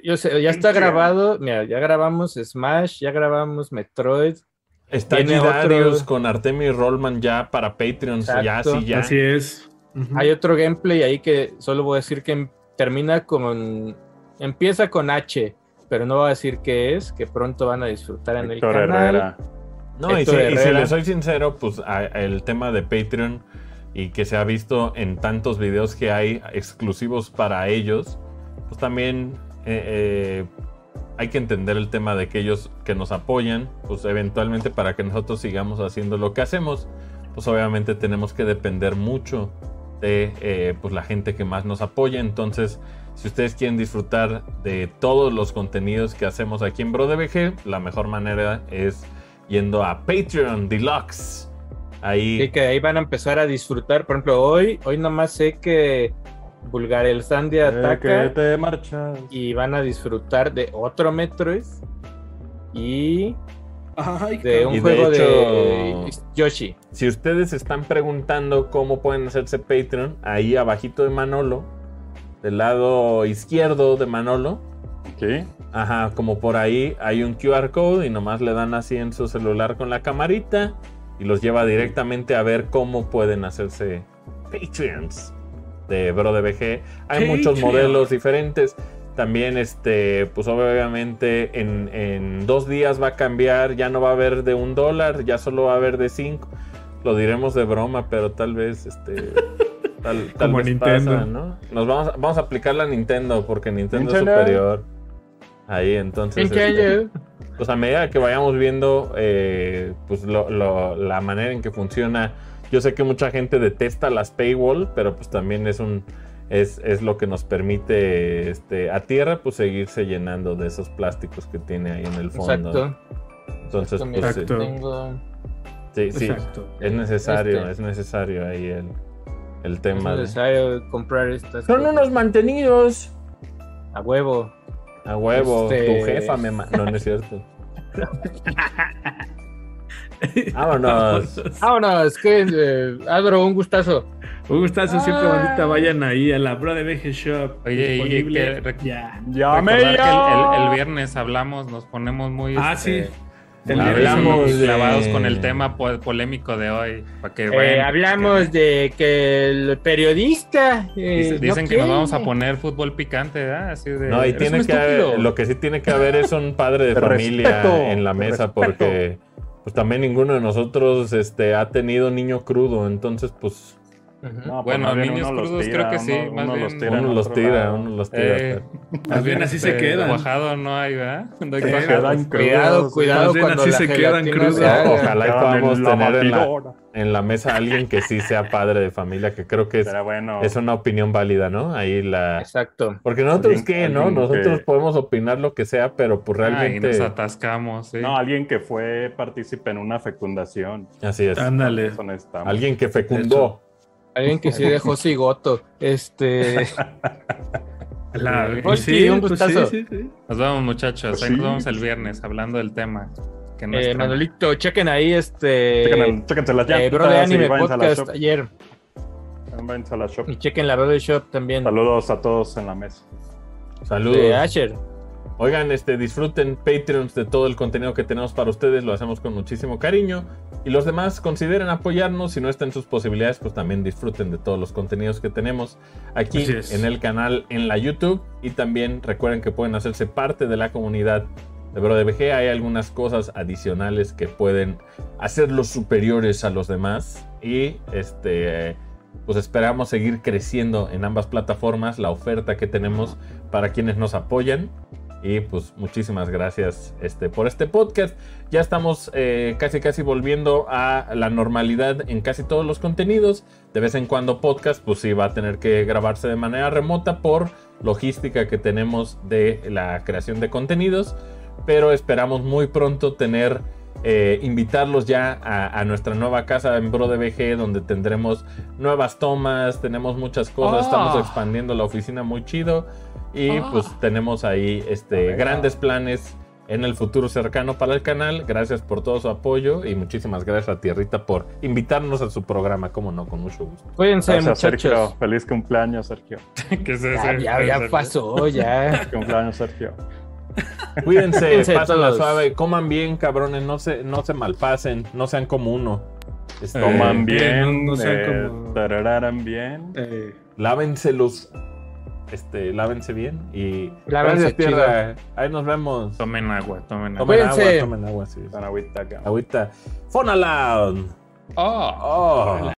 yo sé, ya está grabado. Mira, ya grabamos Smash, ya grabamos Metroid. Está Darius con Artemis Rollman ya para Patreon. Ya, sí, ya. Así es. Hay otro gameplay ahí que solo voy a decir que termina con. Empieza con H, pero no voy a decir qué es, que pronto van a disfrutar en el canal. No, y si, les soy sincero, pues el tema de Patreon y que se ha visto en tantos videos que hay exclusivos para ellos, pues también eh, eh, hay que entender el tema de que ellos que nos apoyan, pues eventualmente para que nosotros sigamos haciendo lo que hacemos, pues obviamente tenemos que depender mucho de eh, pues la gente que más nos apoya. Entonces, si ustedes quieren disfrutar de todos los contenidos que hacemos aquí en BroDBG, la mejor manera es yendo a Patreon Deluxe. Ahí. Sí, que ahí van a empezar a disfrutar. Por ejemplo, hoy, hoy nomás sé que Vulgar el Sandy ataca. te marchas. Y van a disfrutar de otro Metroid. Y de un juego de Yoshi. Si ustedes están preguntando cómo pueden hacerse Patreon, ahí abajito de Manolo, del lado izquierdo de Manolo. ¿Qué? Ajá, como por ahí hay un QR code y nomás le dan así en su celular con la camarita y los lleva directamente a ver cómo pueden hacerse Patreons de Bro de BG. Hay muchos modelos diferentes. También, este, pues obviamente en, dos días va a cambiar, ya no va a haber de un dólar, ya solo va a haber de cinco. Lo diremos de broma, pero tal vez, este, *laughs* tal, Como vez Nintendo. ¿no? Nos vamos, vamos a aplicar la Nintendo porque Nintendo es superior. Ahí, entonces. Este, *laughs* pues a medida que vayamos viendo, eh, pues la manera en que funciona. Yo sé que mucha gente detesta las paywall, pero pues también es un es, es, lo que nos permite este, a tierra pues seguirse llenando de esos plásticos que tiene ahí en el fondo. Exacto. Entonces, pues, Sí, sí, es necesario, este. es necesario ahí el, el tema. Es necesario comprar estas. Son unos mantenidos. A huevo. A huevo. Este... Tu jefa me... No, no es cierto. *laughs* Vámonos. *laughs* Vámonos, que eh, Adro, un gustazo. Un gustazo, siempre bonita. Vayan ahí a la Bro de BG Shop. Oye, y que, ya. ya me que el, el, viernes hablamos, nos ponemos muy. Ah, sí. Este, hablamos clavados con el tema polémico de hoy. Para que, eh, hablamos de que el periodista. Eh, dicen, que nos vamos a poner fútbol picante, ¿verdad? Así de, no, y tiene que haber, lo que sí tiene que haber es un padre de familia en la mesa, porque pues también ninguno de nosotros este, ha tenido niño crudo, entonces pues no, pues bueno, niños crudos creo que sí. Uno, más uno bien, los tira, uno los tira, uno los tira. Eh, *laughs* más bien así se este, quedan. Bajado no hay, ¿verdad? No hay se quedan cuidado, cuidado cuando así se quedan crudos. Ojalá y podamos tener en la, en la, mesa alguien que sí sea padre de familia, que creo que es, bueno. es una opinión válida, ¿no? Ahí la... Exacto. Porque nosotros qué, ¿no? Nosotros podemos opinar lo que sea, pero pues realmente... Ahí nos atascamos, ¿sí? No, alguien que fue partícipe en una fecundación. Así es. Ándale. Alguien que fecundó. Alguien que sí dejó *laughs* cigoto. Este. *laughs* La, pues sí, un pues gustazo. Sí, sí, nos vemos, muchachos. Ahí nos vemos el viernes hablando del tema. Que eh, Manolito, chequen ahí este. Chequen, las eh, Bro de Anime Podcast ayer. A la shop. Y chequen la Brother Shop también. Saludos a todos en la mesa. Saludos. De Asher. Oigan, este, disfruten Patreons de todo el contenido que tenemos para ustedes, lo hacemos con muchísimo cariño. Y los demás consideren apoyarnos, si no está en sus posibilidades, pues también disfruten de todos los contenidos que tenemos aquí en el canal, en la YouTube. Y también recuerden que pueden hacerse parte de la comunidad de BroDBG. Hay algunas cosas adicionales que pueden hacerlos superiores a los demás. Y este pues esperamos seguir creciendo en ambas plataformas la oferta que tenemos para quienes nos apoyan. Y pues muchísimas gracias este, por este podcast. Ya estamos eh, casi casi volviendo a la normalidad en casi todos los contenidos. De vez en cuando podcast pues sí va a tener que grabarse de manera remota por logística que tenemos de la creación de contenidos. Pero esperamos muy pronto tener eh, invitarlos ya a, nuestra nueva casa en Bro de BG, donde tendremos nuevas tomas, tenemos muchas cosas, estamos ah. expandiendo la oficina muy chido. Y ah. pues tenemos ahí este, grandes planes en el futuro cercano para el canal. Gracias por todo su apoyo y muchísimas gracias a Tierrita por invitarnos a su programa, como no, con mucho gusto. Cuídense, muchachos. Sergio. Feliz cumpleaños, Sergio. *laughs* ya, ya, pasó, ya. Feliz cumpleaños, Sergio. Cuídense, pasen la suave, coman bien, cabrones, no se, no se malpasen, no sean como uno. coman bien, no, sean eh, como... bien. Eh. Lávense los este, lávense bien y lávense tierra. Ahí nos vemos. Tomen agua, tomen agua. Tomen agua, tomen agua, sí. agüita Agüita. Fonaloud. Oh. oh.